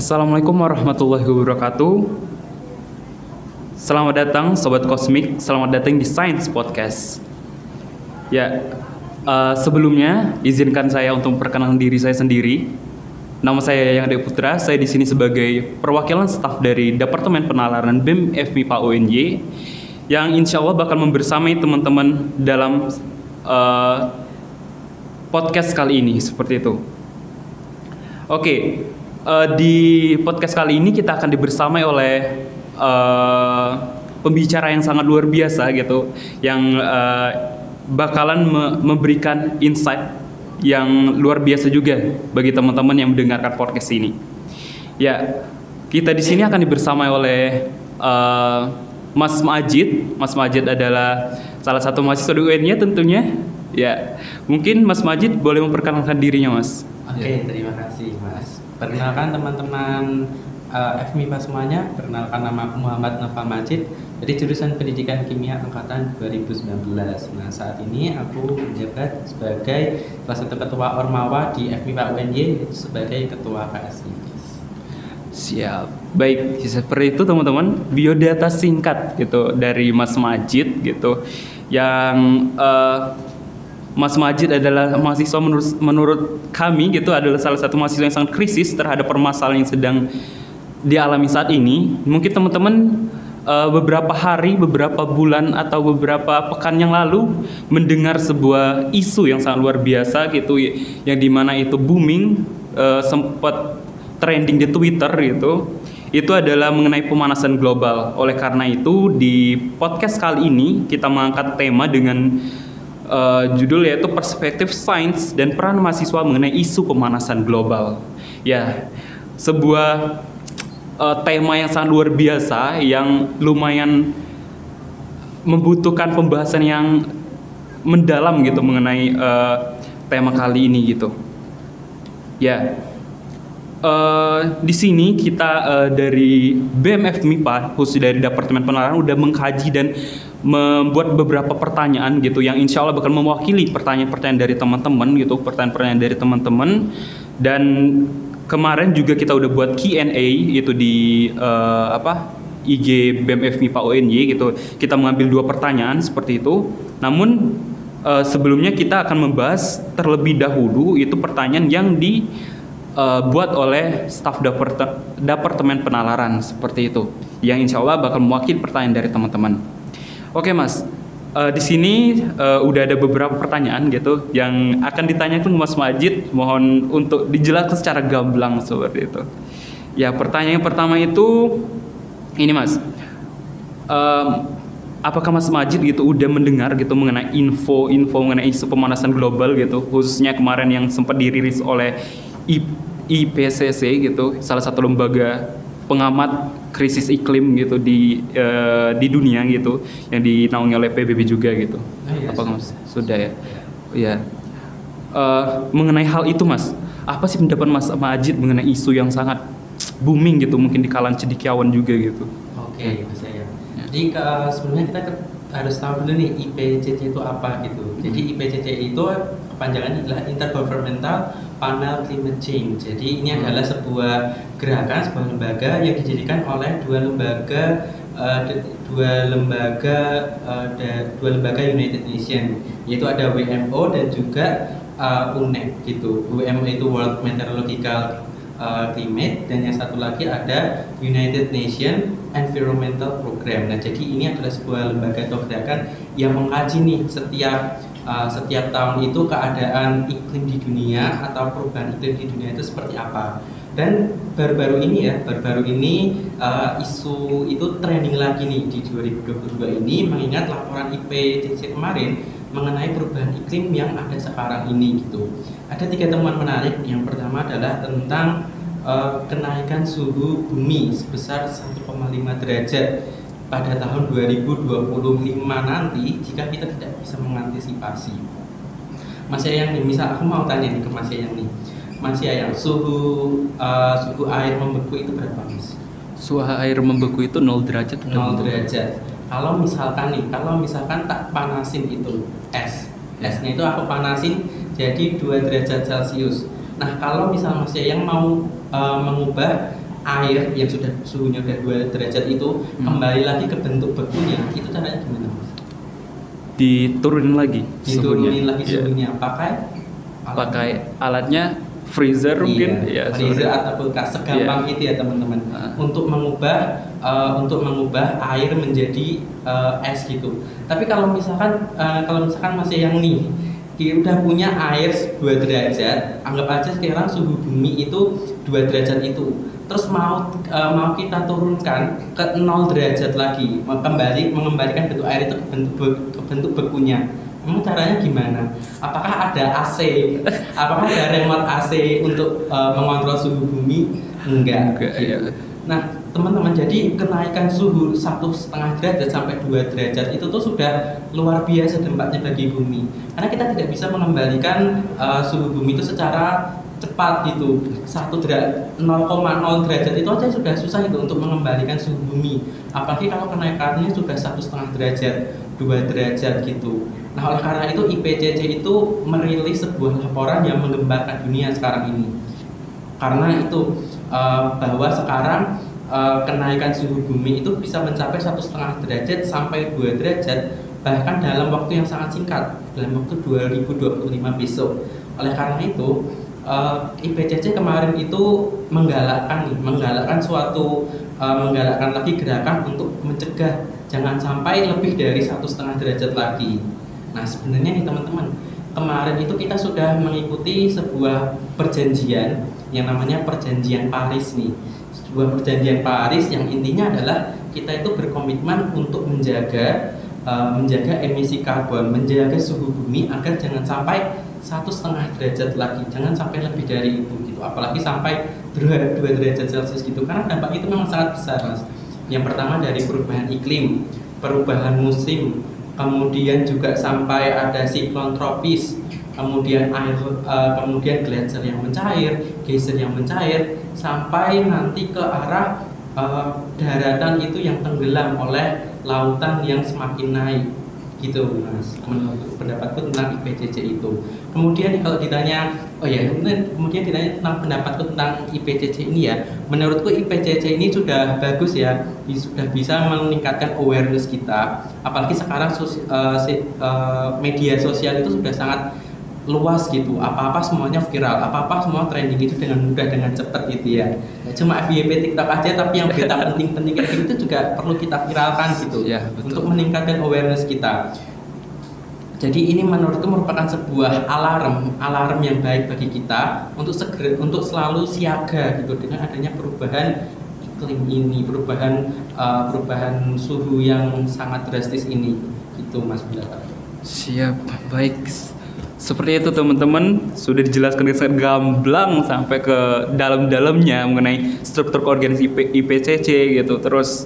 Assalamualaikum warahmatullahi wabarakatuh. Selamat datang Sobat Kosmik, selamat datang di Science Podcast. Ya, uh, sebelumnya izinkan saya untuk memperkenalkan diri saya sendiri. Nama saya Yang Ade Putra, saya di sini sebagai perwakilan staf dari Departemen Penalaran BEM FMIPA UNY yang insya Allah bakal membersamai teman-teman dalam uh, podcast kali ini seperti itu. Oke, uh, di podcast kali ini kita akan dibersamai oleh uh, pembicara yang sangat luar biasa gitu, yang uh, bakalan me memberikan insight yang luar biasa juga bagi teman-teman yang mendengarkan podcast ini. Ya, kita di sini akan dibersamai oleh uh, Mas Majid. Mas Majid adalah salah satu mahasiswa di UN-nya tentunya. Ya, mungkin Mas Majid boleh memperkenalkan dirinya, Mas. Oke, terima kasih, Mas. Perkenalkan teman-teman uh, eh, FMIPA semuanya, perkenalkan nama Muhammad Nova Majid dari jurusan Pendidikan Kimia Angkatan 2019. Nah, saat ini aku menjabat sebagai salah satu ketua Ormawa di FMIPA UNY sebagai ketua KSI. Siap. Baik, seperti itu teman-teman, biodata singkat gitu dari Mas Majid gitu yang uh, Mas Majid adalah mahasiswa menurut, menurut kami gitu adalah salah satu mahasiswa yang sangat krisis terhadap permasalahan yang sedang dialami saat ini. Mungkin teman-teman uh, beberapa hari, beberapa bulan atau beberapa pekan yang lalu mendengar sebuah isu yang sangat luar biasa gitu yang di mana itu booming uh, sempat trending di Twitter gitu. Itu adalah mengenai pemanasan global. Oleh karena itu di podcast kali ini kita mengangkat tema dengan uh, judul yaitu perspektif sains dan peran mahasiswa mengenai isu pemanasan global. Ya, sebuah uh, tema yang sangat luar biasa yang lumayan membutuhkan pembahasan yang mendalam gitu mengenai uh, tema kali ini gitu. Ya, uh, di sini kita uh, dari BMF MIPA khusus dari Departemen Penelaran udah mengkaji dan membuat beberapa pertanyaan gitu yang insya Allah bakal mewakili pertanyaan-pertanyaan dari teman-teman gitu pertanyaan-pertanyaan dari teman-teman. Dan kemarin juga kita udah buat Q&A itu di uh, apa IG BMF MIPA ONY gitu. Kita mengambil dua pertanyaan seperti itu. Namun uh, sebelumnya kita akan membahas terlebih dahulu itu pertanyaan yang dibuat uh, oleh staf departemen penalaran seperti itu yang insya Allah bakal mewakili pertanyaan dari teman-teman. Oke Mas, uh, di sini uh, udah ada beberapa pertanyaan gitu yang akan ditanyakan Mas Majid. Mohon untuk dijelaskan secara gamblang seperti itu. Ya pertanyaan yang pertama itu ini Mas, um, apakah Mas Majid gitu udah mendengar gitu mengenai info-info mengenai isu pemanasan global gitu, khususnya kemarin yang sempat dirilis oleh IPCC gitu, salah satu lembaga pengamat krisis iklim gitu di uh, di dunia gitu yang dinaungi oleh PBB juga gitu. Oh, iya, apa mas sudah ya? Iya. Uh, mengenai hal itu mas, apa sih pendapat mas Majid mengenai isu yang sangat booming gitu mungkin di kalangan cendekiawan juga gitu? Oke, okay, mas ya. Jadi ke, sebenarnya kita ke, harus tahu dulu nih IPCC itu apa gitu. Hmm. Jadi IPCC itu kepanjangannya adalah Intergovernmental Panel Climate Change. Jadi ini hmm. adalah sebuah gerakan sebuah lembaga yang dijadikan oleh dua lembaga uh, dua lembaga uh, dua lembaga United Nations yaitu ada WMO dan juga uh, UNEP gitu. WMO itu World Meteorological uh, Climate dan yang satu lagi ada United Nations Environmental Program. Nah, jadi ini adalah sebuah lembaga atau gerakan yang mengkaji nih setiap uh, setiap tahun itu keadaan iklim di dunia atau perubahan iklim di dunia itu seperti apa. Dan baru-baru ini ya baru-baru ini uh, isu itu trending lagi nih di 2022 ini mengingat laporan IPCC kemarin mengenai perubahan iklim yang ada sekarang ini gitu. Ada tiga temuan menarik. Yang pertama adalah tentang uh, kenaikan suhu bumi sebesar 1,5 derajat pada tahun 2025 nanti jika kita tidak bisa mengantisipasi Mas Yayang nih, misal aku mau tanya nih ke Mas Yayang nih masih ya suhu uh, suhu air membeku itu berapa mas? Suhu air membeku itu 0 derajat 0 derajat. Kalau misalkan nih, kalau misalkan tak panasin itu es, esnya itu aku panasin jadi 2 derajat Celcius. Nah kalau misal masih yang mau uh, mengubah air yang sudah suhunya udah 2 derajat itu Hmm. kembali lagi ke bentuk bekunya itu caranya gimana mas? Diturunin lagi Diturunin lagi Iya. suhunya pakai alat- Pakai alatnya freezer mungkin iya, ya. freezer sorry. atau kulkas segampang itu ya teman-teman Ah. untuk mengubah eh, untuk mengubah air menjadi eh, es gitu tapi kalau misalkan eh, kalau misalkan masih yang nih dia udah punya air 2 derajat anggap aja sekarang suhu bumi itu 2 derajat itu terus mau eh, mau kita turunkan ke 0 derajat lagi kembali mengembalikan bentuk air itu ke bentuk be- ke bentuk bekunya Emang caranya gimana? Apakah ada AC? Apakah ada remote AC untuk eh, mengontrol suhu bumi? Enggak. Enggak, gitu. iya. Nah, teman-teman, jadi kenaikan suhu satu setengah derajat sampai 2 derajat itu tuh sudah luar biasa dampaknya bagi bumi. Karena kita tidak bisa mengembalikan eh, suhu bumi itu secara cepat gitu. Satu derajat 0,0 derajat itu aja sudah susah itu untuk mengembalikan suhu bumi. Apalagi kalau kenaikannya sudah satu setengah derajat, dua derajat gitu. Nah, oleh karena itu IPCC itu merilis sebuah laporan yang menggembarkan dunia sekarang ini karena itu eh, bahwa sekarang eh, kenaikan suhu bumi itu bisa mencapai satu setengah derajat sampai 2 derajat bahkan dalam waktu yang sangat singkat dalam waktu 2025 besok oleh karena itu eh, IPCC kemarin itu menggalakkan nih menggalakkan suatu eh, menggalakkan lagi gerakan untuk mencegah jangan sampai lebih dari satu setengah derajat lagi. Nah sebenarnya nih teman-teman kemarin itu kita sudah mengikuti sebuah perjanjian yang namanya perjanjian Paris nih. Sebuah perjanjian Paris yang intinya adalah kita itu berkomitmen untuk menjaga uh, menjaga emisi karbon menjaga suhu bumi agar jangan sampai satu setengah derajat lagi. Jangan sampai lebih dari itu gitu. Apalagi sampai dua, dua derajat celcius gitu. Karena dampak itu memang sangat besar mas. Yang pertama dari perubahan iklim perubahan musim kemudian juga sampai ada siklon tropis, kemudian air, eh, kemudian gletser yang mencair, geyser yang mencair, sampai nanti ke arah eh, daratan itu yang tenggelam oleh lautan yang semakin naik, gitu mas. Menurut pendapatku tentang IPCC itu. Kemudian kalau ditanya, oh ya, kemudian ditanya tentang pendapatku tentang IPCC ini ya, menurutku IPCC ini sudah bagus ya, sudah bisa meningkatkan awareness kita. Apalagi sekarang sos- eh, si- eh, media sosial itu sudah sangat luas gitu. Apa-apa semuanya viral, apa-apa semua trending itu dengan mudah dengan cepat gitu ya. Cuma FYP TikTok aja, tapi yang berita penting-penting kayak gitu itu juga perlu kita viralkan gitu Ya, betul. untuk meningkatkan awareness kita. Jadi ini menurutku merupakan sebuah alarm, alarm yang baik bagi kita untuk segera, untuk selalu siaga gitu dengan adanya perubahan iklim ini, perubahan eh, perubahan suhu yang sangat drastis ini, gitu Mas pendapat. Siap, baik. Seperti itu teman-teman sudah dijelaskan dengan sangat gamblang sampai ke dalam-dalamnya mengenai struktur organisasi IP- IPCC gitu. Terus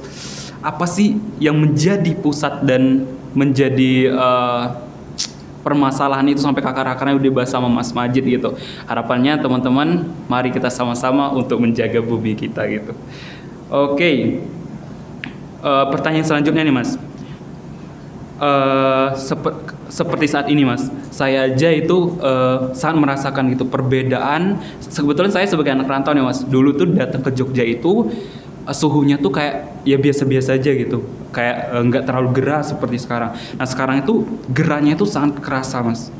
apa sih yang menjadi pusat dan menjadi eh, permasalahan itu sampai ke akar-akarnya udah dibahas sama Mas Majid gitu. Harapannya teman-teman mari kita sama-sama untuk menjaga bumi kita gitu. Oke. Eh, pertanyaan selanjutnya nih Mas. Eh, sepe- seperti saat ini mas. Saya aja itu eh, sangat merasakan gitu perbedaan. Sebetulnya saya sebagai anak rantau nih mas. Dulu tuh datang ke Jogja itu eh, suhunya tuh kayak ya biasa-biasa aja gitu. Kayak nggak terlalu gerah seperti sekarang. Nah sekarang itu gerahnya itu sangat kerasa mas.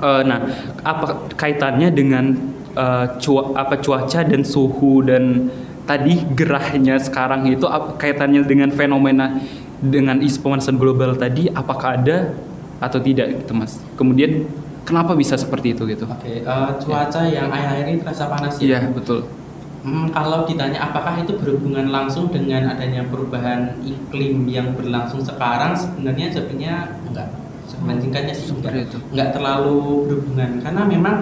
Eh, nah apa kaitannya dengan eh, cua- apa cuaca dan suhu dan tadi gerahnya sekarang itu apa kaitannya dengan fenomena dengan isu pemanasan global tadi apakah ada atau tidak gitu mas kemudian kenapa bisa seperti itu gitu Oke, eh, cuaca yang akhir-akhir ini terasa panas ya. iya betul Hmm, kalau ditanya apakah itu berhubungan langsung dengan adanya perubahan iklim yang berlangsung sekarang, sebenarnya jawabnya enggak. Sebenarnya singkatnya sih enggak, itu. enggak terlalu berhubungan karena memang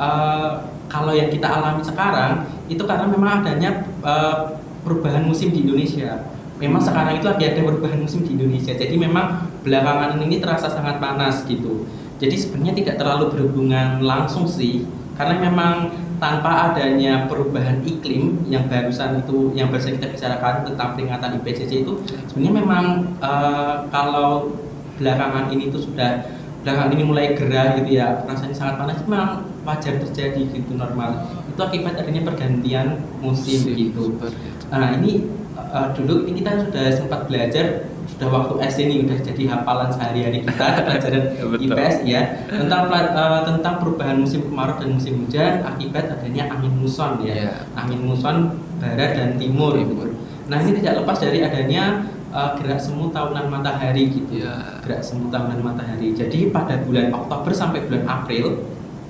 eh, kalau yang kita alami sekarang itu karena memang adanya eh, perubahan musim di Indonesia. Memang sekarang itu lagi ada perubahan musim di Indonesia. Jadi memang belakangan ini terasa sangat panas gitu. Jadi sebenarnya tidak terlalu berhubungan langsung sih karena memang tanpa adanya perubahan iklim yang barusan itu yang barusan kita bicarakan tentang peringatan IPCC itu sebenarnya memang eh, kalau belakangan ini tuh sudah belakangan ini mulai gerah gitu ya rasanya sangat panas itu memang wajar terjadi gitu normal itu itu akibat adanya pergantian musim Musim, gitu. itu. Nah ini uh, dulu ini kita sudah sempat belajar sudah waktu SD ini udah jadi hafalan sehari-hari kita pelajaran. IPS ya tentang uh, tentang perubahan musim kemarau dan musim hujan akibat adanya angin muson ya Iya. angin muson barat dan timur, Timur. Nah ini tidak lepas dari adanya uh, gerak semu tahunan matahari gitu Iya. gerak semu tahunan matahari. Jadi pada bulan Oktober sampai bulan April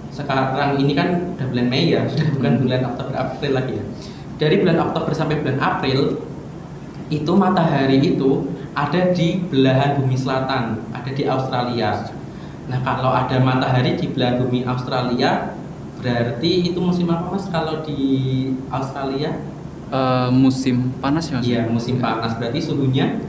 sekarang ini kan udah bulan Mei ya sudah bukan Hmm. bulan Oktober April lagi ya. Dari bulan Oktober sampai bulan April itu matahari itu ada di belahan bumi selatan, ada di Australia. Nah kalau ada matahari di belahan bumi Australia berarti itu musim apa mas? Kalau di Australia? Eh, musim panas ya mas? Iya musim panas berarti suhunya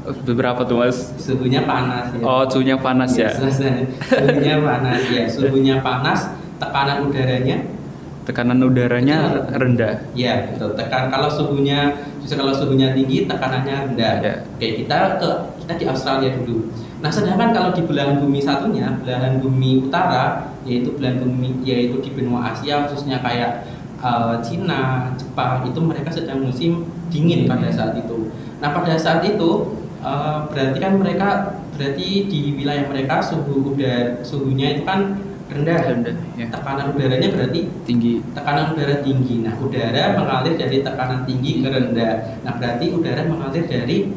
Beberapa tuh mas? suhunya panas ya. Oh, suhunya panas ya. Iya, suhunya panas ya, suhunya panas, tekanan udaranya Tekanan udaranya rendah. ya betul. Tekan kalau suhunya justru kalau suhunya tinggi tekanannya rendah. Ya. Oke, kita ke kita di Australia dulu. Nah, sedangkan kalau di belahan bumi satunya, belahan bumi utara, yaitu belahan bumi yaitu di benua Asia khususnya kayak eh, Cina, Jepang, itu mereka sedang musim dingin pada saat itu. Nah, pada saat itu eh, berarti kan mereka berarti di wilayah mereka suhu udara suhunya itu kan rendah. Rendah, ya. Tekanan udaranya berarti Tinggi. tekanan udara tinggi. Nah, udara mengalir dari tekanan tinggi ke rendah. Nah, berarti udara mengalir dari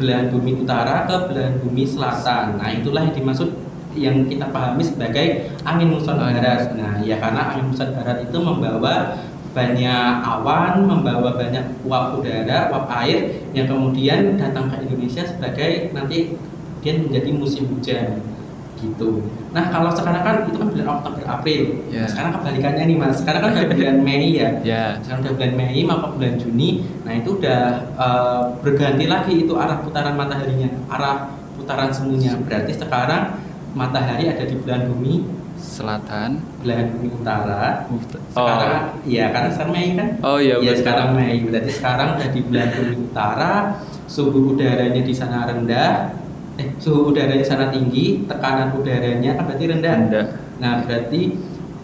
belahan bumi utara ke belahan bumi selatan. Nah, itulah yang dimaksud yang kita pahami sebagai angin muson barat. Nah, ya karena angin muson barat itu membawa banyak awan, membawa banyak uap udara, uap air yang kemudian datang ke Indonesia sebagai nanti dia menjadi musim hujan gitu. Nah kalau sekarang kan itu kan bulan Oktober April. Ya. Nah, sekarang kebalikannya nih mas. Sekarang kan udah bulan Mei ya. Ya. Sekarang udah bulan Mei maka bulan Juni. Nah itu udah eh, berganti lagi itu arah putaran mataharinya, arah putaran semuanya. Berarti sekarang matahari ada di belahan bumi, Selatan. belahan bumi utara. Oh. Sekarang, iya karena sekarang Mei kan. Oh iya, Iya betul. sekarang Mei. Berarti sekarang udah di belahan bumi utara. Suhu udaranya di sana rendah. Eh, suhu udaranya sana tinggi. Tekanan udaranya kan berarti rendah. Rendah. Nah, berarti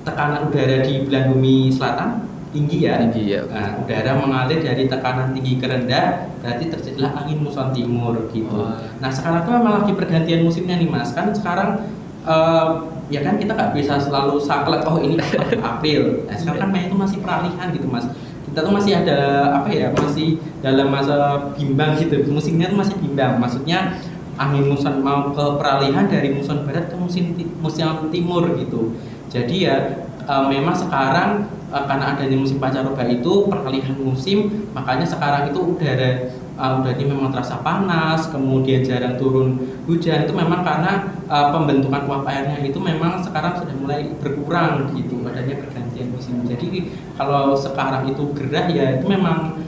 tekanan udara di belahan bumi selatan tinggi ya. Tinggi ya. Nah, udara mengalir dari tekanan tinggi ke rendah, berarti terjadilah angin muson timur gitu. Wah. Nah, sekarang tuh memang lagi pergantian musimnya nih Mas. Kan sekarang eh, ya kan kita nggak bisa selalu saklek oh ini April. Nah, sekarang kan Mei itu masih peralihan gitu Mas. Kita tuh masih ada apa ya? Masih dalam masa bimbang gitu. Musimnya tuh masih bimbang. Maksudnya angin muson mau ke peralihan dari muson barat ke musim musim timur gitu. Jadi ya eh, memang sekarang eh, karena adanya musim pancaroba itu peralihan musim, makanya sekarang itu udara eh, udaranya memang terasa panas, kemudian jarang turun hujan itu memang karena eh, pembentukan uap airnya itu memang sekarang sudah mulai berkurang gitu adanya pergantian musim. Jadi kalau sekarang itu gerah ya itu memang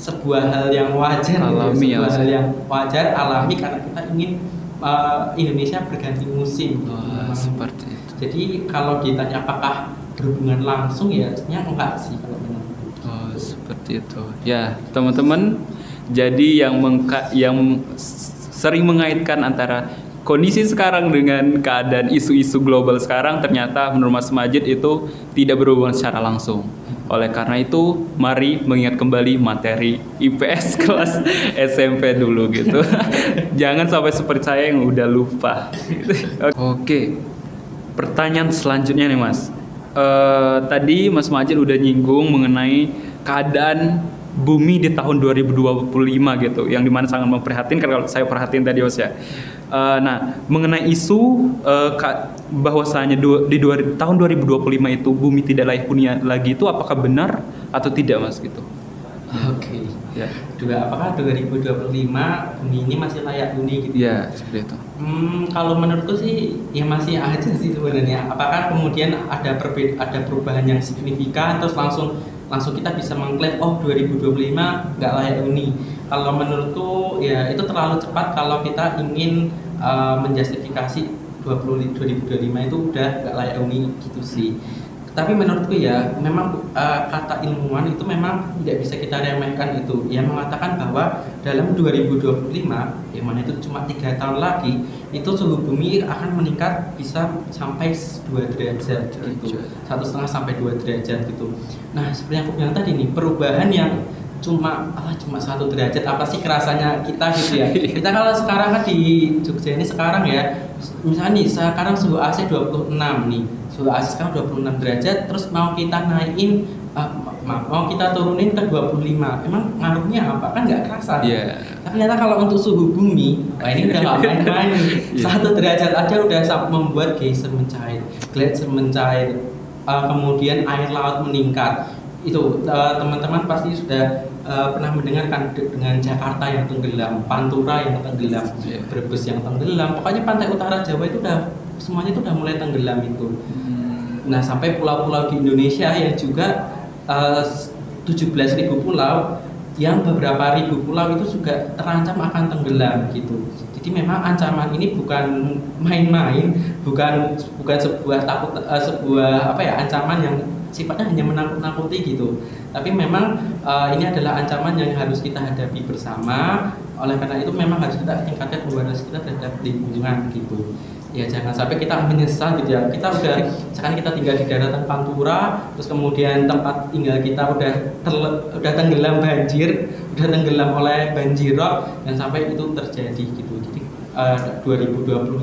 sebuah hal yang wajar gitu, Alami ya, sebuah Mas. hal yang wajar alami karena kita ingin eh, Indonesia berganti musim. gitu. Wah, seperti itu. Jadi kalau ditanya apakah berhubungan langsung ya sebenarnya enggak sih kalau memang. Oh, seperti itu. Ya, teman-teman, jadi yang mengka yang sering mengaitkan antara kondisi sekarang dengan keadaan isu-isu global sekarang ternyata menurut Mas Majid itu tidak berhubungan secara langsung. Oleh karena itu, mari mengingat kembali materi IPS kelas SMP dulu gitu. Jangan sampai seperti saya yang udah lupa. Oke, pertanyaan selanjutnya nih Mas. Eh, tadi Mas Majid udah nyinggung mengenai keadaan bumi di tahun 2025 gitu, yang di mana sangat memprihatinkan kalau saya perhatiin tadi Mas ya. Eh, nah, mengenai isu eh, ka- bahwasanya di dua- tahun 2025 itu bumi tidak layak huni lagi itu apakah benar atau tidak Mas gitu? Oke. Ya, Dua apakah 2025 bumi ini masih layak huni gitu? ya seperti itu. Hmm, kalau menurutku sih ya masih aja sih sebenarnya. Apakah kemudian ada perbeda ada perubahan yang signifikan terus langsung langsung kita bisa mengklaim oh 2025 nggak layak huni. Kalau menurutku ya itu terlalu cepat kalau kita ingin uh, menjustifikasi 20 2025 itu udah nggak layak huni gitu sih. Tapi menurutku ya memang uh, kata ilmuwan itu memang tidak bisa kita remehkan itu. Yang mengatakan bahwa dalam 2025 yang mana itu cuma tiga tahun lagi itu suhu bumi akan meningkat bisa sampai 2 derajat gitu. Satu setengah sampai 2 derajat gitu. Nah seperti yang aku bilang tadi nih perubahan yang cuma ah cuma satu derajat apa sih kerasanya kita gitu ya? Kita kalau sekarang kan di Jogja ini sekarang ya misalnya nih sekarang suhu AC 26 nih suhu AC sekarang 26 derajat terus mau kita naikin uh, mau kita turunin ke 25 emang ngaruhnya apa? Kan nggak kerasa. Yeah. tapi ternyata kalau untuk suhu bumi wah ini udah nggak main-main yeah. satu derajat aja udah membuat geyser mencair gletser mencair uh, kemudian air laut meningkat. Itu uh, teman-teman pasti sudah uh, pernah mendengarkan dengan Jakarta yang tenggelam, Pantura yang tenggelam, yeah. Brebes yang tenggelam, pokoknya pantai utara Jawa itu udah semuanya itu udah mulai tenggelam itu. Hmm. Nah sampai pulau-pulau di Indonesia yang juga uh, 17.000 pulau yang beberapa ribu pulau itu juga terancam akan tenggelam gitu. Jadi memang ancaman ini bukan main-main, bukan bukan sebuah takut uh, sebuah apa ya ancaman yang sifatnya hanya menakut-nakuti gitu. Tapi memang uh, ini adalah ancaman yang harus kita hadapi bersama. Oleh karena itu memang harus kita tingkatkan awareness kita terhadap lingkungan gitu ya jangan sampai kita menyesal gitu ya kita udah sekarang kita tinggal di daratan Pantura terus kemudian tempat tinggal kita udah terle, udah tenggelam banjir udah tenggelam oleh banjirop dan sampai itu terjadi gitu uh, 2025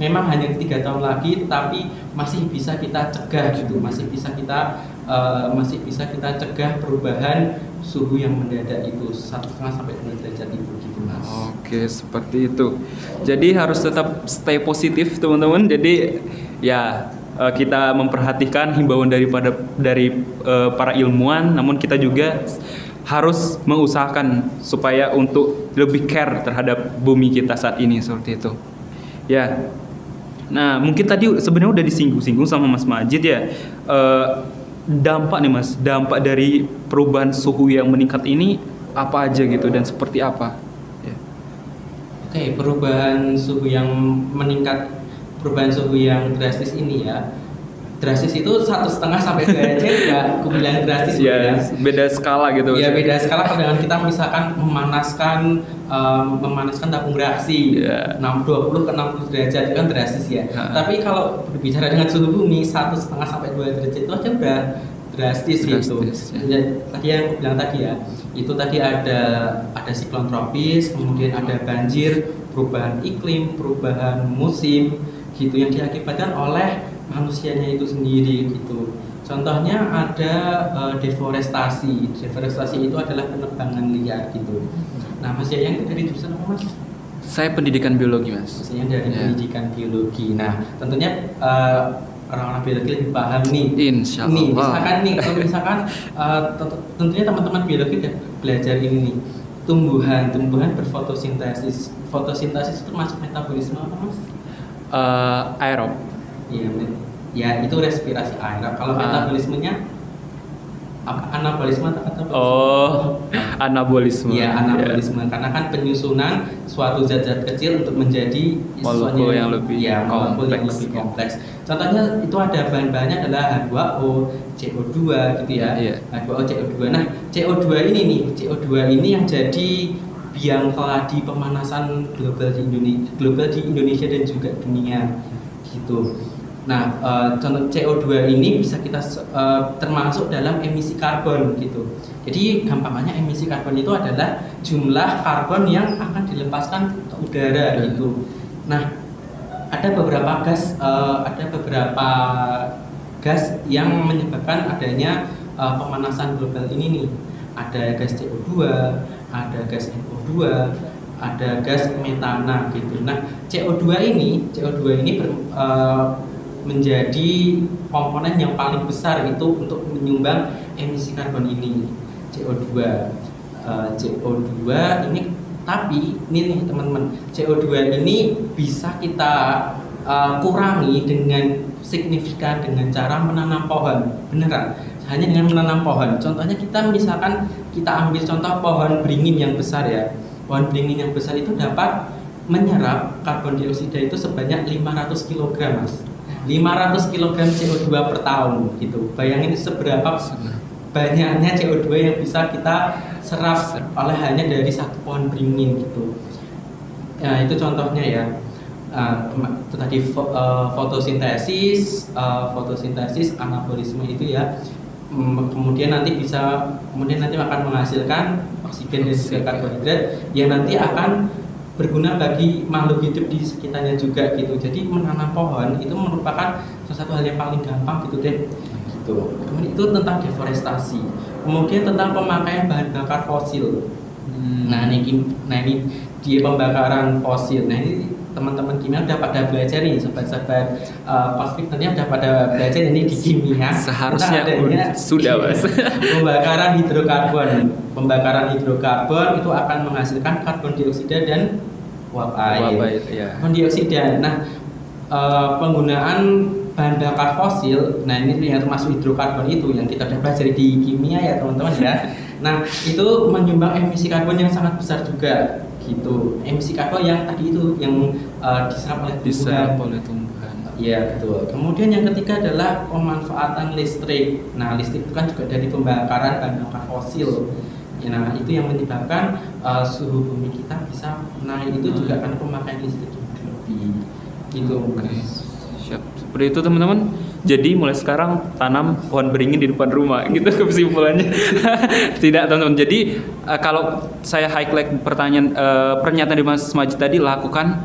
memang hanya tiga tahun lagi tetapi masih bisa kita cegah gitu masih bisa kita uh, masih bisa kita cegah perubahan suhu yang mendadak itu satu setengah sampai dua derajat itu gitu mas. Oke seperti itu. Jadi harus tetap stay positif teman-teman. Jadi ya eh, kita memperhatikan himbauan daripada dari uh, para ilmuwan, namun kita juga harus mengusahakan supaya untuk lebih care terhadap bumi kita saat ini seperti itu. Ya. Nah mungkin tadi sebenarnya udah disinggung-singgung sama Mas Majid ya. Uh, dampak nih mas dampak dari perubahan suhu yang meningkat ini apa aja gitu dan seperti apa ya. oke perubahan suhu yang meningkat perubahan suhu yang drastis ini ya drastis itu satu setengah sampai dua derajat ya aku bilang drastis ya, ya beda skala gitu ya beda skala dengan kita misalkan memanaskan um, memanaskan tabung reaksi yeah. 20 ke 60 derajat itu kan drastis ya ha. tapi kalau berbicara dengan suhu bumi satu setengah sampai dua derajat itu aja udah drastis, gitu. drastis gitu ya. tadi yang aku bilang tadi ya itu tadi ada ada siklon tropis kemudian ada banjir perubahan iklim perubahan musim gitu yang diakibatkan oleh manusianya itu sendiri gitu. Contohnya ada uh, deforestasi. Deforestasi itu adalah penebangan liar gitu. Nah, Mas yang dari jurusan apa Mas? Saya pendidikan biologi, Mas. Maksudnya dari ya. pendidikan biologi. Nah, tentunya uh, orang-orang biologi lebih paham nih. Insya Allah. Nih, misalkan nih, kalau misalkan uh, tentunya teman-teman biologi udah belajar ini nih tumbuhan, tumbuhan berfotosintesis. Fotosintesis itu masuk metabolisme apa mas? Uh, aerob. Iya, ya itu respirasi air. Kalau ah. metabolismenya anabolisme atau kata Oh, anabolisme. Iya, anabolisme yeah. karena kan penyusunan suatu zat-zat kecil untuk menjadi molekul yang lebih ya, kompleks. yang lebih kompleks. Contohnya itu ada bahan-bahannya adalah H2O, CO2 gitu ya. Yeah. H2O, CO2. Nah, CO2 ini nih, CO2 ini yang jadi biang keladi pemanasan global di Indonesia, global di Indonesia dan juga dunia gitu. Nah, uh, contoh CO2 ini bisa kita uh, termasuk dalam emisi karbon gitu. Jadi gampangnya emisi karbon itu adalah jumlah karbon yang akan dilepaskan ke udara gitu. Nah, ada beberapa gas, uh, ada beberapa gas yang menyebabkan adanya uh, pemanasan global ini nih. Ada gas CO2, ada gas NO2, ada gas metana gitu. Nah, CO2 ini, CO2 ini ber, uh, menjadi komponen yang paling besar itu untuk menyumbang emisi karbon ini CO2 uh, CO2 ini tapi ini nih teman-teman CO2 ini bisa kita uh, kurangi dengan signifikan dengan cara menanam pohon beneran. Hanya dengan menanam pohon. Contohnya kita misalkan kita ambil contoh pohon beringin yang besar ya. Pohon beringin yang besar itu dapat menyerap karbon dioksida itu sebanyak 500 kg mas 500 kg CO2 per tahun gitu. Bayangin seberapa banyaknya CO2 yang bisa kita serap oleh hanya dari satu pohon beringin gitu. Ya, itu contohnya ya. Uh, itu tadi fo uh, fotosintesis, uh, fotosintesis, anabolisme itu ya. Um, kemudian nanti bisa, kemudian nanti akan menghasilkan oksigen dan juga karbohidrat yang nanti akan berguna bagi makhluk hidup di sekitarnya juga gitu. Jadi menanam pohon itu merupakan salah satu hal yang paling gampang gitu deh. Gitu. Kemudian itu tentang deforestasi. Kemudian tentang pemakaian bahan bakar fosil. Hmm. Nah ini, nah ini di pembakaran fosil. Nah ini teman-teman kimia udah pada belajar nih sobat-sobat uh, pasti nanti udah pada belajar ini di kimia. Seharusnya adanya, sudah mas. pembakaran hidrokarbon. Pembakaran hidrokarbon itu akan menghasilkan karbon dioksida dan uap air, uap air ya. karbon dioksida. Nah uh, penggunaan bahan bakar fosil nah ini yang termasuk hidrokarbon itu yang kita udah belajar di kimia ya teman-teman ya. Nah itu menyumbang emisi karbon yang sangat besar juga gitu. Emisi karbon yang tadi itu yang uh, diserap oleh tumbuhan. Diserap oleh tumbuhan. Iya betul. Kemudian yang ketiga adalah pemanfaatan listrik. Nah listrik itu kan juga dari pembakaran bahan bakar fosil. Ya, nah itu yang menyebabkan uh, suhu bumi kita bisa naik. Itu juga karena pemakaian listrik yang berlebih gitu okay. siap. Seperti itu teman-teman jadi mulai sekarang tanam pohon beringin di depan rumah gitu kesimpulannya. Tidak teman-teman. Jadi uh, kalau saya highlight pertanyaan uh, pernyataan di Mas Majid tadi lakukan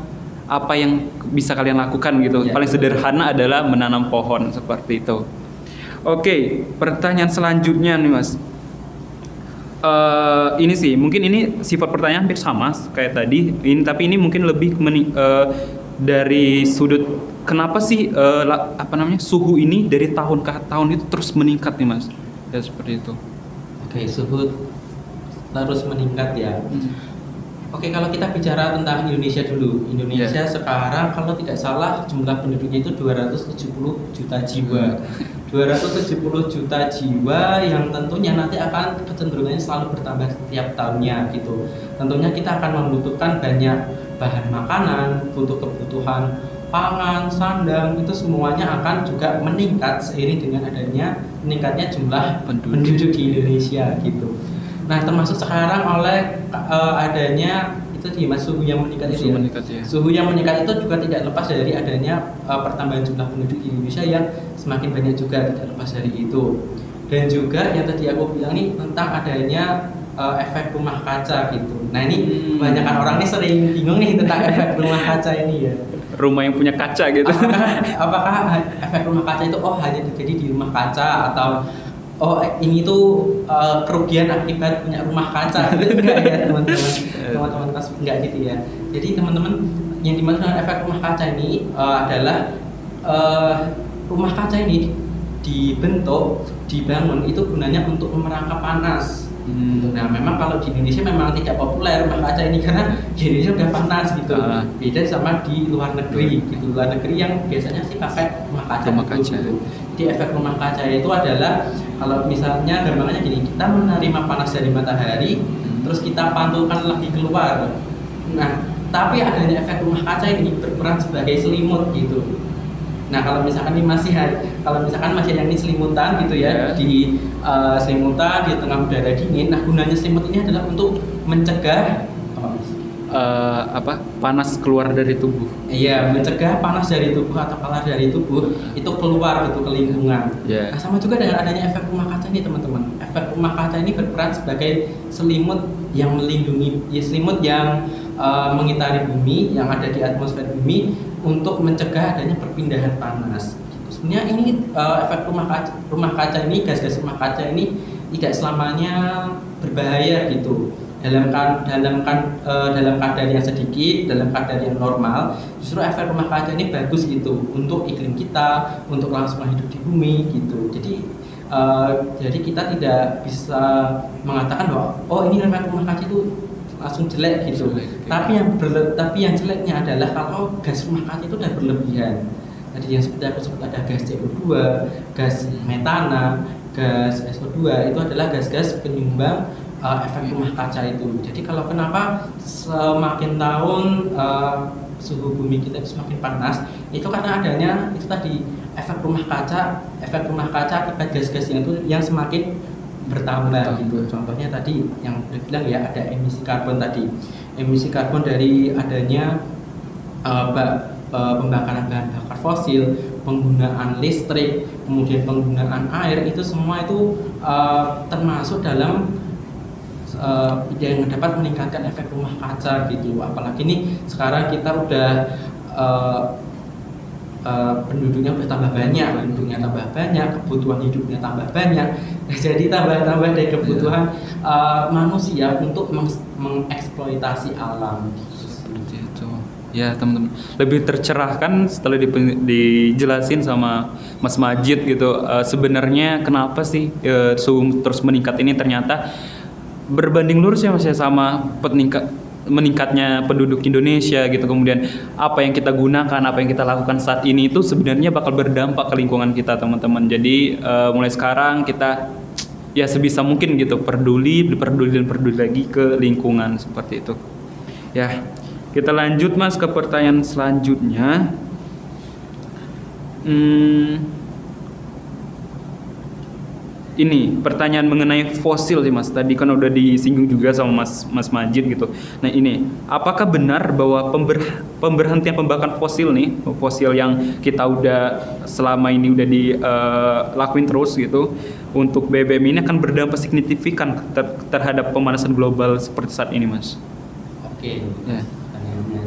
apa yang bisa kalian lakukan gitu. Ya, Paling sederhana adalah menanam pohon seperti itu. Oke, pertanyaan selanjutnya nih Mas. Uh, ini sih mungkin ini sifat pertanyaan hampir sama kayak tadi ini tapi ini mungkin lebih meni, uh, dari sudut kenapa sih uh, apa namanya suhu ini dari tahun ke tahun itu terus meningkat nih mas? Ya seperti itu. Oke suhu terus meningkat ya. Hmm. Oke kalau kita bicara tentang Indonesia dulu, Indonesia yeah. sekarang kalau tidak salah jumlah penduduknya itu 270 juta jiwa. 270 juta jiwa yang tentunya nanti akan kecenderungannya selalu bertambah setiap tahunnya gitu. Tentunya kita akan membutuhkan banyak bahan makanan, butuh kebutuhan pangan, sandang itu semuanya akan juga meningkat seiring dengan adanya meningkatnya jumlah penduduk, penduduk di Indonesia gitu. Nah termasuk sekarang oleh uh, adanya itu di mas suhu yang meningkat itu ya. meningkat, ya. Suhu yang meningkat itu juga tidak lepas dari adanya uh, pertambahan jumlah penduduk di Indonesia yang semakin banyak juga tidak lepas dari itu. Dan juga yang tadi aku bilang nih tentang adanya uh, efek rumah kaca gitu. Nah ini hmm. kebanyakan orang ini sering bingung nih tentang efek rumah kaca ini ya rumah yang punya kaca gitu. Apakah, apakah efek rumah kaca itu oh hanya terjadi di rumah kaca atau oh ini tuh uh, kerugian akibat punya rumah kaca. Gitu enggak ya teman-teman? Teman-teman enggak gitu ya. Jadi teman-teman yang dimaksud dengan efek rumah kaca ini uh, adalah uh, rumah kaca ini dibentuk dibangun itu gunanya untuk memerangkap panas Hmm. Nah, memang kalau di Indonesia memang tidak populer rumah kaca ini karena di Indonesia udah panas gitu. Uh. Beda sama di luar negeri gitu. Luar negeri yang biasanya sih pakai rumah kaca. Rumah kaca. Gitu. Di efek rumah kaca itu adalah kalau misalnya gambarannya gini, kita menerima panas dari matahari, hmm. terus kita pantulkan lagi keluar. Nah, tapi adanya efek rumah kaca ini berperan sebagai selimut gitu Nah kalau misalkan ini masih kalau misalkan masih yang ini selimutan gitu ya yeah. di uh, selimutan di tengah udara dingin, nah gunanya selimut ini adalah untuk mencegah uh, apa panas keluar dari tubuh. Iya, mencegah panas dari tubuh atau keluar dari tubuh itu keluar gitu ke lingkungan. Yeah. Nah, sama juga dengan adanya efek rumah kaca ini teman-teman. Efek rumah kaca ini berperan sebagai selimut yang melindungi, ya selimut yang uh, mengitari bumi, yang ada di atmosfer bumi untuk mencegah adanya perpindahan panas. Sebenarnya ini uh, efek rumah kaca, rumah kaca ini gas-gas rumah kaca ini tidak selamanya berbahaya gitu. Dalam kan dalam kan uh, dalam kadar yang sedikit, dalam kadar yang normal, justru efek rumah kaca ini bagus gitu untuk iklim kita, untuk langsung hidup di bumi gitu. Jadi uh, jadi kita tidak bisa mengatakan bahwa oh ini efek rumah kaca itu langsung jelek gitu. Jelek, gitu. Tapi yang berle tapi yang jeleknya adalah kalau gas rumah kaca itu udah berlebihan. Tadi yang seperti aku sebut ada gas CO2, gas metana, gas SO2 itu adalah gas-gas penyumbang uh, efek rumah kaca itu. Jadi kalau kenapa semakin tahun uh, suhu bumi kita itu semakin panas itu karena adanya itu tadi efek rumah kaca efek rumah kaca akibat gas-gas yang itu yang semakin bertambah gitu. Contohnya tadi yang udah bilang ya ada emisi karbon tadi. Emisi karbon dari adanya uh, uh, pembakaran bahan bakar fosil penggunaan listrik kemudian penggunaan air itu semua itu uh, termasuk dalam uh, yang dapat meningkatkan efek rumah kaca gitu. Apalagi ini sekarang kita udah uh, uh, penduduknya udah tambah banyak penduduknya tambah banyak kebutuhan hidupnya tambah banyak. Jadi tambah-tambah dari kebutuhan uh, manusia untuk meng mengeksploitasi alam. Seperti itu. Ya teman-teman. Lebih tercerahkan setelah di, dijelasin sama Mas Majid gitu uh, sebenarnya kenapa sih uh, suhu terus meningkat ini? Ternyata berbanding lurus ya mas ya sama peningkat meningkatnya penduduk Indonesia gitu. Kemudian apa yang kita gunakan apa yang kita lakukan saat ini itu sebenarnya bakal berdampak ke lingkungan kita teman-teman. Jadi uh, mulai sekarang kita ya sebisa mungkin gitu peduli peduli dan peduli lagi ke lingkungan seperti itu. Ya kita lanjut mas ke pertanyaan selanjutnya. Hmm, ini pertanyaan mengenai fosil sih mas tadi kan udah disinggung juga sama mas mas Majid gitu nah ini apakah benar bahwa pember, pemberhentian pembakaran fosil nih fosil yang kita udah selama ini udah dilakuin uh, terus gitu untuk BBM ini akan berdampak signifikan ter, terhadap pemanasan global seperti saat ini mas oke okay. ya.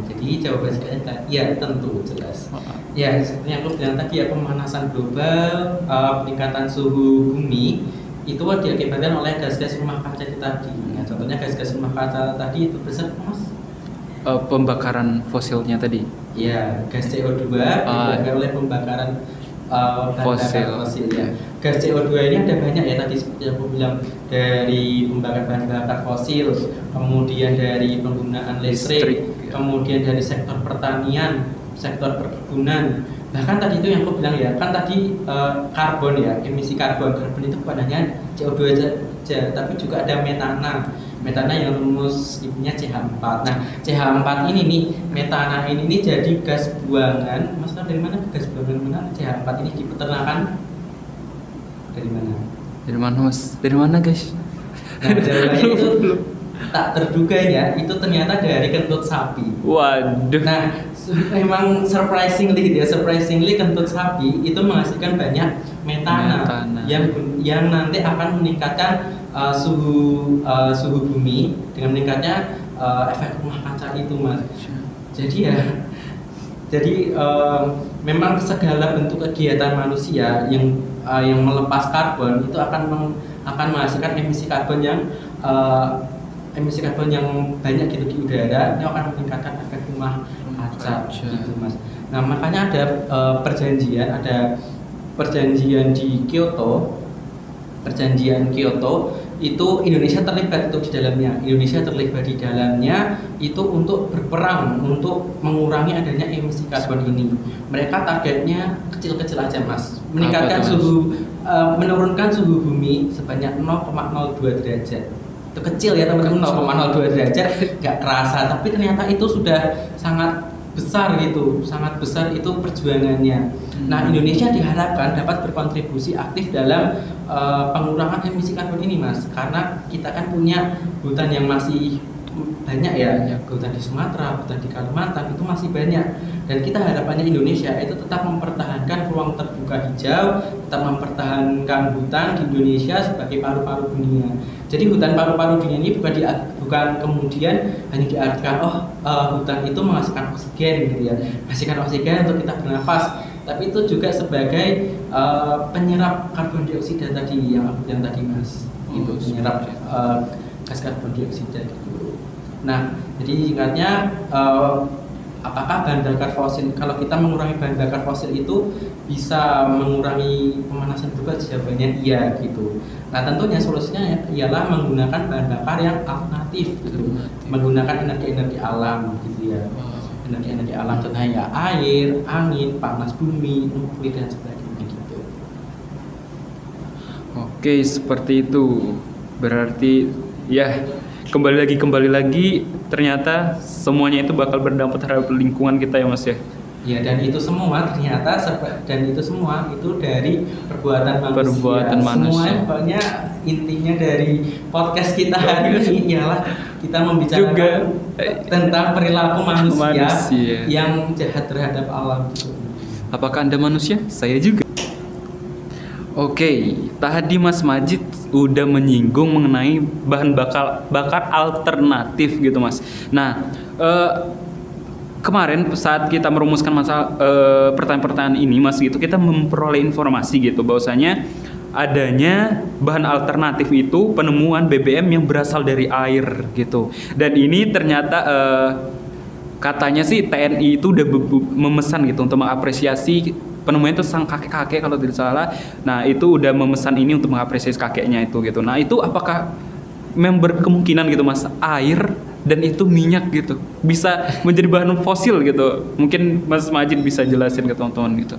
jadi jawaban saya ya tentu jelas Ya, yang aku bilang tadi ya pemanasan global, uh, peningkatan suhu bumi itu diakibatkan oleh gas-gas rumah kaca itu tadi. Nah, contohnya gas-gas rumah kaca tadi itu besar mas? Uh, pembakaran fosilnya tadi. Ya, gas CO2 uh, ah. oleh pembakaran uh, fosil. fosil ya. Gas CO2 ini ada banyak ya tadi seperti aku bilang dari pembakaran bahan bakar fosil, kemudian dari penggunaan listrik, listrik ya. kemudian dari sektor pertanian, sektor perkebunan. Bahkan tadi itu yang aku bilang ya kan tadi uh, karbon ya emisi karbon. Karbon itu bukan hanya CO2 aja tapi juga ada metana. Metana yang rumus ibunya CH4 nah CH4 ini nih metana ini nih jadi gas buangan. Mas dari mana? Gas buangan mana? CH4 ini di peternakan. Dari mana? Dari mana mas? Dari mana guys? Nah jawabannya itu tak terduga ya itu ternyata dari kentut sapi. Waduh. Nah memang surprisingly gitu ya surprisingly kentut sapi itu menghasilkan banyak metana, metana. yang yang nanti akan meningkatkan uh, suhu uh, suhu bumi dengan meningkatnya uh, efek rumah kaca itu mas. Jadi ya jadi uh, memang segala bentuk kegiatan manusia yang uh, yang melepas karbon itu akan meng, akan menghasilkan emisi karbon yang uh, emisi karbon yang banyak gitu di udara ini akan meningkatkan efek rumah kaca gitu mas. Nah makanya ada uh, perjanjian ada perjanjian di Kyoto. Perjanjian Kyoto itu Indonesia terlibat itu di dalamnya. Indonesia terlibat di dalamnya itu untuk berperang untuk mengurangi adanya emisi karbon ini. Mereka targetnya kecil-kecil aja mas. Meningkatkan suhu uh, menurunkan suhu bumi sebanyak 0,02 derajat itu kecil ya teman-teman 0,02 derajat nggak kerasa tapi ternyata itu sudah sangat besar gitu, sangat besar itu perjuangannya. Hmm. Nah, Indonesia diharapkan dapat berkontribusi aktif dalam uh, pengurangan emisi karbon ini, Mas. Karena kita kan punya hutan yang masih banyak ya, ya. hutan di Sumatera, hutan di Kalimantan itu masih banyak. Dan kita harapannya Indonesia itu tetap mempertahankan ruang terbuka hijau, tetap mempertahankan hutan di Indonesia sebagai paru-paru dunia. Jadi hutan paru-paru dunia ini bukan di, bukan kemudian hanya diartikan oh uh, hutan itu menghasilkan oksigen gitu ya, menghasilkan oksigen untuk kita bernafas, tapi itu juga sebagai uh, penyerap karbon dioksida tadi yang bilang tadi mas, oh, itu penyerap uh, gas karbon dioksida gitu. Nah, jadi singkatnya uh, apakah bahan bakar fosil kalau kita mengurangi bahan bakar fosil itu bisa mengurangi pemanasan global jawabannya iya gitu. Nah tentunya solusinya ialah menggunakan bahan bakar yang alternatif gitu, menggunakan energi-energi alam gitu ya, energi-energi alam contohnya ya air, angin, panas bumi, nuklir dan sebagainya gitu. Oke seperti itu. Berarti ya kembali lagi kembali lagi ternyata semuanya itu bakal berdampak terhadap lingkungan kita ya mas ya Ya dan itu semua ternyata dan itu semua itu dari perbuatan manusia. Perbuatan manusia. Semua pokoknya intinya dari podcast kita hari ini ialah kita membicarakan Juga, tentang perilaku manusia, Manusia. yang jahat terhadap alam. apakah anda manusia saya juga Oke, tadi Mas Majid udah menyinggung mengenai bahan bakar bakar alternatif gitu Mas. Nah, eh, kemarin saat kita merumuskan masalah eh, pertanyaan-pertanyaan ini Mas gitu, kita memperoleh informasi gitu bahwasanya adanya bahan alternatif itu penemuan BBM yang berasal dari air gitu. Dan ini ternyata eh, katanya sih TNI itu udah memesan gitu untuk mengapresiasi penemuan itu sang kakek-kakek kalau tidak salah. Nah, itu udah memesan ini untuk mengapresiasi kakeknya itu gitu. Nah, itu apakah member kemungkinan gitu Mas air dan itu minyak gitu bisa menjadi bahan fosil gitu. Mungkin Mas Majid bisa jelasin ke teman-teman gitu.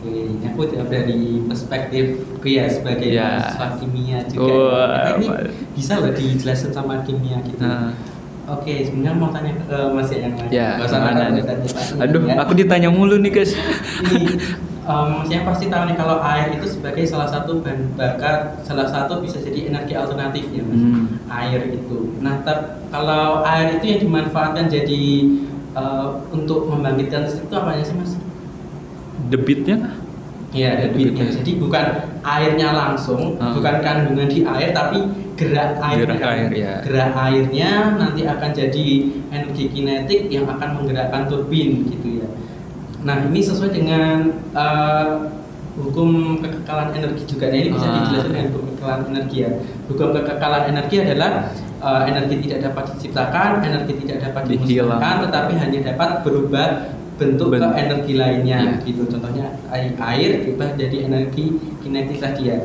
Oke, aku jawab dari perspektifku ya sebagai Ya. mahasiswa kimia juga. Karena ini bisa loh dijelasin sama kimia gitu. Nah. Oke, sebenarnya mau tanya ke Mas yang lain. Ya, Nggak usah tanya-tanya, Aduh, ya. aku ditanya mulu nih guys. Em, Masnya pasti tahu nih kalau air itu sebagai salah satu bahan bakar, salah satu bisa jadi energi alternatif ya mas. Hmm. Air itu. Nah, ter- kalau air itu yang dimanfaatkan jadi eh, untuk membangkitkan listrik itu apa sih mas? Debitnya? Ya, debitnya. Debitnya. Jadi bukan airnya langsung, Ah. bukan kandungan di air, tapi gerak airnya. Gerak air, ya. Gerak airnya nanti akan jadi energi kinetik yang akan menggerakkan turbin gitu ya. Nah, ini sesuai dengan eh, hukum kekekalan energi juga. Nah, ini bisa Ah. dijelaskan dengan hukum kekekalan energi ya. Hukum kekekalan energi adalah eh, energi tidak dapat diciptakan, energi tidak dapat dimusnahkan, tetapi hanya dapat berubah bentuk ke energi lainnya Iya. gitu contohnya air, air berubah jadi energi kinetik tadi ya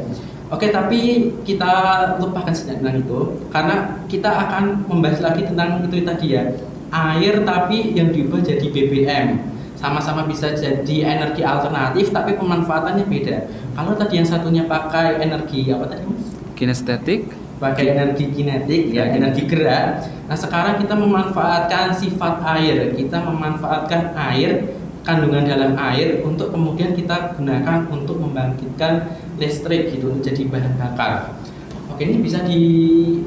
oke tapi kita lupakan sejenak itu karena kita akan membahas lagi tentang itu tadi ya. Air tapi yang diubah jadi BBM sama-sama bisa jadi energi alternatif tapi pemanfaatannya beda. Kalau tadi yang satunya pakai energi apa tadi Kinestetik? pakai energi kinetik ya Ya, energi gerak. Nah sekarang kita memanfaatkan sifat air. Kita memanfaatkan air kandungan dalam air untuk kemudian kita gunakan untuk membangkitkan listrik gitu menjadi bahan bakar oke ini bisa di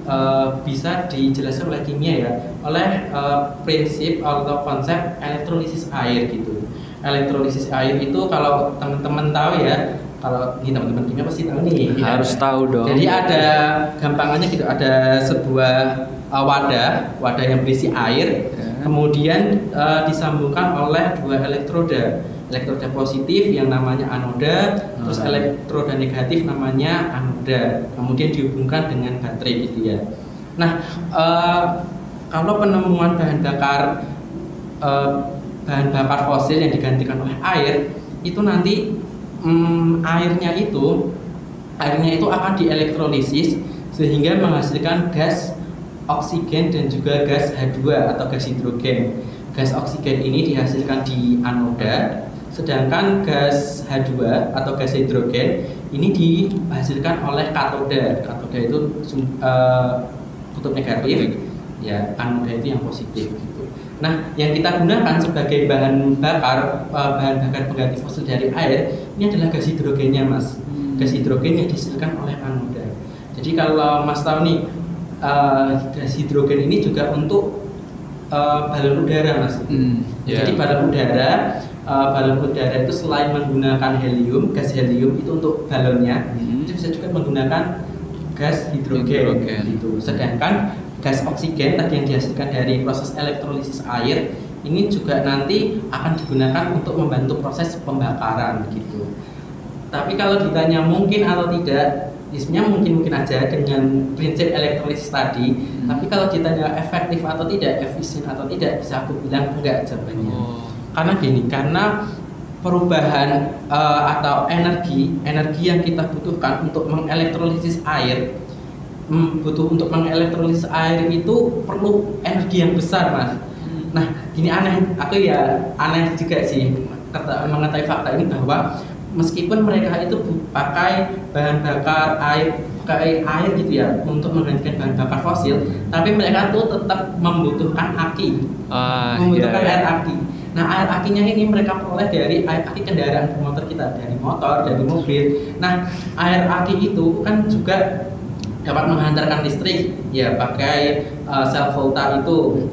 eh, bisa dijelaskan oleh kimia ya oleh eh, prinsip atau konsep elektrolisis air gitu elektrolisis air itu kalau teman-teman tahu ya kalau ini teman-teman kimia pasti tahu nih ya. Harus tahu dong. Jadi ada gampangannya gitu, ada sebuah uh, wadah, wadah yang berisi air, Ya. kemudian uh, disambungkan oleh dua elektroda, elektroda positif yang namanya anoda, terus Ah. elektroda negatif namanya anoda, kemudian dihubungkan dengan baterai gitu ya. Nah, uh, kalau penemuan bahan bakar uh, bahan bakar fosil yang digantikan oleh air itu nanti mm, airnya itu airnya itu akan dielektrolisis sehingga menghasilkan gas oksigen dan juga gas H2 atau gas hidrogen. Gas oksigen ini dihasilkan di anoda, sedangkan gas H2 atau gas hidrogen ini dihasilkan oleh katoda. Katoda itu eh, kutub negatif, ya anoda itu yang positif gitu. Nah, yang kita gunakan sebagai bahan bakar eh, bahan bakar pengganti fosil dari air ini adalah gas hidrogennya, Mas. Hmm. Gas hidrogen yang dihasilkan oleh anoda. Jadi kalau Mas tahu nih eh, gas hidrogen ini juga untuk eh, balon udara, Mas. Hmm, ya. Jadi balon udara eh, balon udara itu selain menggunakan helium, gas helium itu untuk balonnya, Hmm. itu bisa juga menggunakan gas hidrogen, Hidrogen. gitu. Sedangkan gas oksigen tadi yang dihasilkan dari proses elektrolisis air ini juga nanti akan digunakan untuk membantu proses pembakaran gitu. Tapi kalau ditanya mungkin atau tidak, ya sebenarnya mungkin mungkin aja dengan prinsip elektrolisis tadi. Hmm. Tapi kalau ditanya efektif atau tidak, efisien atau tidak, bisa aku bilang enggak jawabannya. Oh. Karena gini, karena perubahan eh, atau energi energi yang kita butuhkan untuk mengelektrolisis air mm, butuh untuk mengelektrolisis air itu perlu energi yang besar mas nah gini aneh aku ya aneh juga sih kata mengetahui fakta ini bahwa meskipun mereka itu pakai bahan bakar air pakai air gitu ya untuk menggantikan bahan bakar fosil, tapi mereka tuh tetap membutuhkan aki, Ah, membutuhkan iya. air aki. Nah air akinya ini mereka peroleh dari air aki kendaraan bermotor kita, dari motor, dari mobil. Nah air aki itu kan juga dapat menghantarkan listrik, ya pakai uh, self volta itu,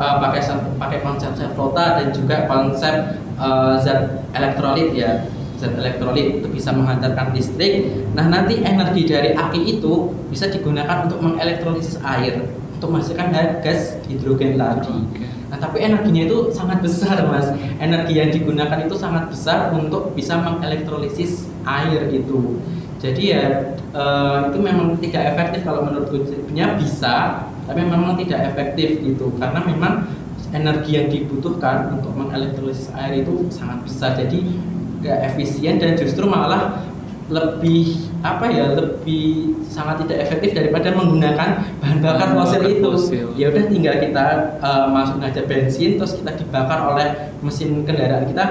uh, pakai self, pakai konsep self volta dan juga konsep uh, zat elektrolit ya, zat elektrolit itu bisa menghantarkan listrik. Nah nanti energi dari aki itu bisa digunakan untuk mengelektrolisis air, untuk menghasilkan gas hidrogen tadi. Oke. Nah, tapi energinya itu sangat besar, Mas. Energi yang digunakan itu sangat besar untuk bisa mengelektrolisis air gitu. Jadi ya eh, itu memang tidak efektif kalau menurutku sebenarnya bisa, tapi memang tidak efektif gitu. Karena memang energi yang dibutuhkan untuk mengelektrolisis air itu sangat besar. Jadi nggak efisien dan justru malah lebih apa ya lebih sangat tidak efektif daripada menggunakan bahan bakar Bahan fosil itu fosil. ya udah tinggal kita uh, masukin aja bensin terus kita dibakar oleh mesin kendaraan kita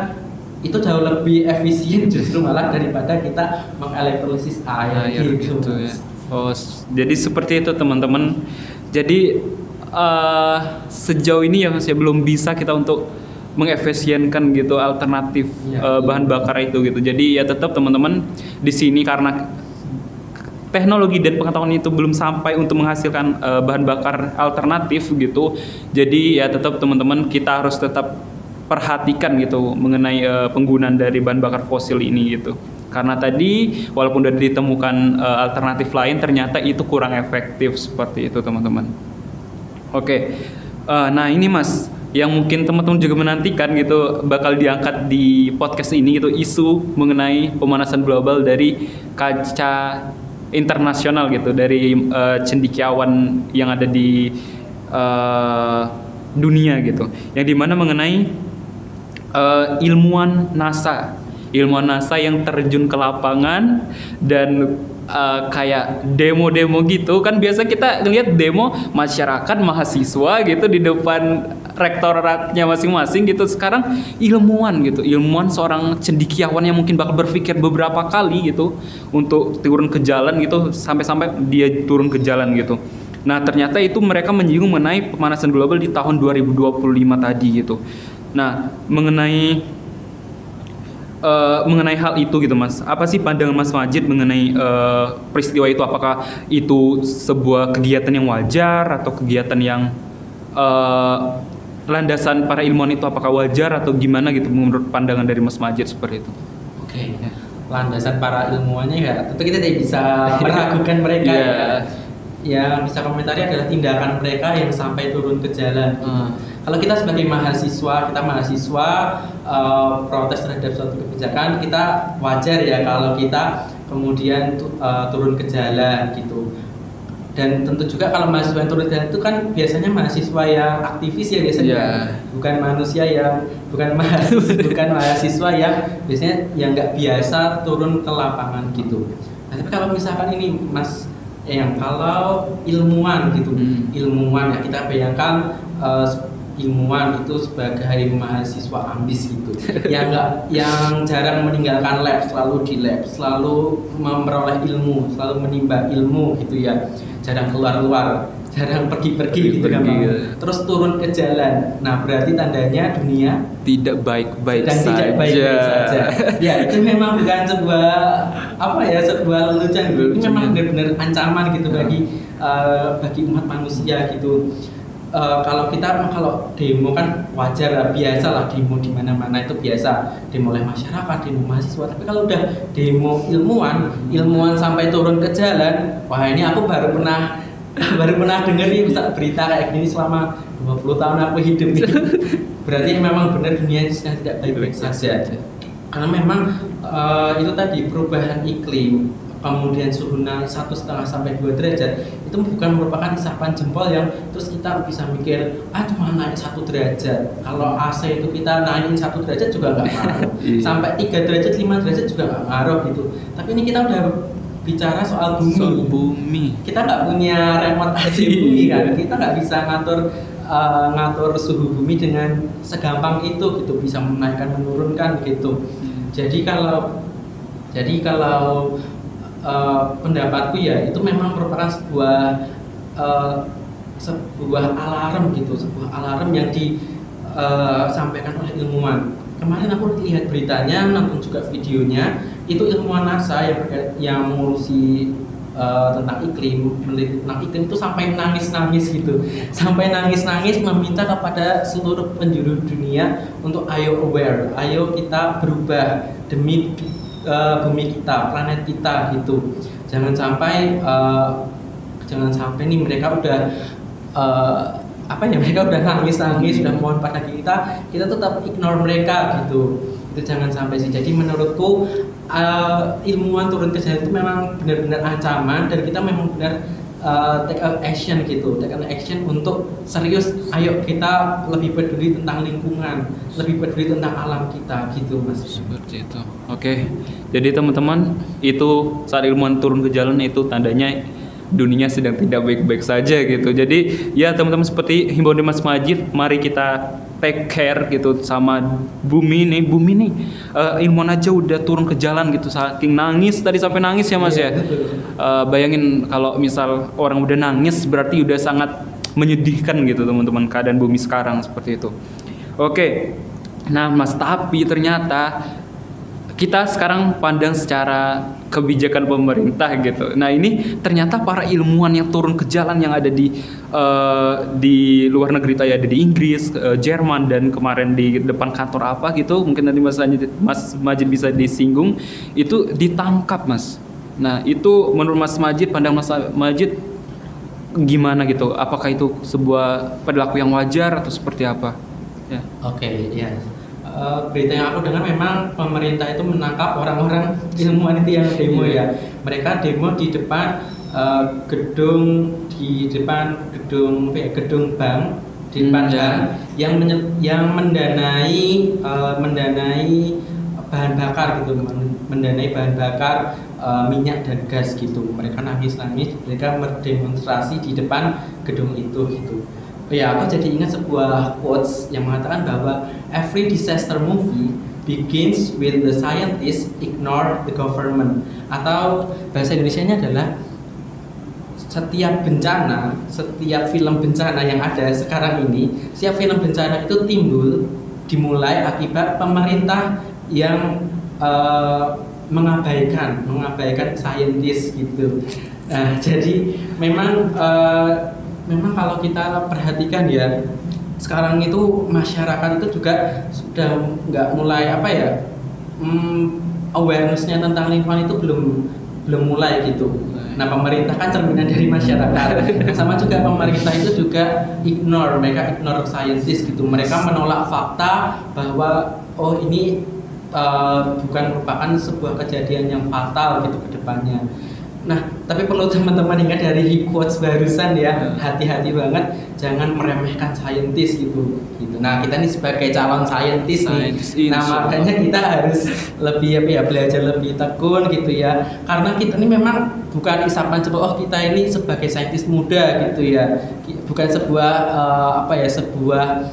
itu jauh lebih efisien justru malah daripada kita mengelektrolisis air, air gitu, gitu ya. Oh, jadi seperti itu teman-teman. Jadi eh, sejauh ini ya masih belum bisa kita untuk mengefisienkan gitu alternatif Iya. eh, bahan bakar itu gitu. Jadi ya tetap teman-teman di sini karena teknologi dan pengetahuan itu belum sampai untuk menghasilkan eh, bahan bakar alternatif gitu. Jadi ya tetap teman-teman kita harus tetap perhatikan gitu mengenai eh, penggunaan dari bahan bakar fosil ini gitu. Karena tadi walaupun sudah ditemukan eh, alternatif lain ternyata itu kurang efektif seperti itu teman-teman. Oke. Eh, nah, ini Mas yang mungkin teman-teman juga menantikan gitu bakal diangkat di podcast ini gitu isu mengenai pemanasan global dari kaca internasional gitu dari eh, cendikiawan yang ada di eh, dunia gitu. Yang di mana mengenai eh, ilmuwan NASA, ilmuwan NASA yang terjun ke lapangan dan eh, kayak demo-demo gitu kan biasa kita ngelihat demo masyarakat mahasiswa gitu di depan rektoratnya masing-masing gitu sekarang ilmuwan gitu ilmuwan seorang cendikiawan yang mungkin bakal berpikir beberapa kali gitu untuk turun ke jalan gitu sampai-sampai dia turun ke jalan gitu Nah, ternyata itu mereka menyinggung mengenai pemanasan global di tahun 2025 tadi gitu. Nah, mengenai eh, mengenai hal itu gitu, Mas. Apa sih pandangan Mas Majid mengenai eh, peristiwa itu? Apakah itu sebuah kegiatan yang wajar atau kegiatan yang eh, landasan para ilmuwan itu apakah wajar atau gimana gitu menurut pandangan dari Mas Majid seperti itu? Oke. Landasan para ilmuwannya ya tentu kita tidak bisa meragukan mereka Iya. ya. Yang bisa komentari adalah tindakan mereka yang sampai turun ke jalan. gitu. Hmm. Kalau kita sebagai mahasiswa, kita mahasiswa eh, protes terhadap suatu kebijakan, kita wajar ya kalau kita kemudian eh, turun ke jalan gitu. Dan tentu juga kalau mahasiswa yang turun jalan itu kan biasanya mahasiswa yang aktivis ya biasanya, Iya. bukan manusia yang bukan mahasiswa, bukan mahasiswa yang biasanya yang nggak biasa turun ke lapangan gitu. Nah, tapi kalau misalkan ini Mas yang kalau ilmuwan gitu, Hmm. ilmuwan ya kita bayangkan eh, ilmuwan itu sebagai mahasiswa ambis gitu yang nggak yang jarang meninggalkan lab selalu di lab selalu memperoleh ilmu selalu menimba ilmu gitu ya jarang keluar keluar jarang pergi-pergi gitu kan ya. terus turun ke jalan nah berarti tandanya dunia Tidak baik-baik sedang saja. tidak baik-baik saja. Ya itu memang bukan sebuah apa ya sebuah lelucon. gitu. Lelucon, memang benar-benar ancaman gitu Ya. bagi eh, bagi umat manusia gitu. Eh, kalau kita kalau demo kan wajar lah, biasa lah demo di mana-mana itu biasa demo oleh masyarakat, demo mahasiswa. Tapi kalau udah demo ilmuwan, ilmuwan sampai turun ke jalan, wah ini aku baru pernah baru pernah dengar nih bisa berita kayak gini selama 20 tahun aku hidup nih. Berarti ini memang benar dunia sedang tidak baik-baik saja. Karena memang eh, itu tadi perubahan iklim, kemudian suhu naik satu setengah sampai dua derajat itu bukan merupakan isapan jempol yang terus kita bisa mikir ah cuma naik satu derajat. Kalau AC itu kita naikin satu derajat juga nggak ngaruh. Iya. sampai tiga derajat lima derajat juga nggak ngaruh gitu. Tapi ini kita udah bicara soal bumi. Soal bumi. kita nggak punya remote AC bumi kan? Kita nggak bisa ngatur uh, ngatur suhu bumi dengan segampang itu gitu. Bisa menaikkan menurunkan gitu. Jadi kalau jadi kalau uh, pendapatku ya itu memang merupakan sebuah uh, sebuah alarm gitu, sebuah alarm yang disampaikan uh, oleh ilmuwan. Kemarin aku lihat beritanya, nonton juga videonya, itu ilmuwan NASA yang yang mengurusi uh, tentang iklim, meneliti tentang iklim itu sampai nangis-nangis gitu, sampai nangis-nangis meminta kepada seluruh penjuru dunia untuk ayo aware, ayo kita berubah demi uh, bumi kita, planet kita gitu. Jangan sampai uh, jangan sampai nih mereka udah uh, apa ya mereka udah nangis-nangis, sudah mohon pada kita, kita tetap ignore mereka gitu. Itu jangan sampai sih. Jadi menurutku uh, ilmuwan turun ke jalan itu memang benar-benar ancaman dan kita memang benar uh, take action gitu, take action untuk serius. Ayo kita lebih peduli tentang lingkungan, lebih peduli tentang alam kita gitu, mas. Seperti itu. Oke, jadi teman-teman itu saat ilmuwan turun ke jalan itu tandanya dunia sedang tidak baik-baik saja gitu. Jadi ya teman-teman seperti himbauan Mas Majid, mari kita take care gitu sama bumi nih. Bumi nih uh, ilmuwan aja udah turun ke jalan gitu saking nangis tadi sampai nangis ya mas yeah, ya? uh, bayangin kalau misal orang udah nangis berarti udah sangat menyedihkan gitu teman-teman keadaan bumi sekarang seperti itu. Oke. Okay. nah mas tapi ternyata kita sekarang pandang secara kebijakan pemerintah gitu. Nah ini ternyata para ilmuwan yang turun ke jalan yang ada di uh, di luar negeri tadi ada di Inggris, uh, Jerman dan kemarin di depan kantor apa gitu mungkin nanti Mas Mas Majid bisa disinggung itu ditangkap Mas. Nah itu menurut Mas Majid pandang Mas Majid gimana gitu? Apakah itu sebuah perilaku yang wajar atau seperti apa? Ya. Oke okay, ya uh, berita yang aku dengar memang pemerintah itu menangkap orang-orang ilmuwan itu yang demo ya. Mereka demo di depan uh, gedung di depan gedung ya, gedung bank di depan hmm, bank yang yang mendanai uh, mendanai bahan bakar gitu mendanai bahan bakar uh, minyak dan gas gitu. Mereka nangis nangis mereka berdemonstrasi di depan gedung itu gitu ya aku jadi ingat sebuah quotes yang mengatakan bahwa every disaster movie begins with the scientists ignore the government atau bahasa Indonesia-nya adalah setiap bencana, setiap film bencana yang ada sekarang ini, setiap film bencana itu timbul dimulai akibat pemerintah yang uh, mengabaikan, mengabaikan saintis gitu. Nah, jadi memang uh, memang kalau kita perhatikan ya sekarang itu masyarakat itu juga sudah nggak mulai apa ya hmm, awarenessnya tentang lingkungan itu belum belum mulai gitu. Nah pemerintah kan cerminan dari masyarakat. Sama juga pemerintah itu juga ignore mereka ignore saintis gitu. Mereka menolak fakta bahwa oh ini uh, bukan merupakan sebuah kejadian yang fatal gitu ke depannya. Nah, tapi perlu teman-teman ingat dari quotes barusan ya, hati-hati banget jangan meremehkan saintis gitu. Gitu. Nah, kita ini sebagai calon saintis nih. Nah, makanya kita harus lebih apa ya belajar lebih tekun gitu ya. Karena kita ini memang bukan isapan coba oh kita ini sebagai saintis muda gitu ya. Bukan sebuah uh, apa ya sebuah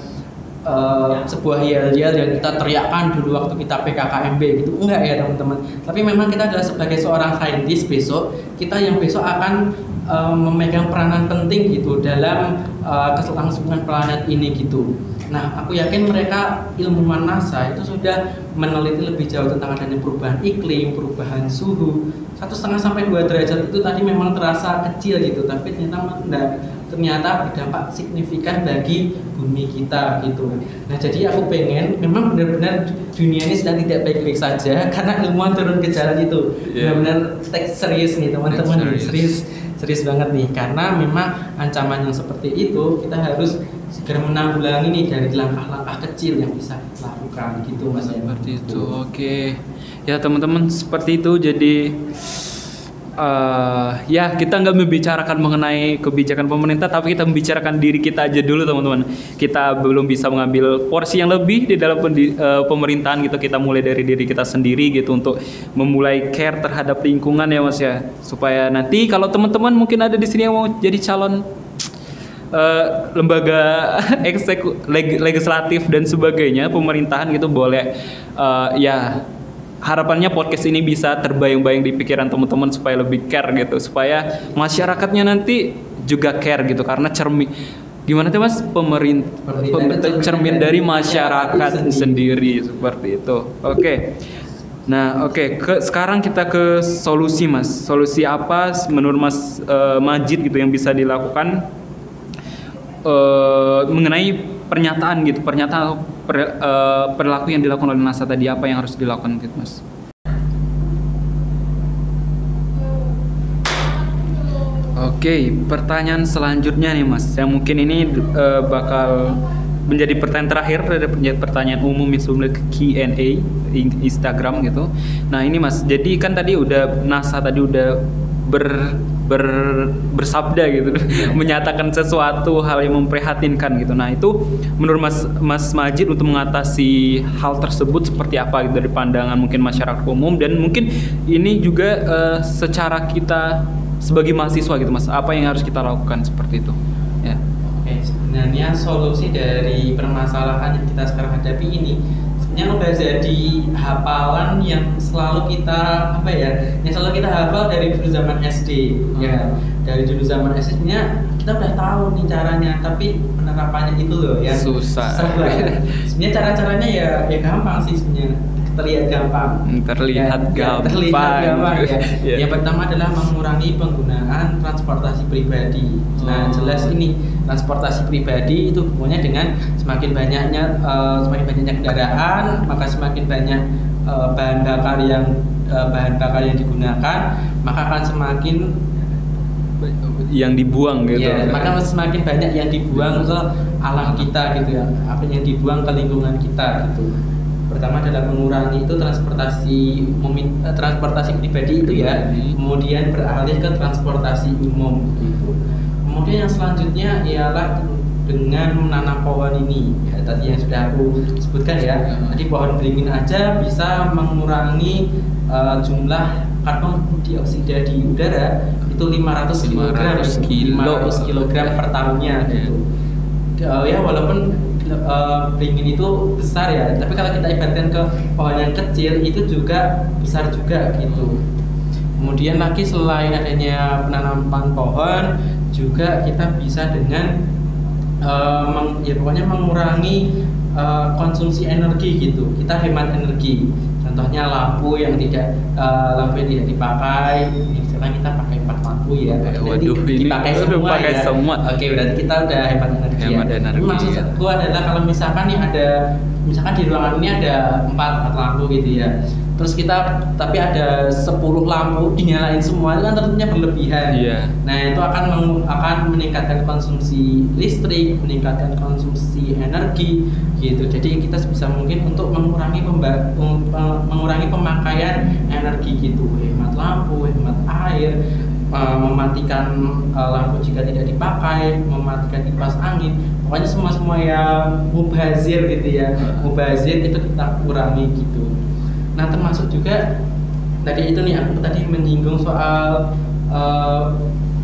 uh, sebuah yel-yel yang kita teriakkan dulu waktu kita PKKMB gitu. Enggak ya teman-teman. Tapi memang kita adalah sebagai seorang saintis besok kita yang besok akan uh, memegang peranan penting gitu dalam uh, keselangsungan planet ini gitu. Nah aku yakin mereka ilmuwan NASA itu sudah meneliti lebih jauh tentang adanya perubahan iklim perubahan suhu. Satu setengah sampai dua derajat itu tadi memang terasa kecil gitu tapi ternyata ternyata berdampak signifikan bagi bumi kita gitu. Nah jadi aku pengen memang benar-benar dunia ini sedang tidak baik-baik saja karena ilmuwan turun ke jalan itu. Yeah. benar-benar take serius nih teman-teman. Serius. Serius banget nih karena memang ancaman yang seperti itu kita harus segera menanggulangi nih dari langkah-langkah kecil yang bisa kita lakukan gitu mas. Seperti itu oke. Ya teman-teman seperti itu jadi uh, ya kita nggak membicarakan mengenai kebijakan pemerintah tapi kita membicarakan diri kita aja dulu teman-teman. Kita belum bisa mengambil porsi yang lebih di dalam uh, pemerintahan gitu. Kita mulai dari diri kita sendiri gitu untuk memulai care terhadap lingkungan ya mas ya. Supaya nanti kalau teman-teman mungkin ada di sini yang mau jadi calon uh, lembaga ekseku leg, legislatif dan sebagainya pemerintahan gitu boleh. Uh, ya harapannya podcast ini bisa terbayang-bayang di pikiran teman-teman supaya lebih care gitu supaya masyarakatnya nanti juga care gitu karena cermin gimana tuh mas? Pemerintah Pemerintah itu cermin dari masyarakat sendiri. seperti itu. Oke. Nah oke ke sekarang kita ke solusi mas. Solusi apa menurut mas eh, Majid gitu yang bisa dilakukan eh, mengenai pernyataan gitu pernyataan per- eh, perilaku yang dilakukan oleh NASA tadi apa yang harus dilakukan gitu mas Oke, pertanyaan selanjutnya nih Mas, yang mungkin ini eh, bakal menjadi pertanyaan terakhir dari pertanyaan- umum yang sebelumnya ke Q&A in- Instagram gitu. Nah ini Mas, jadi kan tadi udah NASA tadi udah ber, ber bersabda gitu, menyatakan sesuatu hal yang memprihatinkan gitu. Nah itu menurut Mas Mas Majid untuk mengatasi hal tersebut seperti apa gitu dari pandangan mungkin masyarakat umum dan mungkin ini juga eh, secara kita sebagai mahasiswa gitu mas. Apa yang harus kita lakukan seperti itu? Ya. Sebenarnya solusi dari permasalahan yang kita sekarang hadapi ini sebenarnya udah jadi hafalan yang selalu kita apa ya, yang selalu kita hafal dari dulu zaman SD ya. Dari dulu zaman SD sebenarnya kita udah tahu nih caranya, tapi penerapannya itu loh yang Susah. banget. sebenarnya cara-caranya ya ya gampang sih sebenarnya terlihat gampang. Hmm, terlihat Ya, gampang. terlihat gampang ya. Ya. Yang pertama adalah mengurangi penggunaan transportasi pribadi. Nah, Oh. jelas ini transportasi pribadi itu hubungannya dengan semakin banyaknya eh, semakin banyaknya kendaraan, maka semakin banyak eh, bahan bakar yang eh, bahan bakar yang digunakan, maka akan semakin yang dibuang gitu ya, maka semakin banyak yang dibuang ke alam kita gitu ya, apa yang dibuang ke lingkungan kita gitu. Pertama adalah mengurangi itu transportasi eh, transportasi pribadi itu ya, Pribadi. kemudian beralih ke transportasi umum gitu. Kemudian yang selanjutnya ialah dengan menanam pohon ini ya tadi yang sudah aku sebutkan ya Ya. tadi pohon beringin aja bisa mengurangi eh, jumlah karbon dioksida di udara itu 500 kilogram 500 kilo. 500 kilogram per tahunnya Ya. gitu Eh, ya walaupun beringin itu besar ya. Tapi kalau kita ibaratkan ke pohon yang kecil itu juga besar juga gitu. Kemudian lagi selain adanya penanaman pohon juga kita bisa dengan eh, meng- ya pokoknya mengurangi eh, konsumsi energi gitu. Kita hemat energi. Contohnya lampu yang tidak eh, lampu yang tidak dipakai misalnya kita pakai empat ya Eh, Berarti waduh, ini dipakai semua pakai ya? semua. oke berarti kita udah hemat energi Hemat ya. energi, maksudku adalah kalau misalkan nih ada misalkan di ruangan ini ada empat empat lampu gitu ya. Terus kita tapi ada 10 lampu dinyalain semua itu kan tentunya berlebihan. Iya. nah itu akan meng- akan meningkatkan konsumsi listrik meningkatkan konsumsi energi gitu. Jadi kita bisa mungkin untuk mengurangi pemba- pem- pe- mengurangi pemakaian energi gitu. Hemat lampu hemat air uh, mematikan uh, lampu jika tidak dipakai mematikan kipas angin. Pokoknya semua semua yang mubazir gitu ya. Mubazir itu kita kurangi gitu. Nah termasuk juga tadi itu nih aku tadi menyinggung soal uh,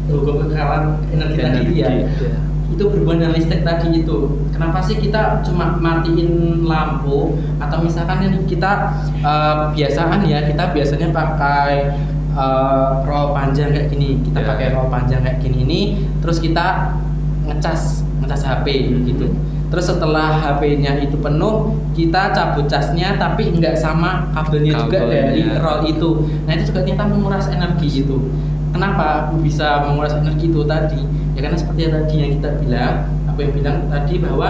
hukum kekalahan energi, tadi itu ya. Energi, ya. itu berhubungan dengan listrik tadi itu. Kenapa sih kita cuma matiin lampu? Atau misalkan ini kita uh, biasaan ya kita biasanya pakai uh, roll panjang kayak gini. Kita Ya. pakai roll panjang kayak gini ini terus kita ngecas ngecas HP gitu. Terus setelah HP-nya itu penuh kita cabut casnya tapi nggak sama kabelnya, juga Kabelnya. dari roll itu. Nah itu juga ternyata menguras energi gitu. Kenapa bisa menguras energi itu tadi? Ya karena seperti yang tadi yang kita bilang aku yang bilang tadi bahwa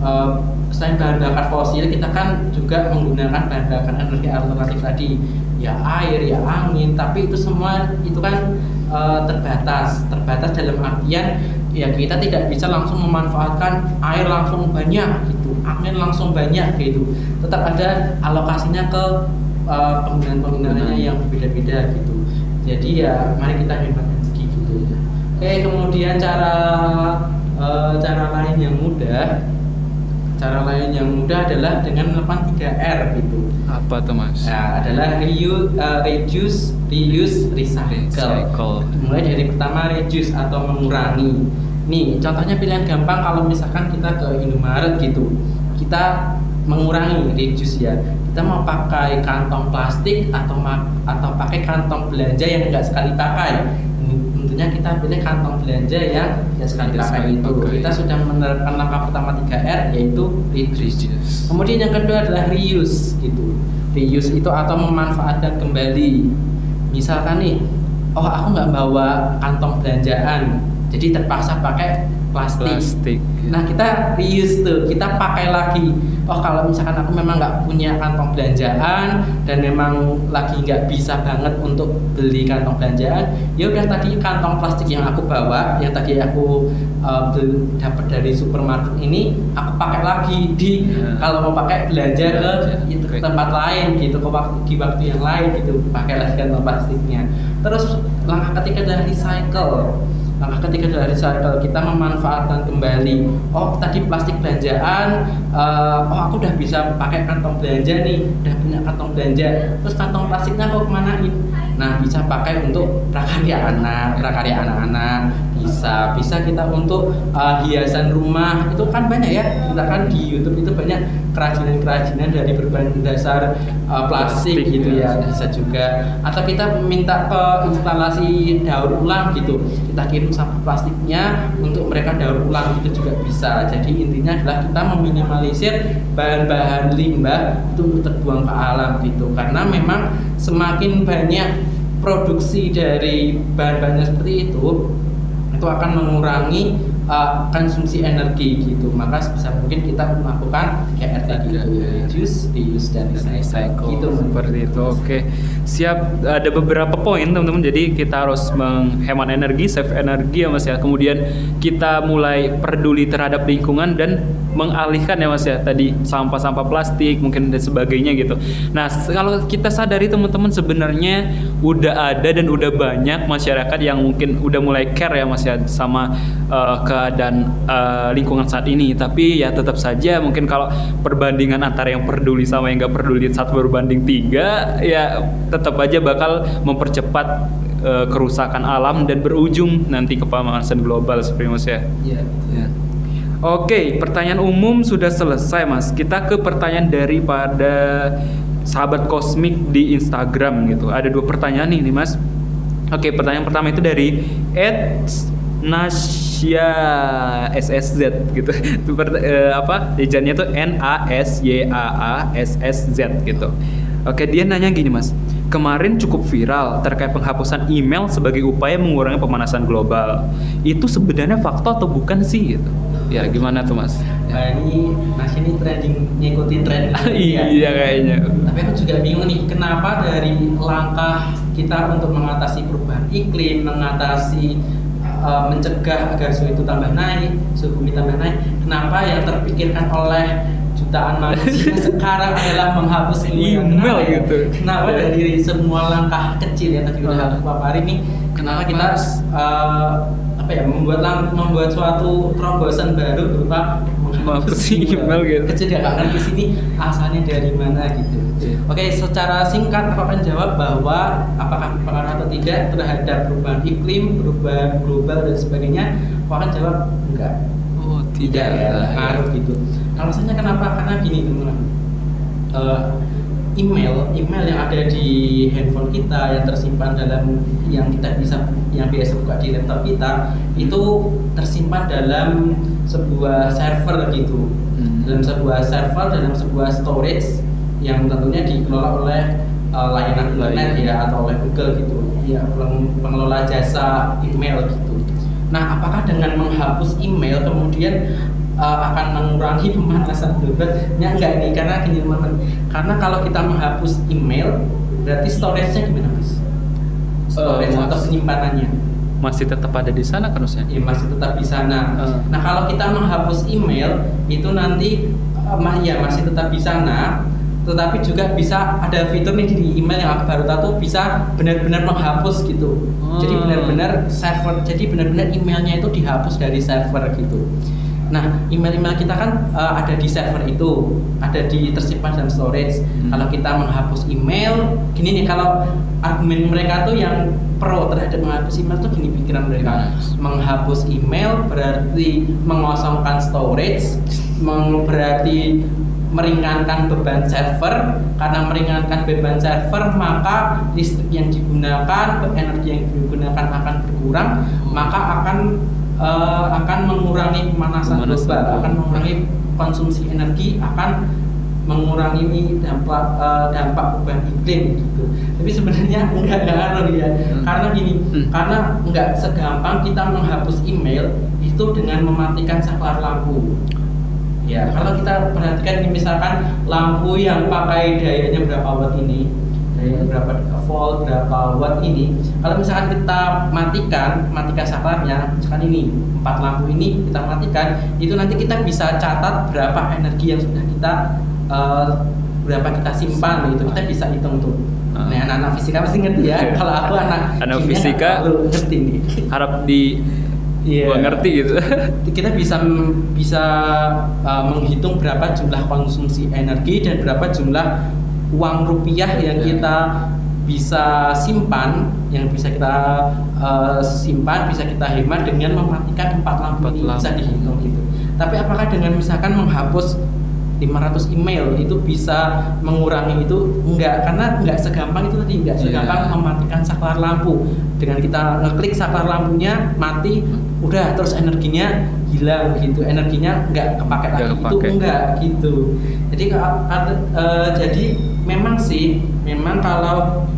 eh, selain bahan bakar fosil kita kan juga menggunakan bahan bakar energi alternatif tadi ya air ya angin tapi itu semua itu kan eh, terbatas. Terbatas dalam artian ya kita tidak bisa langsung memanfaatkan air langsung banyak gitu angin langsung banyak gitu. Tetap ada alokasinya ke eh, penggunaan-penggunaannya yang berbeda-beda gitu. Jadi ya mari kita hemat energi gitu. Oke kemudian cara eh, cara lain yang mudah cara lain yang mudah adalah dengan melakukan 3R gitu apa tuh mas Nah, adalah reuse, uh, reduce, reuse, recycle. Recycle. Mulai dari pertama reduce atau mengurangi. Nih, contohnya pilihan gampang kalau misalkan kita ke Indomaret gitu. Kita mengurangi reduce ya kita mau pakai kantong plastik atau atau pakai kantong belanja yang enggak sekali pakai tentunya kita pilih kantong belanja yang ya sekali Tidak pakai sekali itu pakai. kita sudah menerapkan langkah pertama 3R yaitu reduce Reduce. kemudian yang kedua adalah reuse gitu reuse itu atau memanfaatkan kembali misalkan nih oh aku nggak bawa kantong belanjaan jadi terpaksa pakai plastik Plastik. Nah kita reuse tuh, kita pakai lagi. Oh kalau misalkan aku memang nggak punya kantong belanjaan dan memang lagi nggak bisa banget untuk beli kantong belanjaan, ya udah tadi kantong plastik yang aku bawa, yang tadi aku uh, dapat dari supermarket ini, aku pakai lagi di Ya. kalau mau pakai belanja ke Oke. tempat lain gitu, ke waktu di waktu yang lain gitu, pakai lagi kantong plastiknya. Terus langkah ketiga adalah recycle. Langkah ketiga adalah recycle, kita memanfaatkan kembali. Oh, tadi plastik belanjaan, eh, oh aku udah bisa pakai kantong belanja nih, udah punya kantong belanja. Terus kantong plastiknya aku kemanain? Nah, bisa pakai untuk prakarya anak, prakarya anak-anak, bisa bisa kita untuk eh, hiasan rumah. Itu kan banyak ya kita kan di YouTube itu banyak kerajinan-kerajinan dari berbahan dasar eh, plastik, Plastik, gitu ya. ya bisa juga. Atau kita minta ke instalasi daur ulang gitu. Kita kirim sampah plastiknya untuk mereka daur ulang itu juga bisa. Jadi intinya adalah kita meminimalisir bahan-bahan limbah itu untuk terbuang ke alam gitu. Karena memang semakin banyak produksi dari bahan-bahan seperti itu itu akan mengurangi uh, konsumsi energi gitu. Maka sebisa mungkin kita melakukan 3R tadi Tiga, itu ya. reduce, reuse dan recycle recycle. Gitu seperti itu. Oke. Siap. Ada beberapa poin teman-teman. Jadi kita harus menghemat energi save energi ya mas ya. Kemudian kita mulai peduli terhadap lingkungan dan mengalihkan ya mas ya tadi sampah-sampah plastik mungkin dan sebagainya gitu nah kalau kita sadari teman-teman sebenarnya udah ada dan udah banyak masyarakat yang mungkin udah mulai care ya mas ya sama uh, keadaan uh, lingkungan saat ini tapi ya tetap saja mungkin kalau perbandingan antara yang peduli sama yang nggak peduli satu berbanding tiga ya tetap aja bakal mempercepat uh, kerusakan alam dan berujung nanti ke pemanasan global seperti mas ya. Ya. Oke, pertanyaan umum sudah selesai, Mas. Kita ke pertanyaan daripada sahabat kosmik di Instagram gitu. Ada dua pertanyaan nih, Mas. Oke, pertanyaan pertama itu dari Ed Nasya SSZ gitu. Itu eh, apa? Ejaannya tuh N A S Y A A S S Z gitu. Oke, dia nanya gini, Mas. Kemarin cukup viral terkait penghapusan email sebagai upaya mengurangi pemanasan global. Itu sebenarnya fakta atau bukan sih gitu? Ya, gimana tuh, Mas? Nah, ini Mas ini trending ngikutin tren ya. iya kayaknya. Tapi aku juga bingung nih, kenapa dari langkah kita untuk mengatasi perubahan iklim, mengatasi uh, mencegah agar suhu itu tambah naik, suhu bumi tambah naik, kenapa yang terpikirkan oleh jutaan manusia sekarang adalah menghapus email? Email Kenapa ya? gitu. Kenapa Ya. dari semua langkah kecil yang tadi udah aku paparin nih, kenapa Kenapa? kita uh, apa ya membuat lang- membuat suatu terobosan baru berupa Menghapus email gitu. kecil ya nggak ngerti sini asalnya dari mana gitu. Iya. Oke, secara singkat aku akan jawab bahwa apakah berpengaruh atau tidak terhadap perubahan iklim, perubahan global dan sebagainya. Aku akan jawab enggak. Oh, Tidak ya, pengaruh gitu. Alasannya kenapa? Karena gini teman-teman. Eh, email, email yang ada di handphone kita yang tersimpan dalam yang kita bisa yang biasa buka di laptop kita itu tersimpan dalam sebuah server gitu. Hmm. dalam sebuah server dalam sebuah storage yang tentunya dikelola oleh uh, layanan internet ya atau oleh Google gitu. Ya peng- pengelola jasa email gitu. Nah apakah dengan menghapus email kemudian uh, akan mengurangi pemanasan global ya enggak nih karena gini teman-teman karena kalau kita menghapus email berarti storage-nya gimana mas storage Eh, atau penyimpanannya Masih tetap ada di sana kan ya masih tetap di sana. Hmm. Nah kalau kita menghapus email itu nanti eh, ma- ya masih tetap di sana, tetapi juga bisa ada fitur nih di email yang aku baru tahu bisa benar-benar menghapus gitu. Jadi Hmm. benar-benar server, jadi benar-benar emailnya itu dihapus dari server gitu. Nah, email-email kita kan eh, ada di server itu, ada di tersimpan dalam storage. Hmm. Kalau kita menghapus email, gini nih kalau argumen mereka tuh yang pro terhadap menghapus email tuh gini pikiran mereka. Menghapus email berarti mengosongkan storage, meng- berarti meringankan beban server karena meringankan beban server maka listrik yang digunakan energi yang digunakan akan berkurang maka akan uh, akan mengurangi pemanasan Pemanasan global akan mengurangi konsumsi energi akan mengurangi dampak uh, dampak perubahan iklim gitu tapi sebenarnya enggak ngaruh ya Hmm. karena gini Hmm. karena enggak segampang kita menghapus email itu dengan mematikan saklar lampu Ya, kalau kita perhatikan misalkan lampu yang pakai dayanya berapa watt ini, daya berapa volt, berapa watt ini. Kalau misalkan kita matikan, matikan saklarnya, misalkan ini empat lampu ini kita matikan, itu nanti kita bisa catat berapa energi yang sudah kita eh, berapa kita simpan itu kita bisa hitung tuh. Ah. Nah, anak-anak fisika pasti ngerti ya. Kalau aku anak Anak fisika. ngerti nih. harap di Iya. gua ngerti gitu kita bisa bisa uh, menghitung berapa jumlah konsumsi energi dan berapa jumlah uang rupiah yang Ya. kita bisa simpan yang bisa kita uh, simpan bisa kita hemat dengan mematikan empat lampu Empat ini lampu. bisa dihitung gitu tapi apakah dengan misalkan menghapus 500 email itu bisa mengurangi itu? Enggak karena enggak segampang itu tadi enggak Iya. segampang mematikan saklar lampu. Dengan kita ngeklik saklar lampunya mati udah terus energinya hilang gitu. Energinya enggak kepake lagi itu kepake. enggak gitu. Jadi eh, jadi memang sih memang kalau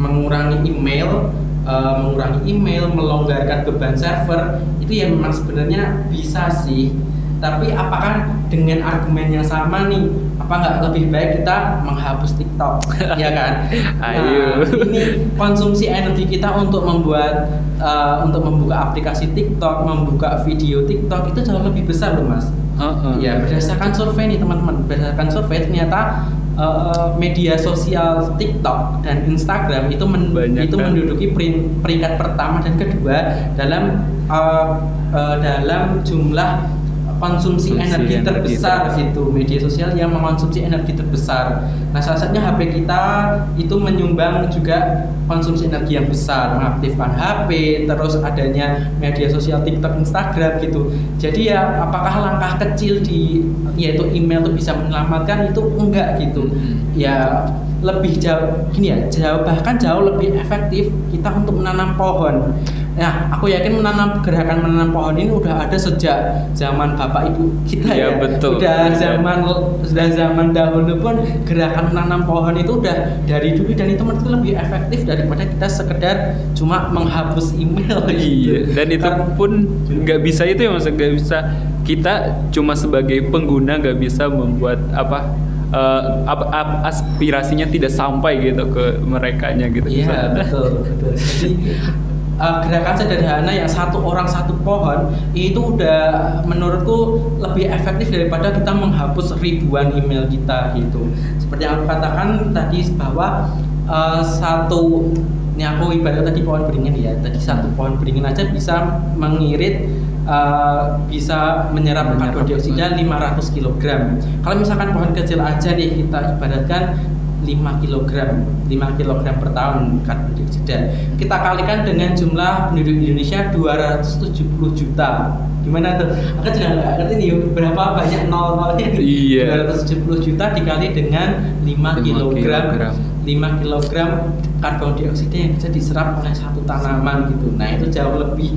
mengurangi email eh, mengurangi email melonggarkan beban server itu ya memang sebenarnya bisa sih tapi apakah dengan argumen yang sama nih apa nggak lebih baik kita menghapus TikTok ya kan Ayo. ini konsumsi energi kita untuk membuat eh, untuk membuka aplikasi TikTok membuka video TikTok itu jauh lebih besar loh mas Heeh. Ya berdasarkan survei nih teman-teman, berdasarkan survei ternyata eh, media sosial TikTok dan Instagram itu men- Banyak itu kan? menduduki perin- peringkat pertama dan kedua dalam eh, eh, dalam jumlah konsumsi Konsumsi energi energi terbesar itu media sosial yang mengonsumsi energi terbesar. Nah salah satunya HP kita itu menyumbang juga konsumsi energi yang besar, mengaktifkan HP, terus adanya media sosial TikTok, Instagram gitu. Jadi ya apakah langkah kecil di yaitu email itu bisa menyelamatkan itu enggak gitu. Mhm. Ya lebih jauh gini ya jauh bahkan jauh lebih efektif kita untuk menanam pohon. Nah, aku yakin menanam gerakan menanam pohon ini udah ada sejak zaman bapak ibu kita Iya, ya. betul. Udah Iya. zaman sudah zaman dahulu pun gerakan menanam pohon itu udah dari dulu dan itu menurutku lebih efektif daripada kita sekedar cuma menghapus email Iya, gitu. dan itu Karena- pun nggak bisa itu ya mas, nggak bisa kita cuma sebagai pengguna nggak bisa membuat apa eh, ap- ap- aspirasinya tidak sampai gitu ke merekanya gitu. Iya betul betul. Jadi uh, gerakan sederhana yang satu orang satu pohon itu udah menurutku lebih efektif daripada kita menghapus ribuan email kita gitu. Seperti yang aku katakan tadi bahwa uh, satu ini aku ibarat tadi pohon beringin ya. Tadi satu pohon beringin aja bisa mengirit uh, bisa menyerap karbon dioksida 500 kg. Kalau misalkan pohon kecil aja nih kita ibaratkan 5 kg 5 kg per tahun karbon dioksida kita kalikan dengan jumlah penduduk Indonesia 270 juta. Gimana tuh? Aku juga nggak ngerti nih berapa banyak nol nolnya nih? Iya. 270 juta dikali dengan 5 Lima kg kilogram. 5 kg karbon dioksida yang bisa diserap oleh satu tanaman gitu. Nah itu jauh lebih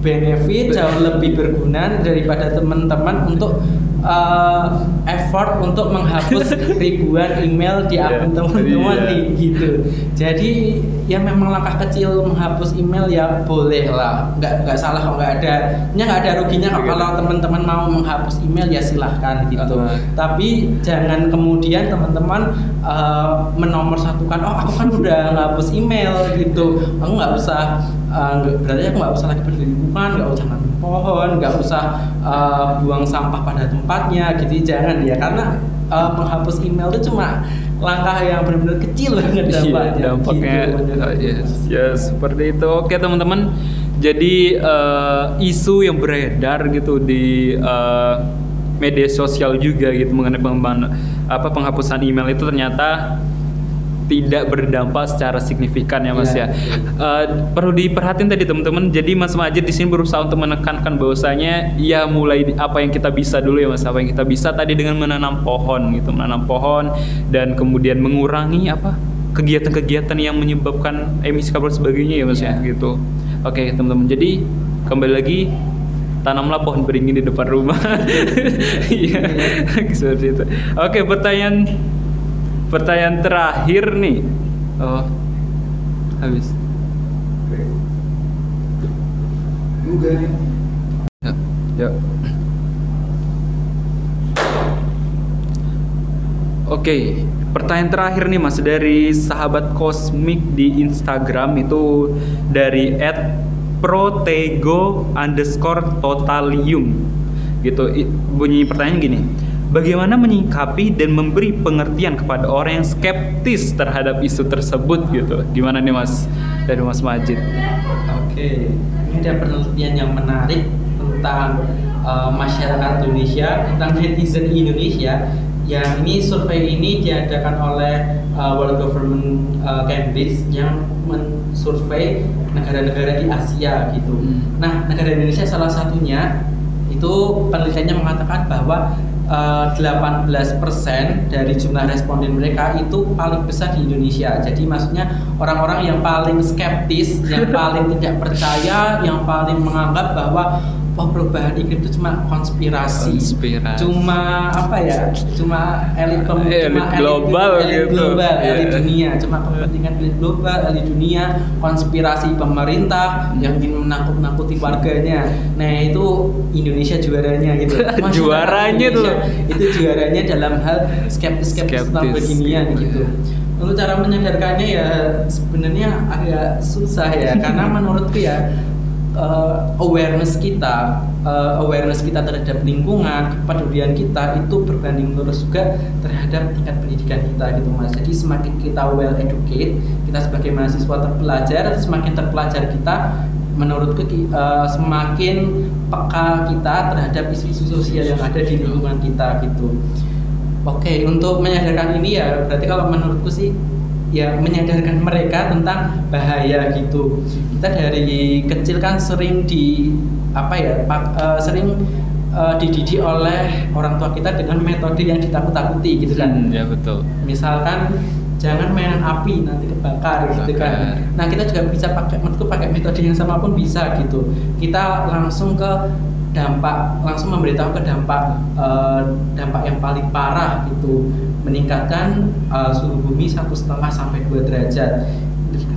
benefit jauh lebih berguna daripada teman-teman untuk uh, effort untuk menghapus ribuan email di akun Iya, teman-teman nih gitu. Jadi ya memang langkah kecil menghapus email ya boleh lah, nggak nggak salah kok nggak ada, nya nggak ada ruginya kok kalau teman-teman mau menghapus email ya silahkan gitu. Uh-huh. Tapi jangan kemudian teman-teman uh, menomorsatukan, oh aku kan udah ngapus email gitu, aku nggak usah uh, berarti aku nggak usah lagi berlingkungan, nggak usah nanam pohon, nggak usah uh, buang sampah pada tempatnya, gitu. Jangan ya karena uh, menghapus email itu cuma langkah yang benar-benar kecil banget Iya, dampaknya. dampaknya gitu, aku. yes, ya seperti itu. Oke teman-teman, jadi eh, isu yang beredar gitu di eh, media sosial juga gitu mengenai pengembangan apa penghapusan email itu ternyata tidak berdampak secara signifikan ya Mas Iya, ya. Eh, perlu diperhatiin tadi teman-teman. Jadi Mas Majid di sini berusaha untuk menekankan bahwasanya ya mulai apa yang kita bisa dulu ya Mas, apa yang kita bisa tadi dengan menanam pohon gitu, menanam pohon dan kemudian mengurangi apa kegiatan-kegiatan yang menyebabkan emisi karbon sebagainya ya Mas ya Iya. gitu. Oke teman-teman. Jadi kembali lagi tanamlah pohon beringin di depan rumah. Iya, seperti itu. Oke, pertanyaan pertanyaan terakhir nih. Oh, habis. nih Ya, ya. Oke, pertanyaan terakhir nih Mas dari sahabat kosmik di Instagram itu dari @protego underscore totalium gitu. Bunyi pertanyaan gini, bagaimana menyikapi dan memberi pengertian kepada orang yang skeptis terhadap isu tersebut gitu? Gimana nih Mas dari Mas Majid? Oke, ini ada penelitian yang menarik tentang uh, masyarakat Indonesia, tentang netizen Indonesia. Yang ini survei ini diadakan oleh uh, World Government uh, Cambridge yang mensurvei negara-negara di Asia gitu. Hmm. Nah, negara Indonesia salah satunya itu penelitiannya mengatakan bahwa uh, 18% dari jumlah responden mereka itu paling besar di Indonesia. Jadi maksudnya orang-orang yang paling skeptis, yang paling tidak percaya, yang paling menganggap bahwa oh, perubahan iklim itu cuma konspirasi. Konspirasi. Cuma apa ya? Cuma elit kom- Elit cuma global elit gitu. global, elit Iya. dunia, cuma kepentingan elit global, elit dunia, konspirasi pemerintah yang ingin menakut-nakuti warganya. Nah, itu Indonesia juaranya gitu. Masyarakat Juaranya tuh. Indonesia Itu juaranya dalam hal skeptis-skeptis tentang Skeptis. beginian gitu. Untuk cara menyadarkannya ya sebenarnya agak susah ya karena menurutku ya uh, awareness kita, uh, awareness kita terhadap lingkungan, kepedulian kita itu berbanding lurus juga terhadap tingkat pendidikan kita gitu mas. Jadi semakin kita well educate, kita sebagai mahasiswa terpelajar, semakin terpelajar kita, menurutku ki- uh, semakin peka kita terhadap isu-isu sosial yang ada di lingkungan kita gitu. Oke, untuk menyadarkan ini ya berarti kalau menurutku sih ya menyadarkan mereka tentang bahaya gitu. Kita dari kecil kan sering di apa ya pak- eh, sering eh, dididik oleh orang tua kita dengan metode yang ditakut-takuti gitu kan. Hmm, ya betul. Misalkan jangan mainan api nanti kebakar gitu kan. Nah kita juga bisa pakai menurutku pakai metode yang sama pun bisa gitu. Kita langsung ke dampak langsung memberitahu ke dampak eh, dampak yang paling parah gitu meningkatkan eh, suhu bumi satu setengah sampai dua derajat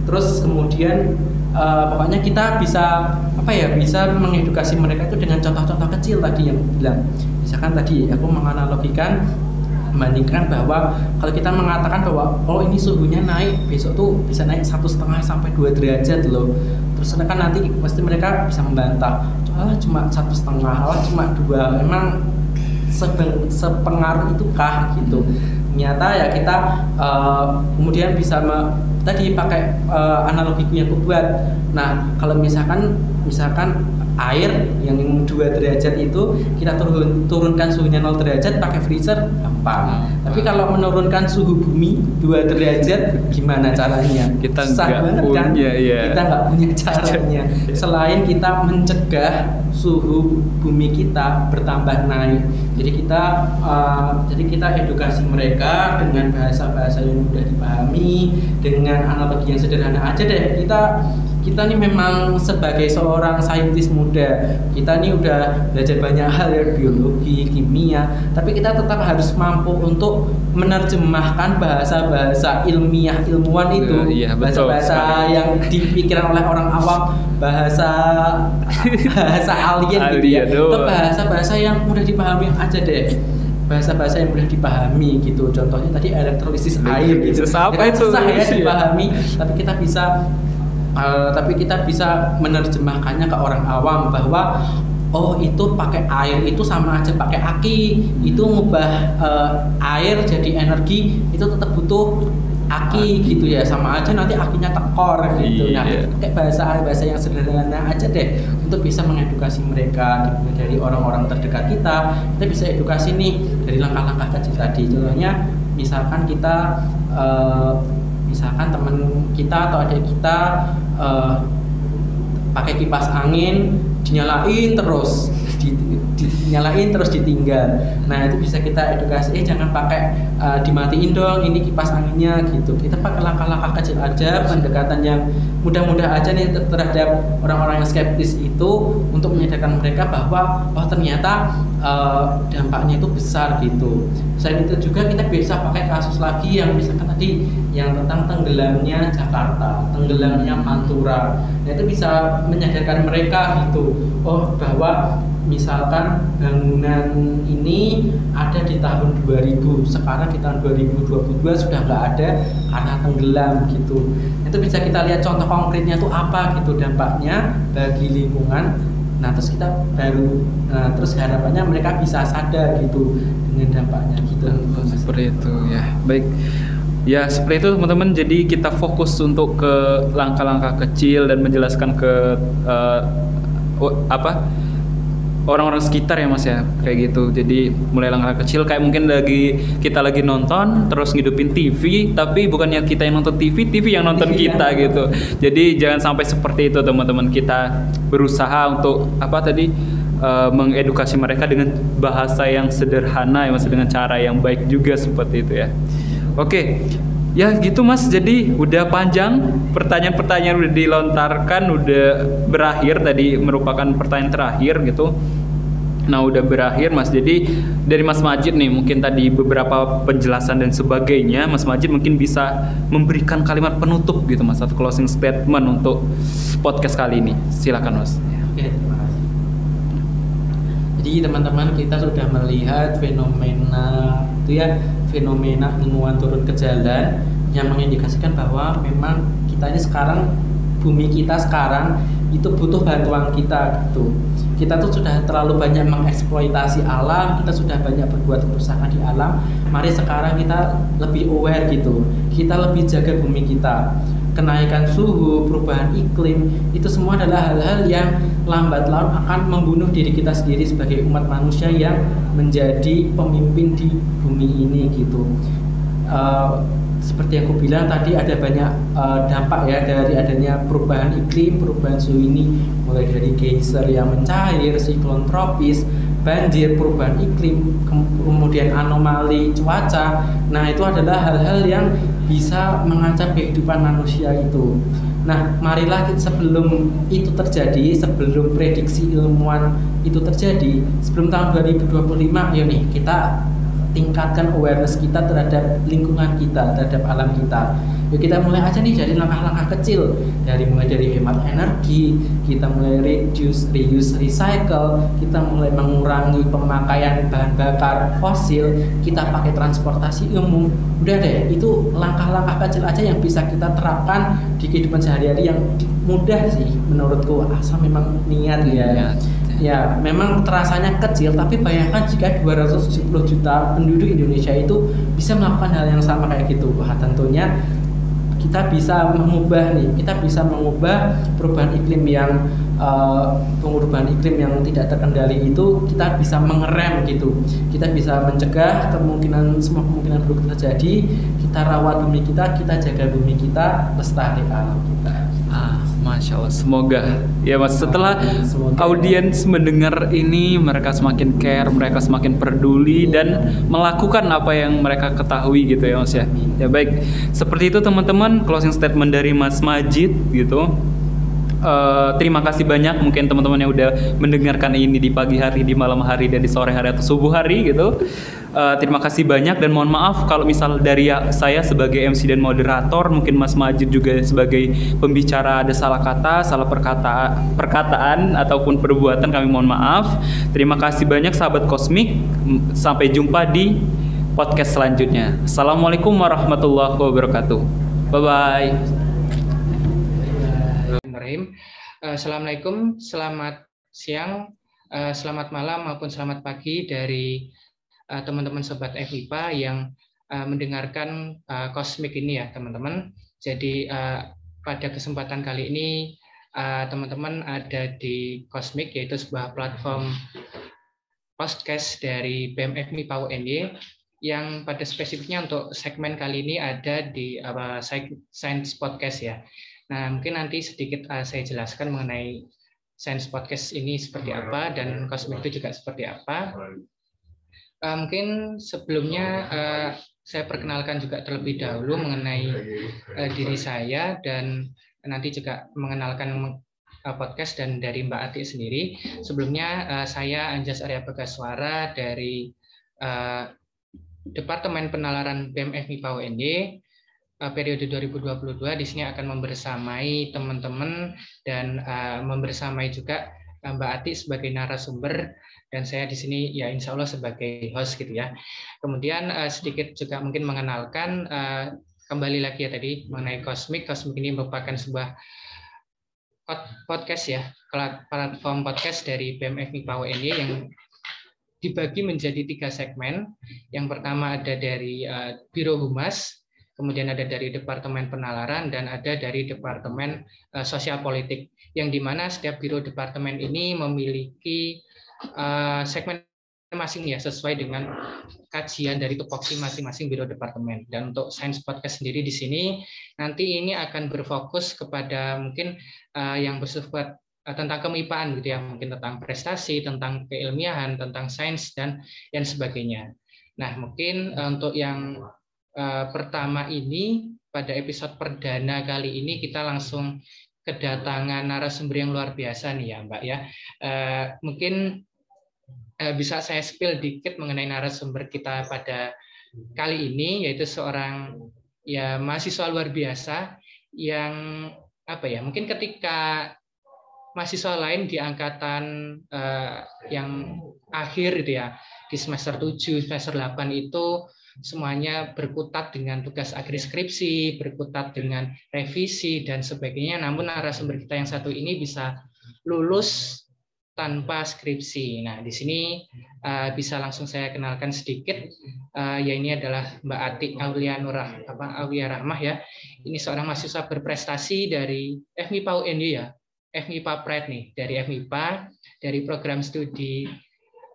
terus kemudian eh, pokoknya kita bisa apa ya bisa mengedukasi mereka itu dengan contoh-contoh kecil tadi yang bilang. Misalkan tadi aku menganalogikan membandingkan bahwa kalau kita mengatakan bahwa oh ini suhunya naik besok tuh bisa naik satu setengah sampai dua derajat loh. Terus kan nanti pasti mereka bisa membantah ah cuma satu setengah ah cuma dua emang sepengaruh itu kah? Gitu. Ternyata ya kita eh, kemudian bisa tadi pakai eh, analogiku yang aku buat nah kalau misalkan misalkan air yang 2 derajat itu kita turun turunkan suhunya 0 derajat pakai freezer gampang. Hmm. Tapi kalau menurunkan suhu bumi 2 derajat gimana caranya? Kita nggak kan? punya, iya. Kita nggak punya caranya. Selain kita mencegah suhu bumi kita bertambah naik. Jadi kita uh, jadi kita edukasi mereka dengan bahasa-bahasa yang mudah dipahami, dengan analogi yang sederhana aja deh. Kita kita nih memang sebagai seorang saintis muda kita nih udah belajar banyak hal ya biologi kimia tapi kita tetap harus mampu untuk menerjemahkan bahasa-bahasa ilmiah ilmuwan itu Eh, iya, betul bahasa-bahasa sekali. yang dipikirkan oleh orang awam bahasa bahasa alien, gitu ya Alien doang. ke bahasa-bahasa yang mudah dipahami aja deh. Bahasa-bahasa yang mudah dipahami gitu. Contohnya tadi elektrolisis air gitu. Elektrolisis apa Ya itu? susah ya Iya. dipahami tapi kita bisa eh, tapi kita bisa menerjemahkannya ke orang awam bahwa oh itu pakai air itu sama aja pakai aki. Itu ngubah eh, air jadi energi itu tetap butuh aki gitu ya. Sama aja nanti akinya tekor gitu. Nah Iya. pakai bahasa bahasa yang sederhana aja deh untuk bisa mengedukasi mereka dimulai dari orang-orang terdekat kita kita bisa edukasi nih dari langkah-langkah kecil tadi contohnya misalkan kita eh, misalkan teman kita atau adik kita uh, pakai kipas angin dinyalain terus dinyalain terus ditinggal. Nah itu bisa kita edukasi, eh jangan pakai uh, dimatiin dong, ini kipas anginnya gitu. Kita pakai langkah-langkah kecil aja, pendekatan yang mudah-mudah aja nih terhadap orang-orang yang skeptis itu untuk menyadarkan mereka bahwa oh ternyata uh, dampaknya itu besar gitu. Selain itu juga kita bisa pakai kasus lagi yang misalkan tadi yang tentang tenggelamnya Jakarta, tenggelamnya Pantura. Nah itu bisa menyadarkan mereka gitu, oh bahwa misalkan bangunan ini ada di tahun 2000 sekarang di tahun 2022 sudah nggak ada karena tenggelam gitu. Itu bisa kita lihat contoh konkretnya itu apa gitu dampaknya bagi lingkungan. Nah terus kita baru nah, terus harapannya mereka bisa sadar gitu dengan dampaknya gitu. Seperti itu ya. Baik. Ya seperti itu teman-teman. Jadi kita fokus untuk ke langkah-langkah kecil dan menjelaskan ke uh, apa orang-orang sekitar ya mas ya. Kayak gitu. Jadi mulai langkah kecil kayak mungkin lagi kita lagi nonton terus ngidupin TV tapi bukannya kita yang nonton TV TV yang nonton iya. kita gitu. Jadi jangan sampai seperti itu teman-teman kita berusaha untuk apa tadi uh, mengedukasi mereka dengan bahasa yang sederhana ya mas dengan cara yang baik juga seperti itu ya. Oke Ya gitu mas, jadi udah panjang pertanyaan-pertanyaan udah dilontarkan, udah berakhir tadi merupakan pertanyaan terakhir gitu. Nah udah berakhir mas, jadi dari Mas Majid nih mungkin tadi beberapa penjelasan dan sebagainya, Mas Majid mungkin bisa memberikan kalimat penutup gitu mas, atau closing statement untuk podcast kali ini. Silakan mas. Oke, terima kasih. Jadi teman-teman kita sudah melihat fenomena itu ya fenomena ilmuwan turun ke jalan yang mengindikasikan bahwa memang kita ini sekarang bumi kita sekarang itu butuh bantuan kita gitu. Kita tuh sudah terlalu banyak mengeksploitasi alam kita sudah banyak berbuat kerusakan di alam mari sekarang kita lebih aware gitu. Kita lebih jaga bumi kita. Kenaikan suhu perubahan iklim itu semua adalah hal-hal yang lambat laun akan membunuh diri kita sendiri sebagai umat manusia yang menjadi pemimpin di bumi ini gitu uh, seperti yang aku bilang tadi ada banyak uh, dampak ya dari adanya perubahan iklim, perubahan suhu ini mulai dari geyser yang mencair, siklon tropis, banjir, perubahan iklim, kemudian anomali cuaca. Nah, itu adalah hal-hal yang bisa mengancam kehidupan manusia itu. Nah, marilah kita sebelum itu terjadi, sebelum prediksi ilmuwan itu terjadi, sebelum tahun 2025, ya nih kita tingkatkan awareness kita terhadap lingkungan kita, terhadap alam kita. Yuk kita mulai aja nih dari langkah-langkah kecil, dari mulai dari hemat energi, kita mulai reduce, reuse, recycle, kita mulai mengurangi pemakaian bahan bakar fosil, kita pakai transportasi umum. Udah deh, itu langkah-langkah kecil aja yang bisa kita terapkan di kehidupan sehari-hari yang mudah sih menurutku. Asal memang niat ya. Ya memang terasanya kecil tapi bayangkan jika 270 juta penduduk Indonesia itu bisa melakukan hal yang sama kayak gitu. Wah tentunya kita bisa mengubah nih kita bisa mengubah perubahan iklim yang uh, iklim yang tidak terkendali itu kita bisa mengerem gitu. Kita bisa mencegah kemungkinan semua kemungkinan buruk terjadi kita rawat bumi kita kita jaga bumi kita lestari alam kita Masya Allah, semoga ya mas setelah audiens mendengar ini mereka semakin care, mereka semakin peduli dan melakukan apa yang mereka ketahui gitu ya mas ya. Ya baik, seperti itu teman-teman closing statement dari Mas Majid gitu. Uh, terima kasih banyak mungkin teman-teman yang udah mendengarkan ini di pagi hari, di malam hari, dan di sore hari atau subuh hari gitu. Uh, terima kasih banyak dan mohon maaf kalau misal dari ya, saya sebagai MC dan moderator, mungkin Mas Majid juga sebagai pembicara ada salah kata, salah perkata, perkataan ataupun perbuatan kami mohon maaf. Terima kasih banyak sahabat kosmik. Sampai jumpa di podcast selanjutnya. Assalamualaikum warahmatullahi wabarakatuh. Bye bye. Assalamualaikum, selamat siang, eh, selamat malam maupun selamat pagi dari Eh, teman-teman sobat FIPA yang mendengarkan Cosmic ini ya teman-teman. Jadi pada kesempatan kali ini teman-teman ada di Cosmic yaitu sebuah platform podcast dari BMFMI PAU UNY yang pada spesifiknya untuk segmen kali ini ada di apa Science Podcast ya. Nah, mungkin nanti sedikit uh, saya jelaskan mengenai Science Podcast ini seperti apa dan Cosmic itu juga seperti apa. Uh, mungkin sebelumnya uh, saya perkenalkan juga terlebih dahulu mengenai uh, diri saya dan nanti juga mengenalkan uh, podcast dan dari Mbak Ati sendiri. Sebelumnya uh, saya Anjas Arya Bagaswara dari uh, Departemen Penalaran BEM FMIPA UNY uh, periode 2022 di sini akan membersamai teman-teman dan uh, membersamai juga uh, Mbak Ati sebagai narasumber dan saya di sini ya insya Allah sebagai host gitu ya. Kemudian uh, sedikit juga mungkin mengenalkan uh, kembali lagi ya tadi mengenai Cosmic. Cosmic ini merupakan sebuah podcast ya, platform podcast dari BMF MIPA UNY yang dibagi menjadi tiga segmen. Yang pertama ada dari uh, Biro Humas, kemudian ada dari Departemen Penalaran, dan ada dari Departemen uh, Sosial Politik. Yang di mana setiap biro departemen ini memiliki uh, segmen masing ya sesuai dengan kajian dari tupoksi masing-masing biro departemen. Dan untuk Science Podcast sendiri di sini nanti ini akan berfokus kepada mungkin uh, yang bersifat Eh, tentang kemipaan gitu ya, mungkin tentang prestasi, tentang keilmiahan, tentang sains dan yang sebagainya. Nah, mungkin eh, untuk yang pertama ini pada episode perdana kali ini kita langsung kedatangan narasumber yang luar biasa nih ya, Mbak ya. Uh, mungkin uh, bisa saya spill dikit mengenai narasumber kita pada kali ini yaitu seorang ya mahasiswa luar biasa yang apa ya, mungkin ketika mahasiswa lain di angkatan yang akhir gitu ya di semester 7, semester 8 itu semuanya berkutat dengan tugas akhir skripsi, berkutat dengan revisi dan sebagainya. Namun narasumber kita yang satu ini bisa lulus tanpa skripsi. Nah, di sini uh, bisa langsung saya kenalkan sedikit. Uh, ya ini adalah Mbak Ati Aulia Nurah apa Aulia Rahmah ya. Ini seorang mahasiswa berprestasi dari FMIPA UNY ya. FMIPA Pride nih, dari FMIPA, dari program studi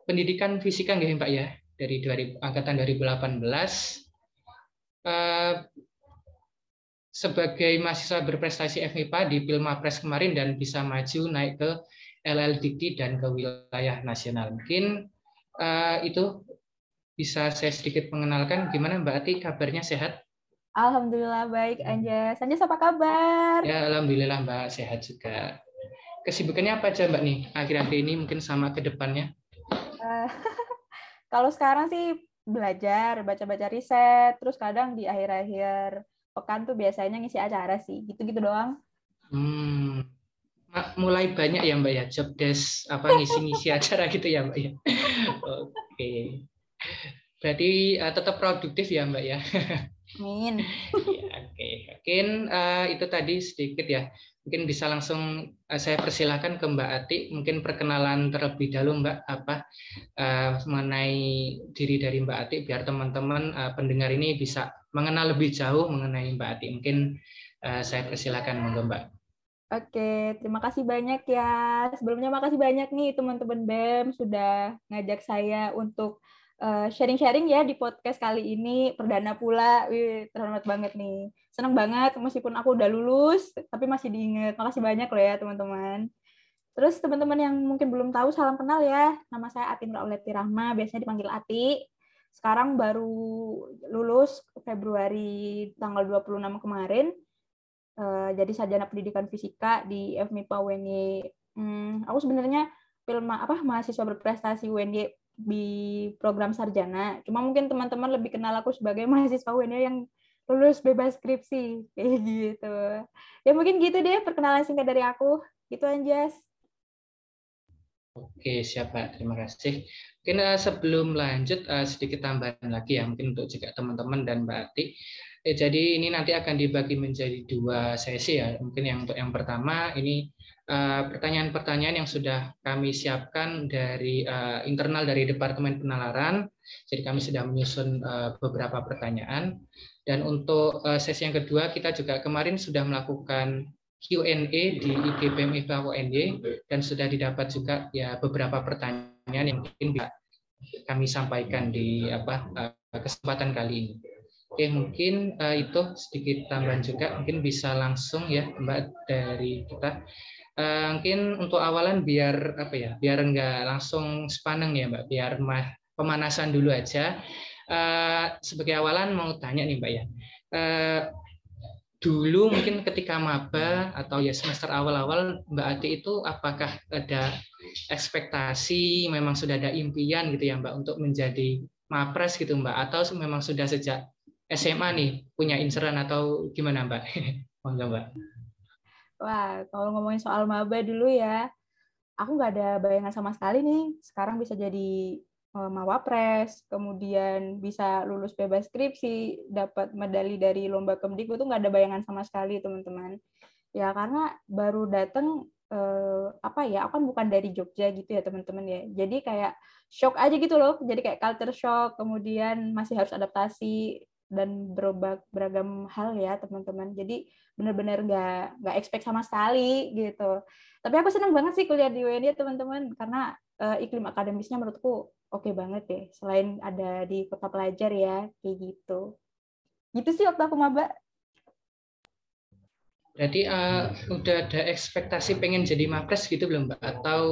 pendidikan fisika nggak Pak ya, dari 2000, angkatan 2018. Uh, sebagai mahasiswa berprestasi FMIPA di Pilmapres kemarin dan bisa maju naik ke LLDT dan ke wilayah nasional. Mungkin uh, itu bisa saya sedikit mengenalkan gimana Mbak Ati kabarnya sehat? Alhamdulillah baik Anjas. Anjas apa kabar? Ya alhamdulillah Mbak sehat juga kesibukannya apa aja Mbak nih akhir-akhir ini mungkin sama ke depannya? Uh, kalau sekarang sih belajar, baca-baca riset, terus kadang di akhir-akhir pekan tuh biasanya ngisi acara sih, gitu-gitu doang. Hmm, mulai banyak ya Mbak ya job desk apa ngisi-ngisi acara gitu ya Mbak ya. Oke. Okay. Berarti uh, tetap produktif ya Mbak ya. Amin. ya, Oke, okay. mungkin uh, itu tadi sedikit ya Mungkin bisa langsung uh, saya persilahkan ke Mbak Ati, mungkin perkenalan terlebih dahulu Mbak apa uh, mengenai diri dari Mbak Ati biar teman-teman uh, pendengar ini bisa mengenal lebih jauh mengenai Mbak Ati. Mungkin uh, saya persilahkan monggo Mbak. Oke, terima kasih banyak ya. Sebelumnya makasih banyak nih teman-teman BEM sudah ngajak saya untuk sharing-sharing ya di podcast kali ini perdana pula. Wih, terhormat banget nih senang banget meskipun aku udah lulus tapi masih diingat makasih banyak loh ya teman-teman. Terus teman-teman yang mungkin belum tahu salam kenal ya. Nama saya Atin Rauleti Rahma biasanya dipanggil Ati. Sekarang baru lulus Februari tanggal 26 kemarin. Uh, jadi sarjana pendidikan fisika di FMIPA UNY hmm, aku sebenarnya film apa mahasiswa berprestasi UNY di program sarjana. Cuma mungkin teman-teman lebih kenal aku sebagai mahasiswa UNY yang lulus bebas skripsi kayak gitu ya mungkin gitu deh perkenalan singkat dari aku gitu Anjas Oke, siapa? Terima kasih. Mungkin uh, sebelum lanjut uh, sedikit tambahan lagi ya, mungkin untuk juga teman-teman dan Mbak Ati. Eh, jadi ini nanti akan dibagi menjadi dua sesi ya. Mungkin yang untuk yang pertama ini pertanyaan-pertanyaan uh, yang sudah kami siapkan dari uh, internal dari Departemen Penalaran. Jadi kami sudah menyusun uh, beberapa pertanyaan. Dan untuk uh, sesi yang kedua, kita juga kemarin sudah melakukan Q&A di IGPM IFA UNY dan sudah didapat juga ya beberapa pertanyaan yang mungkin bisa kami sampaikan di apa uh, kesempatan kali ini. Oke, mungkin uh, itu sedikit tambahan juga, mungkin bisa langsung ya Mbak dari kita. Mungkin untuk awalan biar apa ya, biar enggak langsung sepaneng ya Mbak, biar pemanasan dulu aja. Uh, sebagai awalan mau tanya nih Mbak ya, uh, dulu mungkin ketika maba atau ya semester awal-awal Mbak Ati itu apakah ada ekspektasi, memang sudah ada impian gitu ya Mbak untuk menjadi mapres gitu Mbak atau memang sudah sejak SMA nih punya inseran atau gimana Mbak? Monggo Mbak. Wah, kalau ngomongin soal maba dulu ya, aku nggak ada bayangan sama sekali nih. Sekarang bisa jadi eh, mawapres, kemudian bisa lulus bebas skripsi, dapat medali dari lomba kemdikbud itu nggak ada bayangan sama sekali teman-teman. Ya karena baru datang eh, apa ya, aku kan bukan dari Jogja gitu ya teman-teman ya. Jadi kayak shock aja gitu loh. Jadi kayak culture shock, kemudian masih harus adaptasi dan berubah beragam hal ya teman-teman. Jadi benar-benar nggak nggak expect sama sekali gitu. Tapi aku senang banget sih kuliah di UNY teman-teman karena uh, iklim akademisnya menurutku oke okay banget deh. Selain ada di kota pelajar ya kayak gitu. Gitu sih waktu aku maba. Berarti uh, udah ada ekspektasi pengen jadi mapres gitu belum mbak? Atau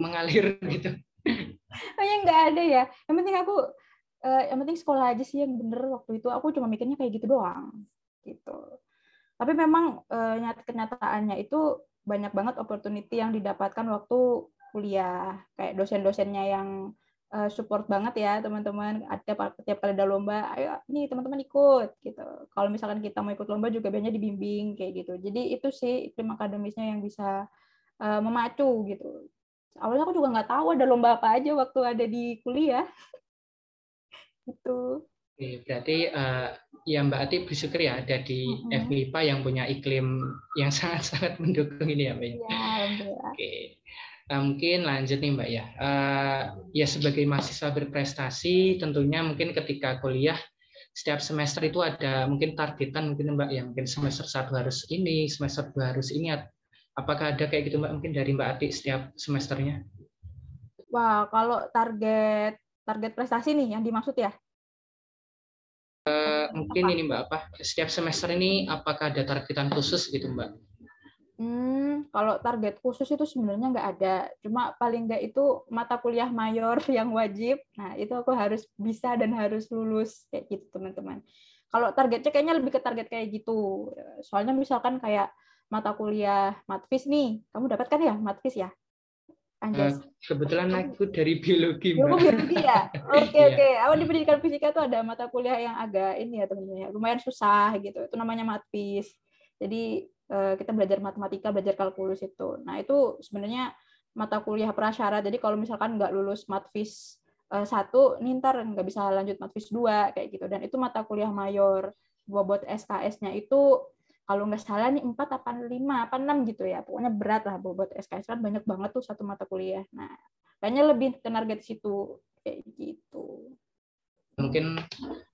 mengalir gitu? Oh ya nggak ada ya. Yang penting aku uh, yang penting sekolah aja sih yang bener waktu itu aku cuma mikirnya kayak gitu doang gitu tapi memang uh, kenyataannya itu banyak banget opportunity yang didapatkan waktu kuliah kayak dosen-dosennya yang uh, support banget ya teman-teman ada tiap kali ada lomba ayo nih teman-teman ikut gitu kalau misalkan kita mau ikut lomba juga biasanya dibimbing kayak gitu jadi itu sih iklim akademisnya yang bisa uh, memacu gitu awalnya aku juga nggak tahu ada lomba apa aja waktu ada di kuliah Itu. Berarti uh, ya Mbak Ati bersyukur ya ada di mm -hmm. FMIPA yang punya iklim yang sangat-sangat mendukung ini ya Mbak. Ya, alhamdulillah. Oke. Uh, mungkin lanjut nih Mbak ya. Uh, ya sebagai mahasiswa berprestasi tentunya mungkin ketika kuliah setiap semester itu ada mungkin targetan mungkin Mbak yang mungkin semester satu harus ini, semester dua harus ini. Apakah ada kayak gitu Mbak mungkin dari Mbak Ati setiap semesternya? Wah, kalau target target prestasi nih yang dimaksud ya? Uh, mungkin apa? ini Mbak apa setiap semester ini apakah ada targetan khusus gitu Mbak? Kalau target khusus itu sebenarnya nggak ada. Cuma paling nggak itu mata kuliah mayor yang wajib. Nah itu aku harus bisa dan harus lulus kayak gitu teman-teman. Kalau targetnya kayaknya lebih ke target kayak gitu. Soalnya misalkan kayak mata kuliah matfis nih, kamu dapatkan ya matfis ya? Anjas. Uh, kebetulan aku dari biologi. Mbak. biologi ya. Oke okay, oke. Okay. Awal di pendidikan fisika tuh ada mata kuliah yang agak ini ya teman-teman ya, lumayan susah gitu. Itu namanya matfis. Jadi kita belajar matematika, belajar kalkulus itu. Nah itu sebenarnya mata kuliah prasyarat. Jadi kalau misalkan nggak lulus matfis uh, satu, nih ntar nggak bisa lanjut matfis dua kayak gitu. Dan itu mata kuliah mayor. Bobot SKS-nya itu kalau nggak salah nih empat apa lima apa enam gitu ya pokoknya berat lah buat SKS kan banyak banget tuh satu mata kuliah nah kayaknya lebih ke target situ kayak gitu mungkin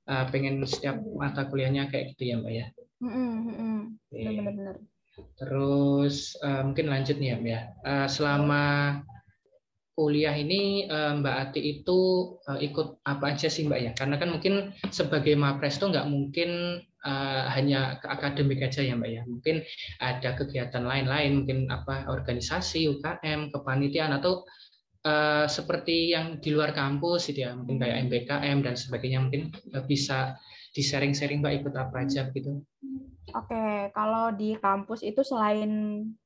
uh, pengen setiap mata kuliahnya kayak gitu ya mbak ya mm-hmm. benar-benar terus uh, mungkin lanjut nih ya mbak ya uh, selama kuliah ini Mbak Ati itu ikut apa aja sih Mbak ya? Karena kan mungkin sebagai mapres itu nggak mungkin uh, hanya ke akademik aja ya Mbak ya. Mungkin ada kegiatan lain-lain, mungkin apa organisasi, UKM, kepanitiaan atau uh, seperti yang di luar kampus gitu ya, mungkin kayak MBKM dan sebagainya mungkin bisa di sharing-sharing Mbak ikut apa aja gitu. Oke, kalau di kampus itu selain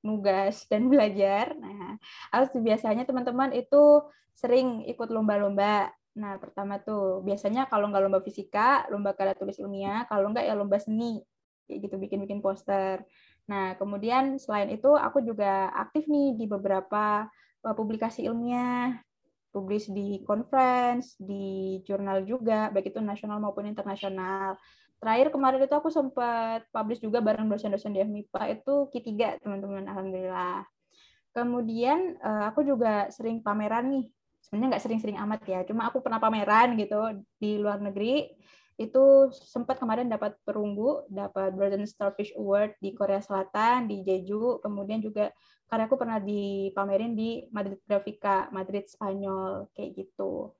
nugas dan belajar, nah harus biasanya teman-teman itu sering ikut lomba-lomba Nah, pertama tuh biasanya kalau nggak lomba fisika, lomba karya tulis ilmiah, kalau nggak ya lomba seni, kayak gitu bikin-bikin poster. Nah, kemudian selain itu aku juga aktif nih di beberapa eh, publikasi ilmiah, publis di conference, di jurnal juga, baik itu nasional maupun internasional. Terakhir kemarin itu aku sempat publish juga bareng dosen-dosen di FMIPA itu Q3, teman-teman, alhamdulillah. Kemudian eh, aku juga sering pameran nih sebenarnya nggak sering-sering amat ya cuma aku pernah pameran gitu di luar negeri itu sempat kemarin dapat perunggu dapat Golden Starfish Award di Korea Selatan di Jeju kemudian juga karyaku pernah dipamerin di Madrid Grafica Madrid Spanyol kayak gitu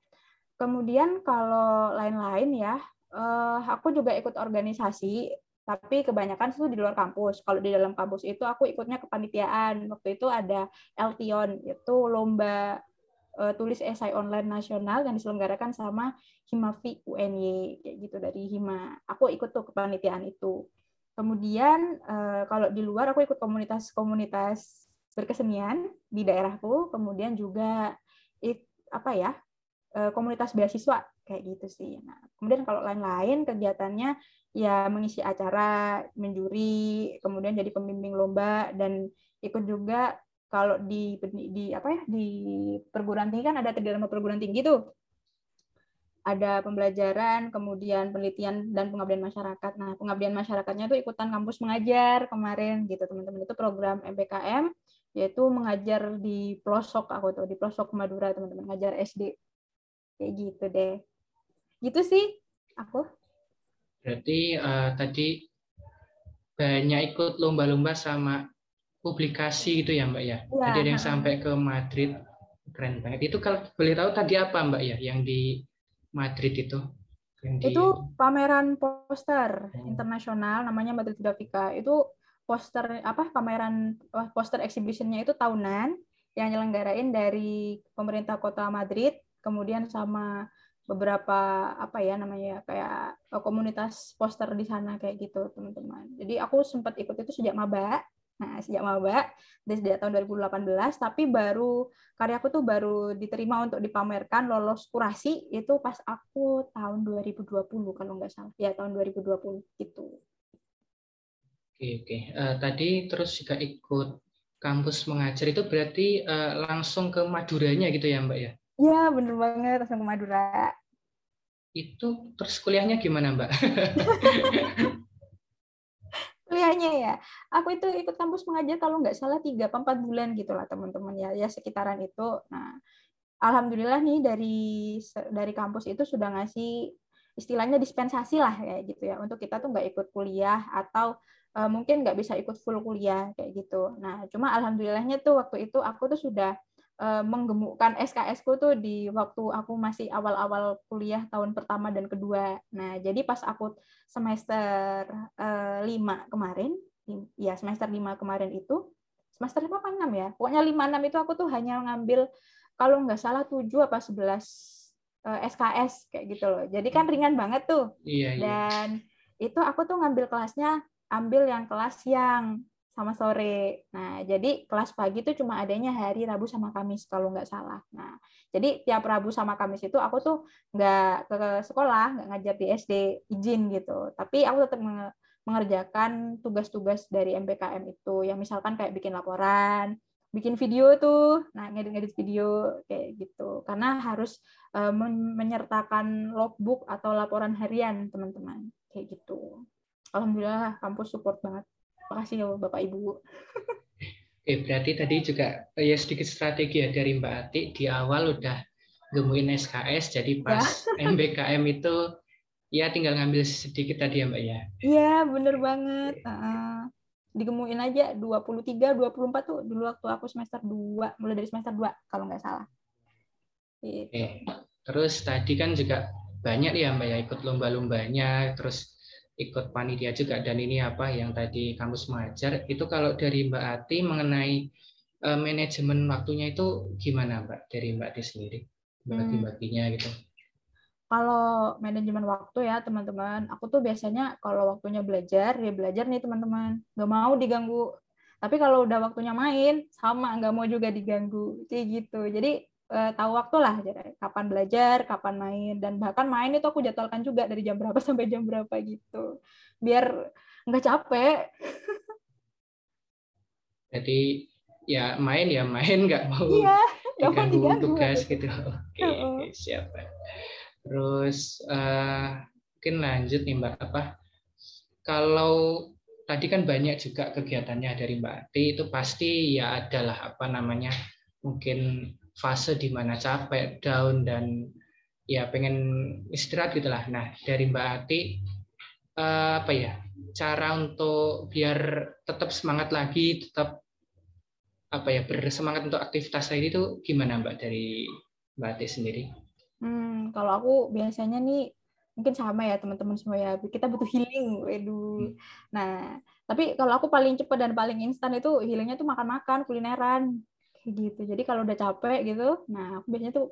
kemudian kalau lain-lain ya, uh, aku juga ikut organisasi, tapi kebanyakan itu di luar kampus. Kalau di dalam kampus itu aku ikutnya kepanitiaan. Waktu itu ada Eltion, itu lomba uh, tulis esai online nasional yang diselenggarakan sama Himavi UNY kayak gitu dari Hima. Aku ikut tuh kepanitiaan itu. Kemudian uh, kalau di luar aku ikut komunitas-komunitas berkesenian di daerahku, kemudian juga it, apa ya uh, komunitas beasiswa kayak gitu sih. Nah, kemudian kalau lain-lain kegiatannya ya mengisi acara, menjuri, kemudian jadi pembimbing lomba dan ikut juga kalau di di apa ya di perguruan tinggi kan ada tiga perguruan tinggi tuh ada pembelajaran, kemudian penelitian dan pengabdian masyarakat. Nah, pengabdian masyarakatnya itu ikutan kampus mengajar kemarin gitu teman-teman itu program MPKM yaitu mengajar di pelosok aku tuh di pelosok Madura teman-teman ngajar SD kayak gitu deh. Gitu sih aku. Berarti uh, tadi banyak ikut lomba-lomba sama publikasi gitu ya Mbak ya. ya Tadi ada yang sampai ke Madrid keren banget. Itu kalau boleh tahu tadi apa Mbak ya yang di Madrid itu? Di... Itu pameran poster oh. internasional namanya Madrid Grafika. Itu poster apa pameran poster exhibitionnya itu tahunan yang nyelenggarain dari pemerintah kota Madrid, kemudian sama beberapa apa ya namanya kayak eh, komunitas poster di sana kayak gitu teman-teman. Jadi aku sempat ikut itu sejak maba Nah, sejak maba dari sejak tahun 2018, tapi baru karyaku tuh baru diterima untuk dipamerkan lolos kurasi itu pas aku tahun 2020 kalau nggak salah. Ya, tahun 2020 gitu. Oke, oke. Uh, tadi terus juga ikut kampus mengajar itu berarti uh, langsung ke Maduranya gitu ya, Mbak ya? Iya, bener banget langsung ke Madura. Itu terus kuliahnya gimana, Mbak? kuliahnya ya aku itu ikut kampus mengajar kalau nggak salah tiga empat bulan gitulah teman-teman ya ya sekitaran itu nah alhamdulillah nih dari dari kampus itu sudah ngasih istilahnya dispensasi lah kayak gitu ya untuk kita tuh nggak ikut kuliah atau uh, mungkin nggak bisa ikut full kuliah kayak gitu nah cuma alhamdulillahnya tuh waktu itu aku tuh sudah uh, menggemukkan SKS-ku tuh di waktu aku masih awal-awal kuliah tahun pertama dan kedua. Nah, jadi pas aku semester uh, kemarin, ya semester lima kemarin itu, semester lima apa enam ya? Pokoknya lima enam itu aku tuh hanya ngambil kalau nggak salah tujuh apa sebelas uh, eh, SKS kayak gitu loh. Jadi kan ringan banget tuh. Iya, iya. Dan itu aku tuh ngambil kelasnya ambil yang kelas yang sama sore. Nah, jadi kelas pagi itu cuma adanya hari Rabu sama Kamis kalau nggak salah. Nah, jadi tiap Rabu sama Kamis itu aku tuh nggak ke sekolah, nggak ngajar di SD, izin gitu. Tapi aku tetap mengerjakan tugas-tugas dari MPKM itu, yang misalkan kayak bikin laporan, bikin video tuh, nah ngedit-ngedit video kayak gitu. Karena harus uh, menyertakan logbook atau laporan harian teman-teman kayak gitu. Alhamdulillah kampus support banget. Makasih ya Bapak Ibu. Oke, berarti tadi juga eh, ya sedikit strategi ya dari Mbak Ati di awal udah gemuin SKS, jadi pas ya. MBKM itu ya tinggal ngambil sedikit tadi ya Mbak ya. Iya, bener banget. Uh, digemuin aja 23, 24 tuh dulu waktu aku semester 2, mulai dari semester 2 kalau nggak salah. Gitu. Oke. Terus tadi kan juga banyak ya Mbak ya ikut lomba-lombanya, terus ikut panitia juga. Dan ini apa yang tadi kampus mengajar itu kalau dari Mbak Ati mengenai uh, manajemen waktunya itu gimana Mbak? Dari Mbak Ati sendiri bagi-baginya hmm. gitu. Kalau manajemen waktu ya teman-teman aku tuh biasanya kalau waktunya belajar ya belajar nih teman-teman. Nggak mau diganggu. Tapi kalau udah waktunya main sama nggak mau juga diganggu. Kayak gitu. Jadi uh, tahu waktu lah kapan belajar, kapan main dan bahkan main itu aku jadwalkan juga dari jam berapa sampai jam berapa gitu. Biar nggak capek. Jadi ya main ya main nggak mau iya, diganggu tugas gitu. Oke, okay, siap. Terus uh, mungkin lanjut nih Mbak apa? Kalau tadi kan banyak juga kegiatannya dari Mbak Ati itu pasti ya adalah apa namanya mungkin fase di mana capek, down dan ya pengen istirahat gitulah. Nah dari Mbak Ati uh, apa ya cara untuk biar tetap semangat lagi, tetap apa ya bersemangat untuk aktivitas lain itu gimana Mbak dari Mbak Ati sendiri? Hmm, kalau aku biasanya nih mungkin sama ya teman-teman semua ya. Kita butuh healing, waduh. Hmm. Nah, tapi kalau aku paling cepat dan paling instan itu healingnya tuh makan-makan, kulineran, gitu. Jadi kalau udah capek gitu, nah aku biasanya tuh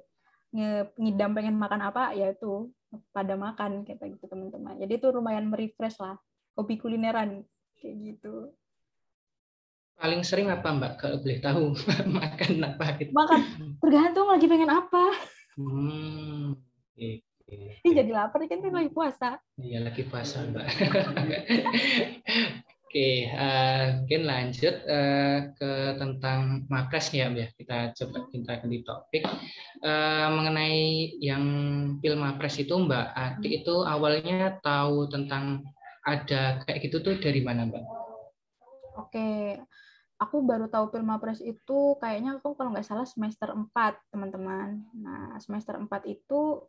ngidam pengen makan apa, ya itu pada makan kayak gitu teman-teman. Jadi itu lumayan merefresh lah, hobi kulineran kayak gitu. Paling sering apa Mbak? Kalau boleh tahu makan apa gitu. Makan tergantung lagi pengen apa. Hmm. oke, oke. Ini jadi lapar kan kan lagi puasa. Iya lagi puasa Mbak. Oke, eh, mungkin lanjut eh, ke tentang Mapres ya, Mbak. ya. Kita coba kita ganti topik Eh, mengenai yang pil Mapres itu Mbak Adik itu awalnya tahu tentang ada kayak gitu tuh dari mana Mbak? Oke, aku baru tahu Pilmapres itu kayaknya aku kalau nggak salah semester 4, teman-teman. Nah, semester 4 itu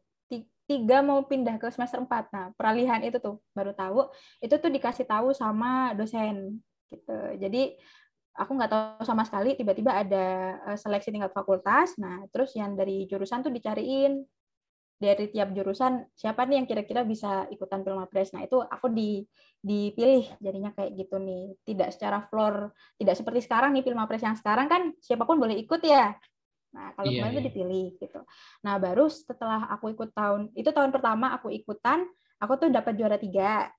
tiga mau pindah ke semester 4. Nah, peralihan itu tuh baru tahu. Itu tuh dikasih tahu sama dosen gitu. Jadi aku nggak tahu sama sekali tiba-tiba ada eh, seleksi tingkat fakultas. Nah, terus yang dari jurusan tuh dicariin dari tiap jurusan siapa nih yang kira-kira bisa ikutan Pilmapres. Nah, itu aku di dipilih jadinya kayak gitu nih. Tidak secara floor, tidak seperti sekarang nih Pilmapres yang sekarang kan siapa pun boleh ikut ya. Nah, kalau Iya, kemarin itu iya. dipilih gitu. Nah, baru setelah aku ikut tahun itu tahun pertama aku ikutan, aku tuh dapat juara tiga.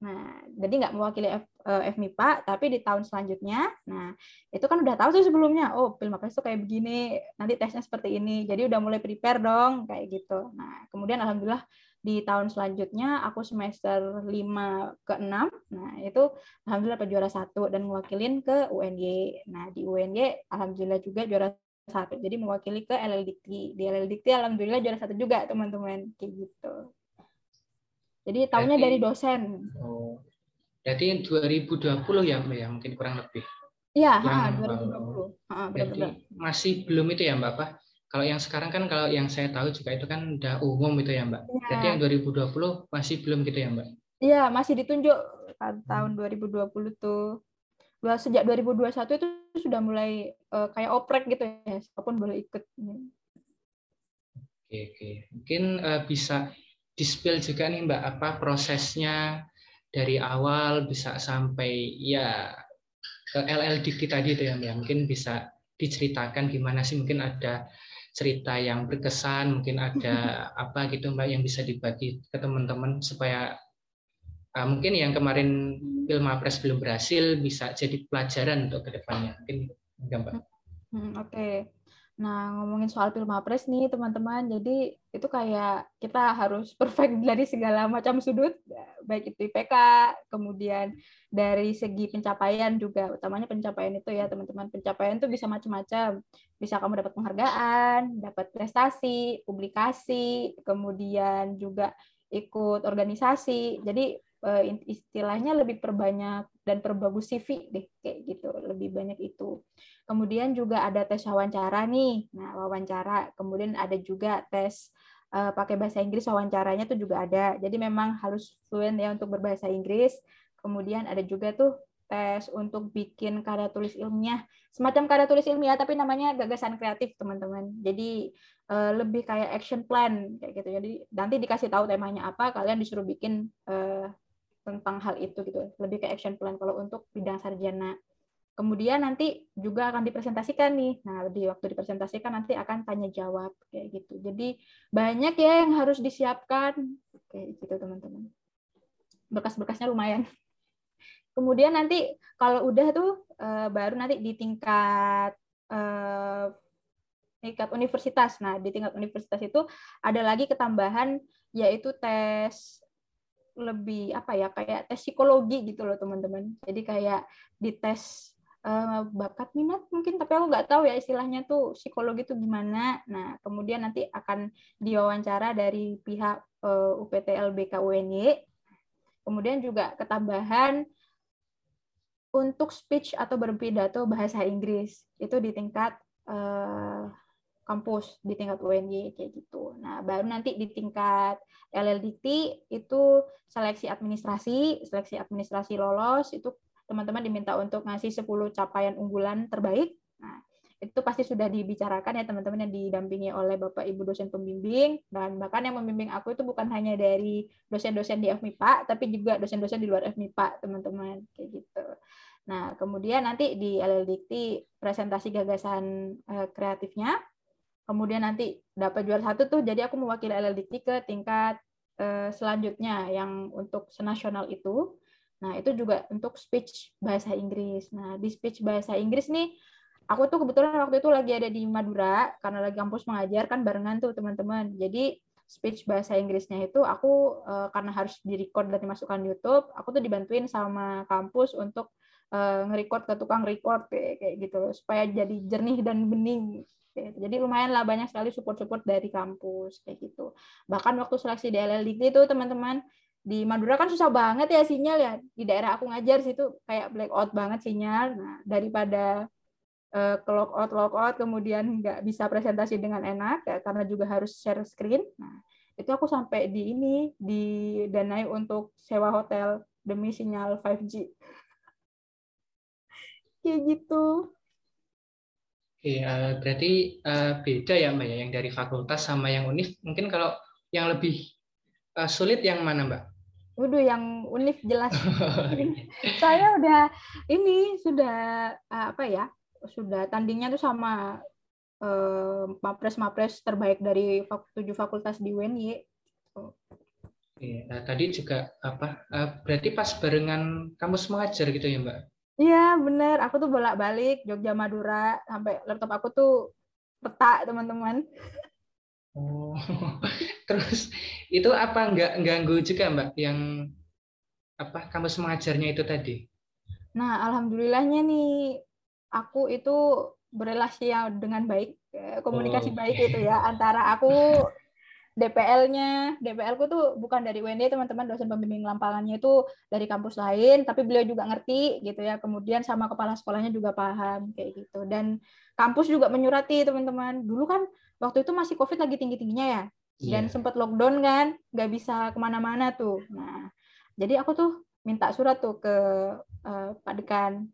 Nah, jadi nggak mewakili F, eh, FMIPA, tapi di tahun selanjutnya, nah itu kan udah tahu tuh sebelumnya, oh Pilmapres tuh kayak begini, nanti tesnya seperti ini, jadi udah mulai prepare dong, kayak gitu. Nah, kemudian alhamdulillah di tahun selanjutnya aku semester 5 ke 6, nah itu alhamdulillah dapat juara satu dan mewakilin ke UNY. Nah, di UNY alhamdulillah juga juara satu, jadi mewakili ke LLDikti. Di LLDikti alhamdulillah juara satu juga teman-teman, kayak gitu. Jadi Berarti- dari dosen. Oh, jadi 2020 ya Mbak ya mungkin kurang lebih. Iya, ha, eh, 2020. Ha, benar-benar. masih belum itu ya Mbak apa? Kalau yang sekarang kan kalau yang saya tahu juga itu kan udah umum itu ya Mbak. Iya. Jadi yang 2020 masih belum gitu ya Mbak. Iya, masih ditunjuk kan tahun 2020 tuh. Dua, sejak 2021 itu sudah mulai eh, kayak oprek gitu ya, siapa pun boleh ikut. Oke, oke. Mungkin eh, bisa di-spill juga nih Mbak apa prosesnya dari awal bisa sampai ya ke LL Dikti tadi itu ya Mbak. Mungkin bisa diceritakan gimana sih mungkin ada cerita yang berkesan, mungkin ada apa gitu Mbak yang bisa dibagi ke teman-teman supaya mungkin yang kemarin Pilmapres belum berhasil bisa jadi pelajaran untuk ke depannya. Mungkin enggak Mbak. Hmm, Oke. Nah, ngomongin soal Pilmapres nih, teman-teman. Jadi, itu kayak kita harus perfect dari segala macam sudut, baik itu IPK, kemudian dari segi pencapaian juga, utamanya pencapaian itu ya, teman-teman. Pencapaian itu bisa macam-macam. Bisa kamu dapat penghargaan, dapat prestasi, publikasi, kemudian juga ikut organisasi. Jadi, istilahnya lebih perbanyak dan perbagus CV deh, kayak gitu. Lebih banyak itu. Kemudian juga ada tes wawancara nih. Nah, wawancara. Kemudian ada juga tes eh, pakai bahasa Inggris wawancaranya tuh juga ada. Jadi memang harus fluent ya untuk berbahasa Inggris. Kemudian ada juga tuh tes untuk bikin karya tulis ilmiah. Semacam karya tulis ilmiah tapi namanya gagasan kreatif, teman-teman. Jadi eh, lebih kayak action plan kayak gitu. Jadi nanti dikasih tahu temanya apa, kalian disuruh bikin eh, tentang hal itu gitu. Lebih ke action plan kalau untuk bidang sarjana. Kemudian nanti juga akan dipresentasikan nih. Nah, di waktu dipresentasikan nanti akan tanya jawab kayak gitu. Jadi banyak ya yang harus disiapkan kayak gitu teman-teman. Berkas-berkasnya lumayan. Kemudian nanti kalau udah tuh eh, baru nanti di tingkat eh, tingkat universitas. Nah, di tingkat universitas itu ada lagi ketambahan yaitu tes lebih apa ya kayak tes psikologi gitu loh teman-teman. Jadi kayak dites eh, bakat minat mungkin tapi aku nggak tahu ya istilahnya tuh psikologi itu gimana. Nah kemudian nanti akan diwawancara dari pihak eh, UPT LBK UNY. Kemudian juga ketambahan untuk speech atau berpidato bahasa Inggris itu di tingkat eh, kampus di tingkat UNY kayak gitu. Nah, baru nanti di tingkat LLDT itu seleksi administrasi, seleksi administrasi lolos itu teman-teman diminta untuk ngasih 10 capaian unggulan terbaik. Nah, itu pasti sudah dibicarakan ya teman-teman yang didampingi oleh Bapak Ibu dosen pembimbing dan bahkan yang membimbing aku itu bukan hanya dari dosen-dosen di FMIPA tapi juga dosen-dosen di luar FMIPA teman-teman kayak gitu. Nah, kemudian nanti di LLDikti presentasi gagasan eh, kreatifnya. Kemudian nanti dapat juara satu tuh, jadi aku mewakili LLDikti ke tingkat eh, selanjutnya yang untuk senasional itu. Nah, itu juga untuk speech bahasa Inggris. Nah, di speech bahasa Inggris nih, aku tuh kebetulan waktu itu lagi ada di Madura, karena lagi kampus mengajar, kan barengan tuh teman-teman. Jadi, speech bahasa Inggrisnya itu aku, eh, karena harus direcord dan dimasukkan YouTube, aku tuh dibantuin sama kampus untuk uh, nge-record ke tukang record kayak, kayak gitu supaya jadi jernih dan bening. Jadi lumayan lah banyak sekali support-support dari kampus kayak gitu. Bahkan waktu seleksi di LLDT itu teman-teman di Madura kan susah banget ya sinyal ya. Di daerah aku ngajar situ kayak blackout banget sinyal. Nah daripada uh, out lock out kemudian nggak bisa presentasi dengan enak ya, karena juga harus share screen. Nah itu aku sampai di ini didanai untuk sewa hotel demi sinyal 5G kayak gitu. Oke, uh, berarti uh, beda ya Mbak ya, yang dari fakultas sama yang univ. Mungkin kalau yang lebih uh, sulit yang mana Mbak? Waduh, yang univ jelas. Saya udah ini sudah apa ya? Sudah tandingnya tuh sama mapres-mapres terbaik dari tujuh fakultas di UNY. Oke, nah, tadi juga apa? berarti pas barengan kampus mengajar gitu ya Mbak? Iya bener, aku tuh bolak-balik Jogja Madura sampai laptop aku tuh peta teman-teman. Oh, terus itu apa nggak ganggu juga mbak yang apa kampus mengajarnya itu tadi? Nah alhamdulillahnya nih aku itu berelasi dengan baik komunikasi oh, baik itu ya antara aku DPL-nya, DPL-ku tuh bukan dari UND teman-teman dosen pembimbing lampangannya itu dari kampus lain, tapi beliau juga ngerti gitu ya. Kemudian sama kepala sekolahnya juga paham kayak gitu. Dan kampus juga menyurati teman-teman. Dulu kan waktu itu masih COVID lagi tinggi-tingginya ya, dan yeah. sempat lockdown kan, nggak bisa ke mana-mana tuh. Nah, jadi aku tuh minta surat tuh ke uh, Pak Dekan,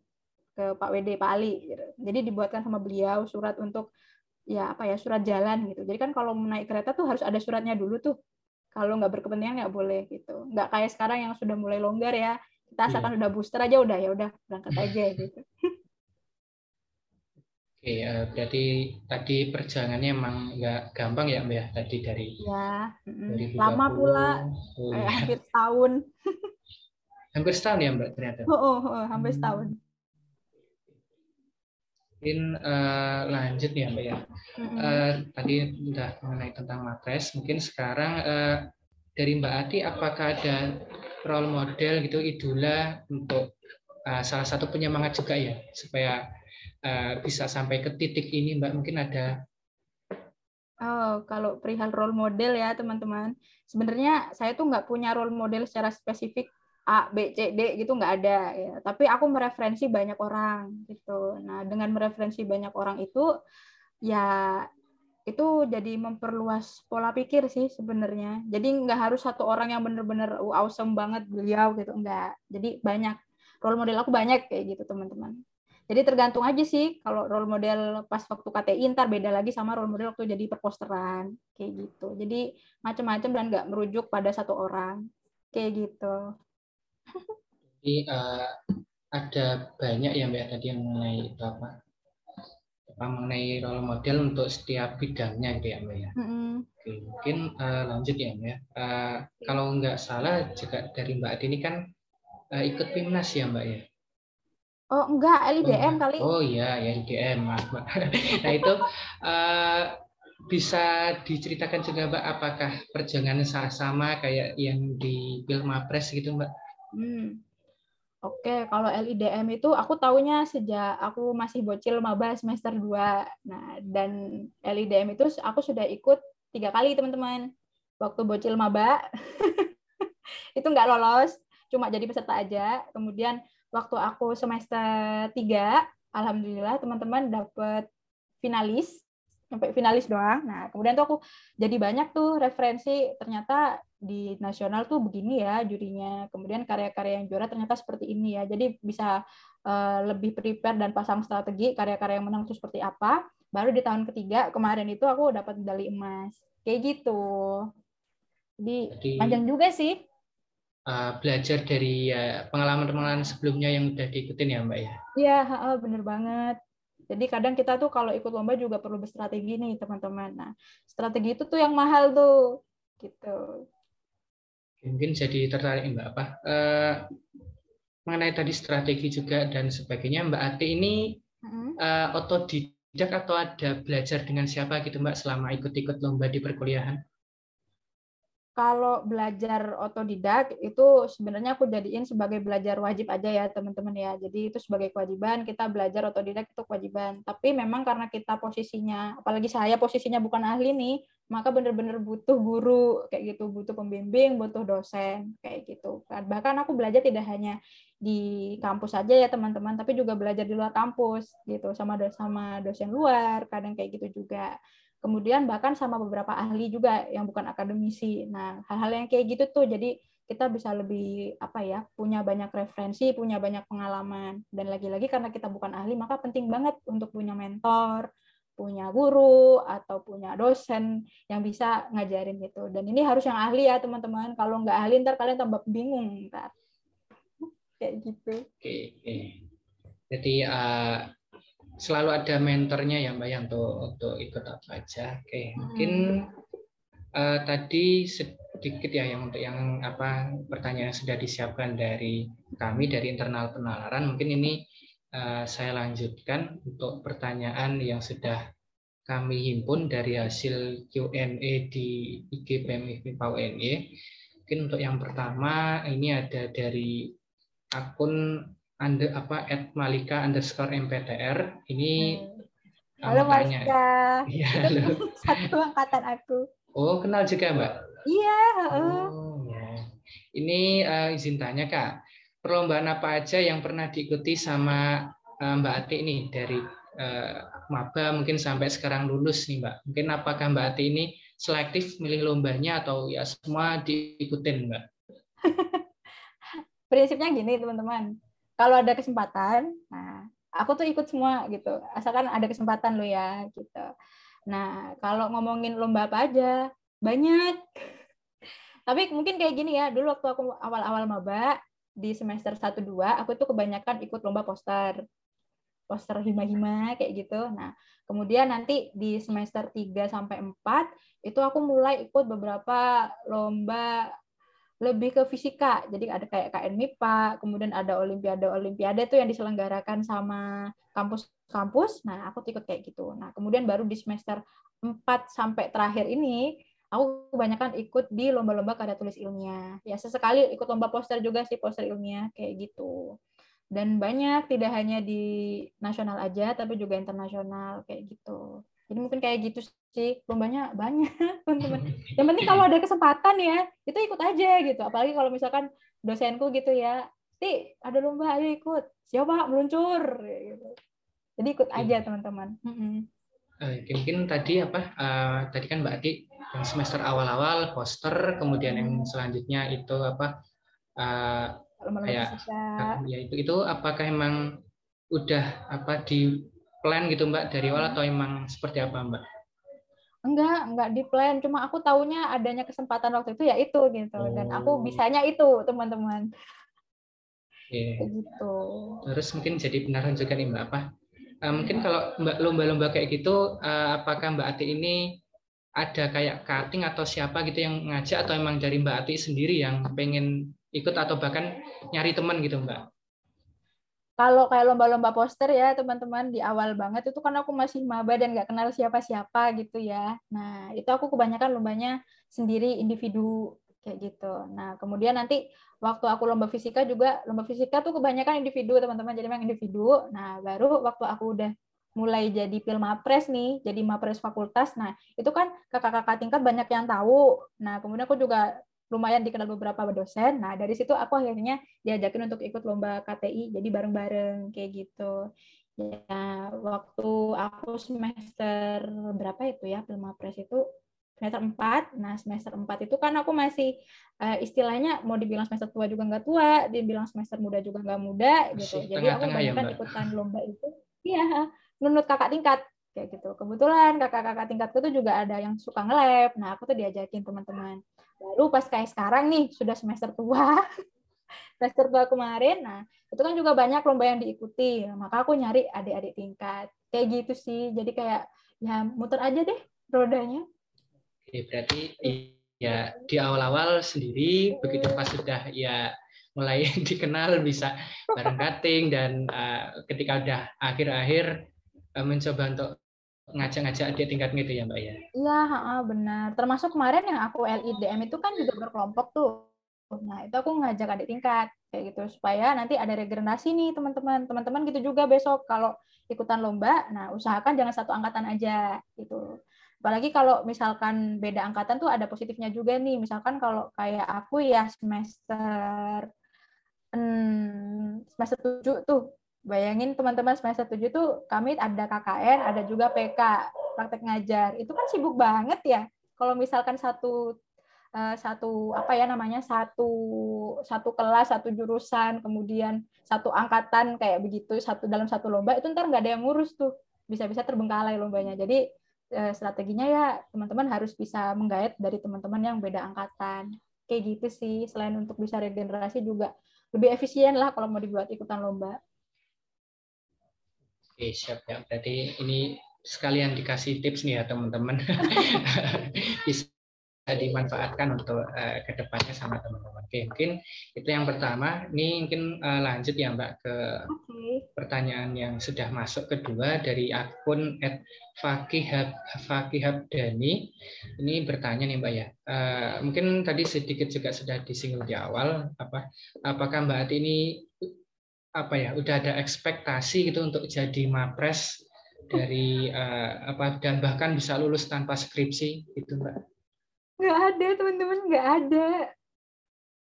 ke Pak WD, Pak Ali. Gitu. Jadi dibuatkan sama beliau surat untuk ya apa ya surat jalan gitu. Jadi kan kalau naik kereta tuh harus ada suratnya dulu tuh. Kalau nggak berkepentingan nggak boleh gitu. Nggak kayak sekarang yang sudah mulai longgar ya. Kita iya. asalkan yeah. udah booster aja udah ya udah berangkat aja gitu. Oke, uh, berarti tadi perjalanannya emang nggak gampang ya Mbak ya tadi dari ya, dari lama pula oh, ya. hampir setahun. hampir setahun ya Mbak ternyata. Oh, oh, oh hampir setahun. Mungkin uh, lanjut ya mbak ya. Uh, tadi udah mengenai tentang matres. Mungkin sekarang uh, dari mbak Ati apakah ada role model gitu idola untuk uh, salah satu penyemangat juga ya supaya uh, bisa sampai ke titik ini mbak? Mungkin ada. Oh, kalau perihal role model ya teman-teman, sebenarnya saya tuh nggak punya role model secara spesifik A, B, C, D gitu nggak ada ya. Tapi aku mereferensi banyak orang gitu. Nah, dengan mereferensi banyak orang itu ya itu jadi memperluas pola pikir sih sebenarnya. Jadi nggak harus satu orang yang bener-bener awesome banget beliau gitu enggak. Jadi banyak role model aku banyak kayak gitu teman-teman. Jadi tergantung aja sih kalau role model pas waktu KTI ntar beda lagi sama role model waktu jadi perposteran kayak gitu. Jadi macam-macam dan nggak merujuk pada satu orang kayak gitu. Jadi uh, ada banyak ya Mbak tadi yang mengenai itu apa? apa mengenai role model untuk setiap bidangnya gitu ya Mbak ya. Mm-hmm. Oke, mungkin uh, lanjut ya Mbak. Uh, kalau nggak salah juga dari Mbak Adi ini kan uh, ikut timnas ya Mbak ya. Oh enggak, LIDM oh, kali. Oh iya, ya LIDM maaf Mbak. nah itu uh, bisa diceritakan juga Mbak apakah perjuangannya sama kayak yang di Pilmapres gitu Mbak? Hmm. Oke, kalau LIDM itu aku taunya sejak aku masih bocil maba semester 2. Nah, dan LIDM itu aku sudah ikut tiga kali, teman-teman. Waktu bocil maba, itu nggak lolos, cuma jadi peserta aja. Kemudian waktu aku semester 3, alhamdulillah teman-teman dapat finalis, sampai finalis doang. Nah, kemudian tuh aku jadi banyak tuh referensi, ternyata di nasional tuh begini ya jurinya. Kemudian karya-karya yang juara ternyata seperti ini ya. Jadi bisa uh, lebih prepare dan pasang strategi karya-karya yang menang itu seperti apa. Baru di tahun ketiga kemarin itu aku dapat medali emas. Kayak gitu. Jadi, Jadi panjang juga sih. Uh, belajar dari ya, pengalaman-pengalaman sebelumnya yang udah diikutin ya Mbak ya? Iya, bener banget. Jadi kadang kita tuh kalau ikut lomba juga perlu berstrategi nih teman-teman. Nah, strategi itu tuh yang mahal tuh, gitu. Mungkin jadi tertarik Mbak apa? Uh, mengenai tadi strategi juga dan sebagainya, Mbak Ati ini uh, otodidak atau ada belajar dengan siapa gitu Mbak selama ikut-ikut lomba di perkuliahan? Kalau belajar otodidak itu sebenarnya aku jadiin sebagai belajar wajib aja ya teman-teman ya. Jadi itu sebagai kewajiban kita belajar otodidak itu kewajiban. Tapi memang karena kita posisinya, apalagi saya posisinya bukan ahli nih, maka benar-benar butuh guru kayak gitu, butuh pembimbing, butuh dosen kayak gitu. Bahkan aku belajar tidak hanya di kampus saja ya teman-teman, tapi juga belajar di luar kampus gitu sama sama dosen luar, kadang kayak gitu juga kemudian bahkan sama beberapa ahli juga yang bukan akademisi. Nah, hal-hal yang kayak gitu tuh jadi kita bisa lebih apa ya, punya banyak referensi, punya banyak pengalaman. Dan lagi-lagi karena kita bukan ahli, maka penting banget untuk punya mentor, punya guru atau punya dosen yang bisa ngajarin gitu. Dan ini harus yang ahli ya, teman-teman. Kalau nggak ahli ntar kalian tambah bingung ntar. Kayak gitu. Oke, oke. Jadi uh, selalu ada mentornya ya Mbak yang untuk untuk ikut apa aja. Oke, mungkin uh, tadi sedikit ya yang untuk yang apa pertanyaan yang sudah disiapkan dari kami dari internal penalaran. Mungkin ini uh, saya lanjutkan untuk pertanyaan yang sudah kami himpun dari hasil Q&A di IG PMIP UNY. Mungkin untuk yang pertama ini ada dari akun under apa at malika underscore mptr ini hmm. halo Malika. Iya halo. satu angkatan aku. Oh kenal juga mbak? Iya oh ya. Ini uh, izin tanya kak. Perlombaan apa aja yang pernah diikuti sama uh, mbak Ati ini dari uh, maba mungkin sampai sekarang lulus nih mbak? Mungkin apakah mbak Ati ini selektif milih lombanya atau ya semua diikutin mbak? Prinsipnya gini teman-teman kalau ada kesempatan, nah aku tuh ikut semua gitu. Asalkan ada kesempatan lo ya gitu. Nah, kalau ngomongin lomba apa aja, banyak. Tapi mungkin kayak gini ya, dulu waktu aku awal-awal maba di semester 1 2, aku tuh kebanyakan ikut lomba poster. Poster hima-hima kayak gitu. Nah, kemudian nanti di semester 3 sampai 4 itu aku mulai ikut beberapa lomba lebih ke fisika. Jadi ada kayak KN MIPA, kemudian ada olimpiade-olimpiade tuh yang diselenggarakan sama kampus-kampus. Nah, aku ikut kayak gitu. Nah, kemudian baru di semester 4 sampai terakhir ini aku kebanyakan ikut di lomba-lomba karya tulis ilmiah. Ya, sesekali ikut lomba poster juga sih, poster ilmiah kayak gitu. Dan banyak tidak hanya di nasional aja tapi juga internasional kayak gitu. Jadi mungkin kayak gitu sih, lombanya banyak teman-teman. Yang penting kalau ada kesempatan ya, itu ikut aja gitu. Apalagi kalau misalkan dosenku gitu ya, Ti, ada lomba, ayo ikut. Siapa meluncur gitu. Jadi ikut aja teman-teman. Uh, mungkin tadi apa? Uh, tadi kan Mbak Ati yang semester awal-awal poster, kemudian yang selanjutnya itu apa? Uh, kayak ya itu itu apakah emang udah apa di plan gitu Mbak dari awal atau emang seperti apa Mbak? Enggak, enggak di plan. Cuma aku taunya adanya kesempatan waktu itu ya itu gitu. Oh. Dan aku oh. bisanya itu teman-teman. Yeah. Gitu. Terus mungkin jadi benaran juga nih Mbak apa? Uh, mungkin kalau Mbak lomba-lomba kayak gitu, uh, apakah Mbak Ati ini ada kayak cutting atau siapa gitu yang ngajak atau emang dari Mbak Ati sendiri yang pengen ikut atau bahkan nyari teman gitu Mbak? Kalau kayak lomba-lomba poster ya teman-teman di awal banget itu kan aku masih maba dan nggak kenal siapa-siapa gitu ya. Nah itu aku kebanyakan lombanya sendiri individu kayak gitu. Nah kemudian nanti waktu aku lomba fisika juga lomba fisika tuh kebanyakan individu teman-teman jadi memang individu. Nah baru waktu aku udah mulai jadi pilmapres nih, jadi mapres fakultas. Nah, itu kan kakak-kakak tingkat banyak yang tahu. Nah, kemudian aku juga lumayan dikenal beberapa dosen. Nah, dari situ aku akhirnya diajakin untuk ikut lomba KTI, jadi bareng-bareng kayak gitu. Ya, waktu aku semester berapa itu ya, Filmapres itu semester 4. Nah, semester 4 itu kan aku masih uh, istilahnya mau dibilang semester tua juga nggak tua, dibilang semester muda juga nggak muda gitu. Masih Jadi aku ya, banyak ikutan lomba itu. Iya, menurut kakak tingkat kayak gitu. Kebetulan kakak-kakak tingkatku tuh juga ada yang suka nge-lab. Nah, aku tuh diajakin teman-teman. Baru pas kayak sekarang nih sudah semester tua. semester tua kemarin. Nah, itu kan juga banyak lomba yang diikuti. Maka aku nyari adik-adik tingkat. Kayak gitu sih. Jadi kayak ya muter aja deh rodanya. Oke, berarti ya di awal-awal sendiri begitu pas sudah ya mulai dikenal bisa bareng cutting dan uh, ketika udah akhir-akhir uh, mencoba untuk ngajak-ngajak adik tingkat gitu ya Mbak ya. Iya, benar. Termasuk kemarin yang aku LIDM itu kan juga berkelompok tuh. Nah, itu aku ngajak adik tingkat kayak gitu supaya nanti ada regenerasi nih teman-teman. Teman-teman gitu juga besok kalau ikutan lomba, nah usahakan jangan satu angkatan aja gitu. Apalagi kalau misalkan beda angkatan tuh ada positifnya juga nih. Misalkan kalau kayak aku ya semester hmm, semester 7 tuh. Bayangin teman-teman semester 7 tuh kami ada KKN, ada juga PK, praktek ngajar. Itu kan sibuk banget ya. Kalau misalkan satu eh, satu apa ya namanya satu satu kelas satu jurusan kemudian satu angkatan kayak begitu satu dalam satu lomba itu ntar nggak ada yang ngurus tuh. Bisa-bisa terbengkalai lombanya. Jadi eh, strateginya ya teman-teman harus bisa menggait dari teman-teman yang beda angkatan. Kayak gitu sih. Selain untuk bisa regenerasi juga lebih efisien lah kalau mau dibuat ikutan lomba Oke, siap ya. Berarti ini sekalian dikasih tips nih ya teman-teman. Bisa dimanfaatkan untuk uh, ke depannya sama teman-teman. Oke, mungkin itu yang pertama. Ini mungkin uh, lanjut ya Mbak ke Oke. pertanyaan yang sudah masuk kedua dari akun @fakihab fakihab.dani. Ini bertanya nih Mbak ya. Uh, mungkin tadi sedikit juga sudah disinggung di awal apa apakah Mbak Ati ini apa ya udah ada ekspektasi gitu untuk jadi mapres dari uh, apa dan bahkan bisa lulus tanpa skripsi itu Mbak. nggak ada teman-teman nggak ada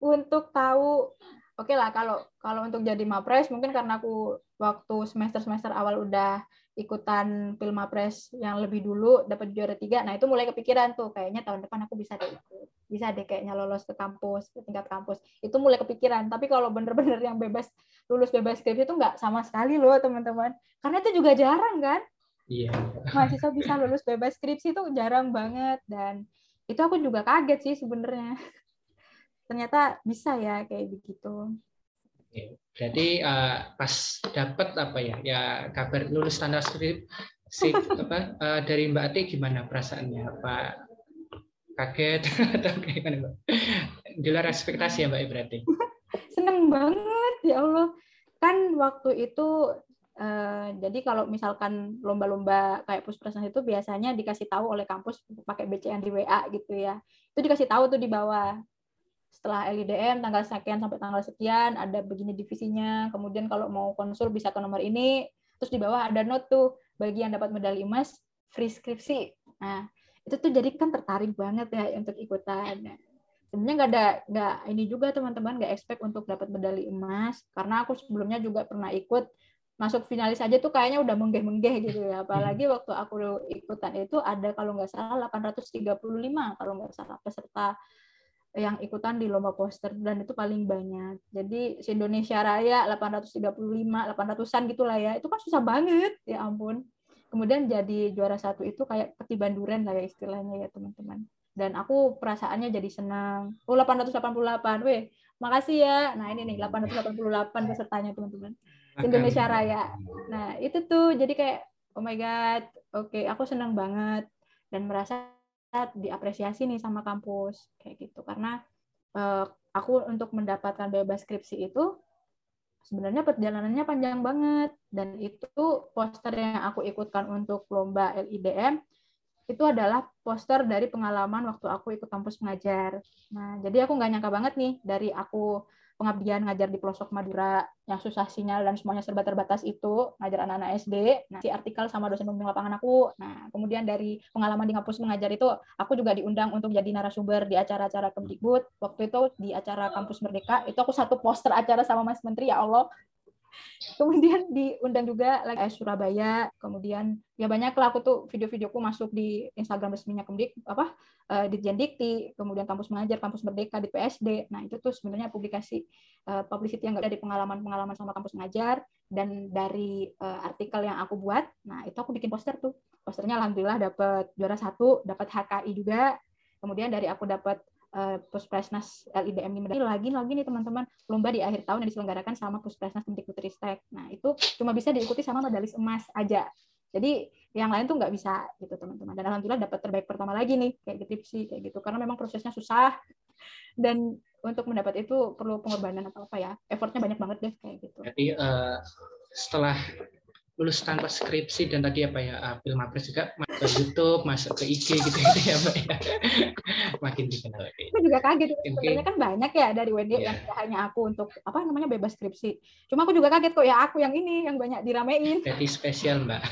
untuk tahu oke lah kalau kalau untuk jadi mapres mungkin karena aku waktu semester semester awal udah ikutan Pilmapres yang lebih dulu dapat juara tiga nah itu mulai kepikiran tuh kayaknya tahun depan aku bisa deh ikut bisa deh kayaknya lolos ke kampus ke tingkat kampus. Itu mulai kepikiran tapi kalau bener-bener yang bebas lulus bebas skripsi itu nggak sama sekali loh teman-teman. Karena itu juga jarang kan? Iya. mahasiswa bisa lulus bebas skripsi itu jarang banget dan itu aku juga kaget sih sebenarnya. Ternyata bisa ya kayak begitu Berarti uh, pas dapat apa ya ya kabar lulus standar skrip si apa uh, dari Mbak Ati gimana perasaannya? Apa kaget atau gimana Mbak? Di luar ekspektasi ya Mbak berarti. seneng banget ya Allah kan waktu itu eh, jadi kalau misalkan lomba-lomba kayak puspresan itu biasanya dikasih tahu oleh kampus pakai BCN di WA gitu ya itu dikasih tahu tuh di bawah setelah LIDM tanggal sekian sampai tanggal sekian ada begini divisinya. Kemudian kalau mau konsul bisa ke nomor ini. Terus di bawah ada note tuh bagi yang dapat medali emas free skripsi. Nah itu tuh jadi kan tertarik banget ya untuk ikutan. Nah, sebenarnya nggak ada nggak ini juga teman-teman nggak expect untuk dapat medali emas. Karena aku sebelumnya juga pernah ikut masuk finalis aja tuh kayaknya udah menggeh-menggeh gitu ya. Apalagi waktu aku ikutan itu ada kalau nggak salah 835 kalau nggak salah peserta yang ikutan di lomba poster dan itu paling banyak jadi se Indonesia Raya 835 800-an gitulah ya itu kan susah banget ya ampun kemudian jadi juara satu itu kayak ketiban duren lah ya istilahnya ya teman-teman dan aku perasaannya jadi senang. Oh 888, weh, makasih ya. Nah ini nih 888 pesertanya teman-teman. Indonesia Raya. Nah itu tuh jadi kayak oh my god, oke okay, aku senang banget dan merasa diapresiasi nih sama kampus kayak gitu karena uh, aku untuk mendapatkan bebas skripsi itu sebenarnya perjalanannya panjang banget dan itu poster yang aku ikutkan untuk lomba LIDM itu adalah poster dari pengalaman waktu aku ikut kampus mengajar. Nah, jadi aku nggak nyangka banget nih dari aku pengabdian ngajar di pelosok Madura yang susah sinyal dan semuanya serba terbatas itu ngajar anak-anak SD. Nah, si artikel sama dosen pembimbing lapangan aku. Nah, kemudian dari pengalaman di kampus mengajar itu aku juga diundang untuk jadi narasumber di acara-acara Kemdikbud. Waktu itu di acara kampus Merdeka itu aku satu poster acara sama Mas Menteri ya Allah kemudian diundang juga lagi eh, Surabaya kemudian ya banyak lah aku tuh video-videoku masuk di Instagram resminya Kemdik apa uh, di Dikti kemudian kampus mengajar kampus merdeka di PSD nah itu tuh sebenarnya publikasi uh, publicity yang dari pengalaman-pengalaman sama kampus mengajar dan dari uh, artikel yang aku buat. Nah itu aku bikin poster tuh. Posternya alhamdulillah dapat juara satu dapat HKI juga. Kemudian dari aku dapat uh, Puspresnas LIDM ini lagi lagi nih teman-teman lomba di akhir tahun yang diselenggarakan sama Puspresnas Kemdikbudristek. Nah itu cuma bisa diikuti sama medalis emas aja. Jadi yang lain tuh nggak bisa gitu teman-teman. Dan alhamdulillah dapat terbaik pertama lagi nih kayak gitu sih kayak gitu karena memang prosesnya susah dan untuk mendapat itu perlu pengorbanan atau apa ya effortnya banyak banget deh kayak gitu. Jadi uh, setelah lulus tanpa skripsi dan tadi apa ya film apres juga masuk ke YouTube masuk ke IG gitu, gitu ya Mbak ya. Makin dikenal aku juga kaget sebenarnya kan banyak ya dari WD yeah. yang hanya aku untuk apa namanya bebas skripsi. Cuma aku juga kaget kok ya aku yang ini yang banyak diramein. Jadi spesial Mbak.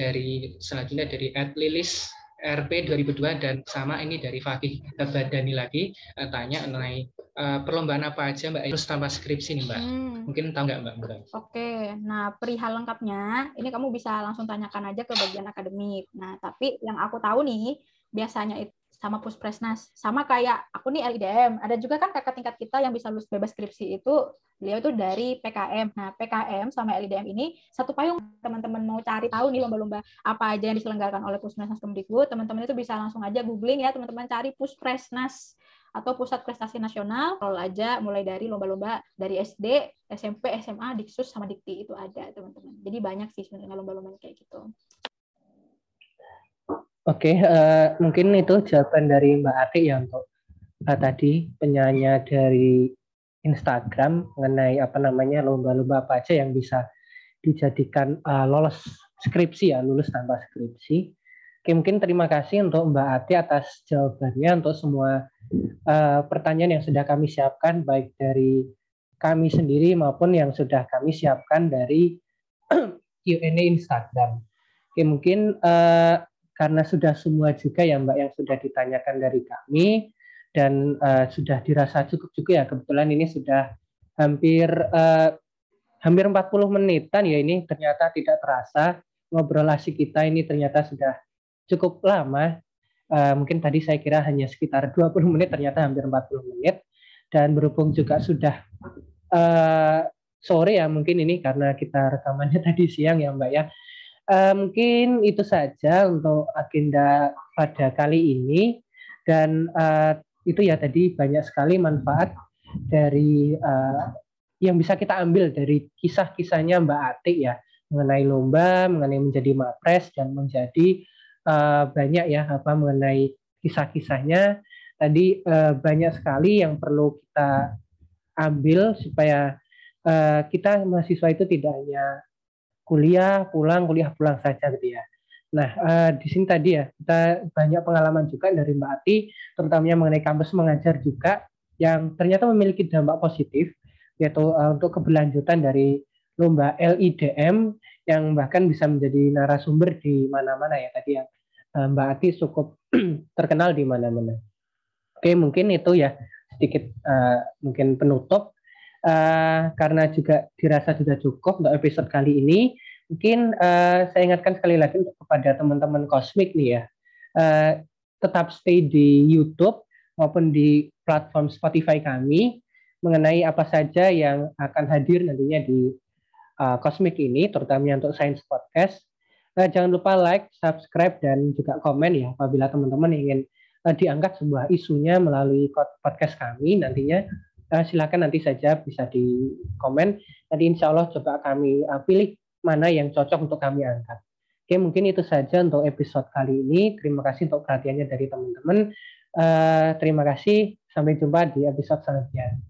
Dari selanjutnya dari Ed Lilis RP 2002 dan sama ini dari Fakih Badani lagi uh, tanya mengenai uh, perlombaan apa aja Mbak terus tanpa skripsi nih Mbak. Hmm. Mungkin tahu nggak Mbak? Oke, okay. nah perihal lengkapnya ini kamu bisa langsung tanyakan aja ke bagian akademik. Nah tapi yang aku tahu nih biasanya itu sama Puspresnas. Sama kayak aku nih LIDM. Ada juga kan kakak tingkat kita yang bisa lulus bebas skripsi itu beliau itu dari PKM. Nah, PKM sama LIDM ini satu payung teman-teman mau cari tahu nih lomba-lomba apa aja yang diselenggarakan oleh Puspresnas Kemdikbud, teman-teman itu bisa langsung aja googling ya, teman-teman cari Puspresnas atau Pusat Prestasi Nasional, kalau aja mulai dari lomba-lomba dari SD, SMP, SMA, Diksus sama Dikti itu ada, teman-teman. Jadi banyak sih sebenarnya lomba-lomba kayak gitu. Oke, uh, mungkin itu jawaban dari Mbak Atik ya untuk uh, tadi penyanyi dari Instagram mengenai apa namanya lomba-lomba apa aja yang bisa dijadikan uh, lolos skripsi ya, lulus tanpa skripsi. Oke, mungkin terima kasih untuk Mbak Ati atas jawabannya untuk semua uh, pertanyaan yang sudah kami siapkan baik dari kami sendiri maupun yang sudah kami siapkan dari Q&A Instagram. Oke, mungkin uh, karena sudah semua juga ya Mbak yang sudah ditanyakan dari kami dan uh, sudah dirasa cukup juga ya. Kebetulan ini sudah hampir uh, hampir 40 menitan ya ini. Ternyata tidak terasa ngobrol asik kita ini ternyata sudah cukup lama. Uh, mungkin tadi saya kira hanya sekitar 20 menit ternyata hampir 40 menit. Dan berhubung juga sudah uh, sore ya mungkin ini karena kita rekamannya tadi siang ya Mbak ya uh, mungkin itu saja untuk agenda pada kali ini. Dan uh, itu ya tadi banyak sekali manfaat dari uh, yang bisa kita ambil dari kisah-kisahnya Mbak Atik ya mengenai lomba, mengenai menjadi mapres dan menjadi uh, banyak ya apa mengenai kisah-kisahnya. Tadi uh, banyak sekali yang perlu kita ambil supaya uh, kita mahasiswa itu tidak hanya kuliah pulang kuliah pulang saja gitu ya. Nah uh, di sini tadi ya kita banyak pengalaman juga dari Mbak Ati, terutamanya mengenai kampus mengajar juga yang ternyata memiliki dampak positif yaitu uh, untuk keberlanjutan dari lomba LIDM yang bahkan bisa menjadi narasumber di mana-mana ya tadi uh, Mbak Ati cukup terkenal di mana-mana. Oke mungkin itu ya sedikit uh, mungkin penutup uh, karena juga dirasa sudah cukup untuk episode kali ini. Mungkin uh, saya ingatkan sekali lagi untuk kepada teman-teman Kosmik nih ya, uh, tetap stay di YouTube maupun di platform Spotify kami mengenai apa saja yang akan hadir nantinya di uh, ini, terutama untuk Science Podcast. Uh, jangan lupa like, subscribe, dan juga komen ya apabila teman-teman ingin uh, diangkat sebuah isunya melalui podcast kami nantinya uh, silakan nanti saja bisa di komen. Nanti insya Allah coba kami uh, pilih mana yang cocok untuk kami angkat. Oke, mungkin itu saja untuk episode kali ini. Terima kasih untuk perhatiannya dari teman-teman. Uh, terima kasih. Sampai jumpa di episode selanjutnya.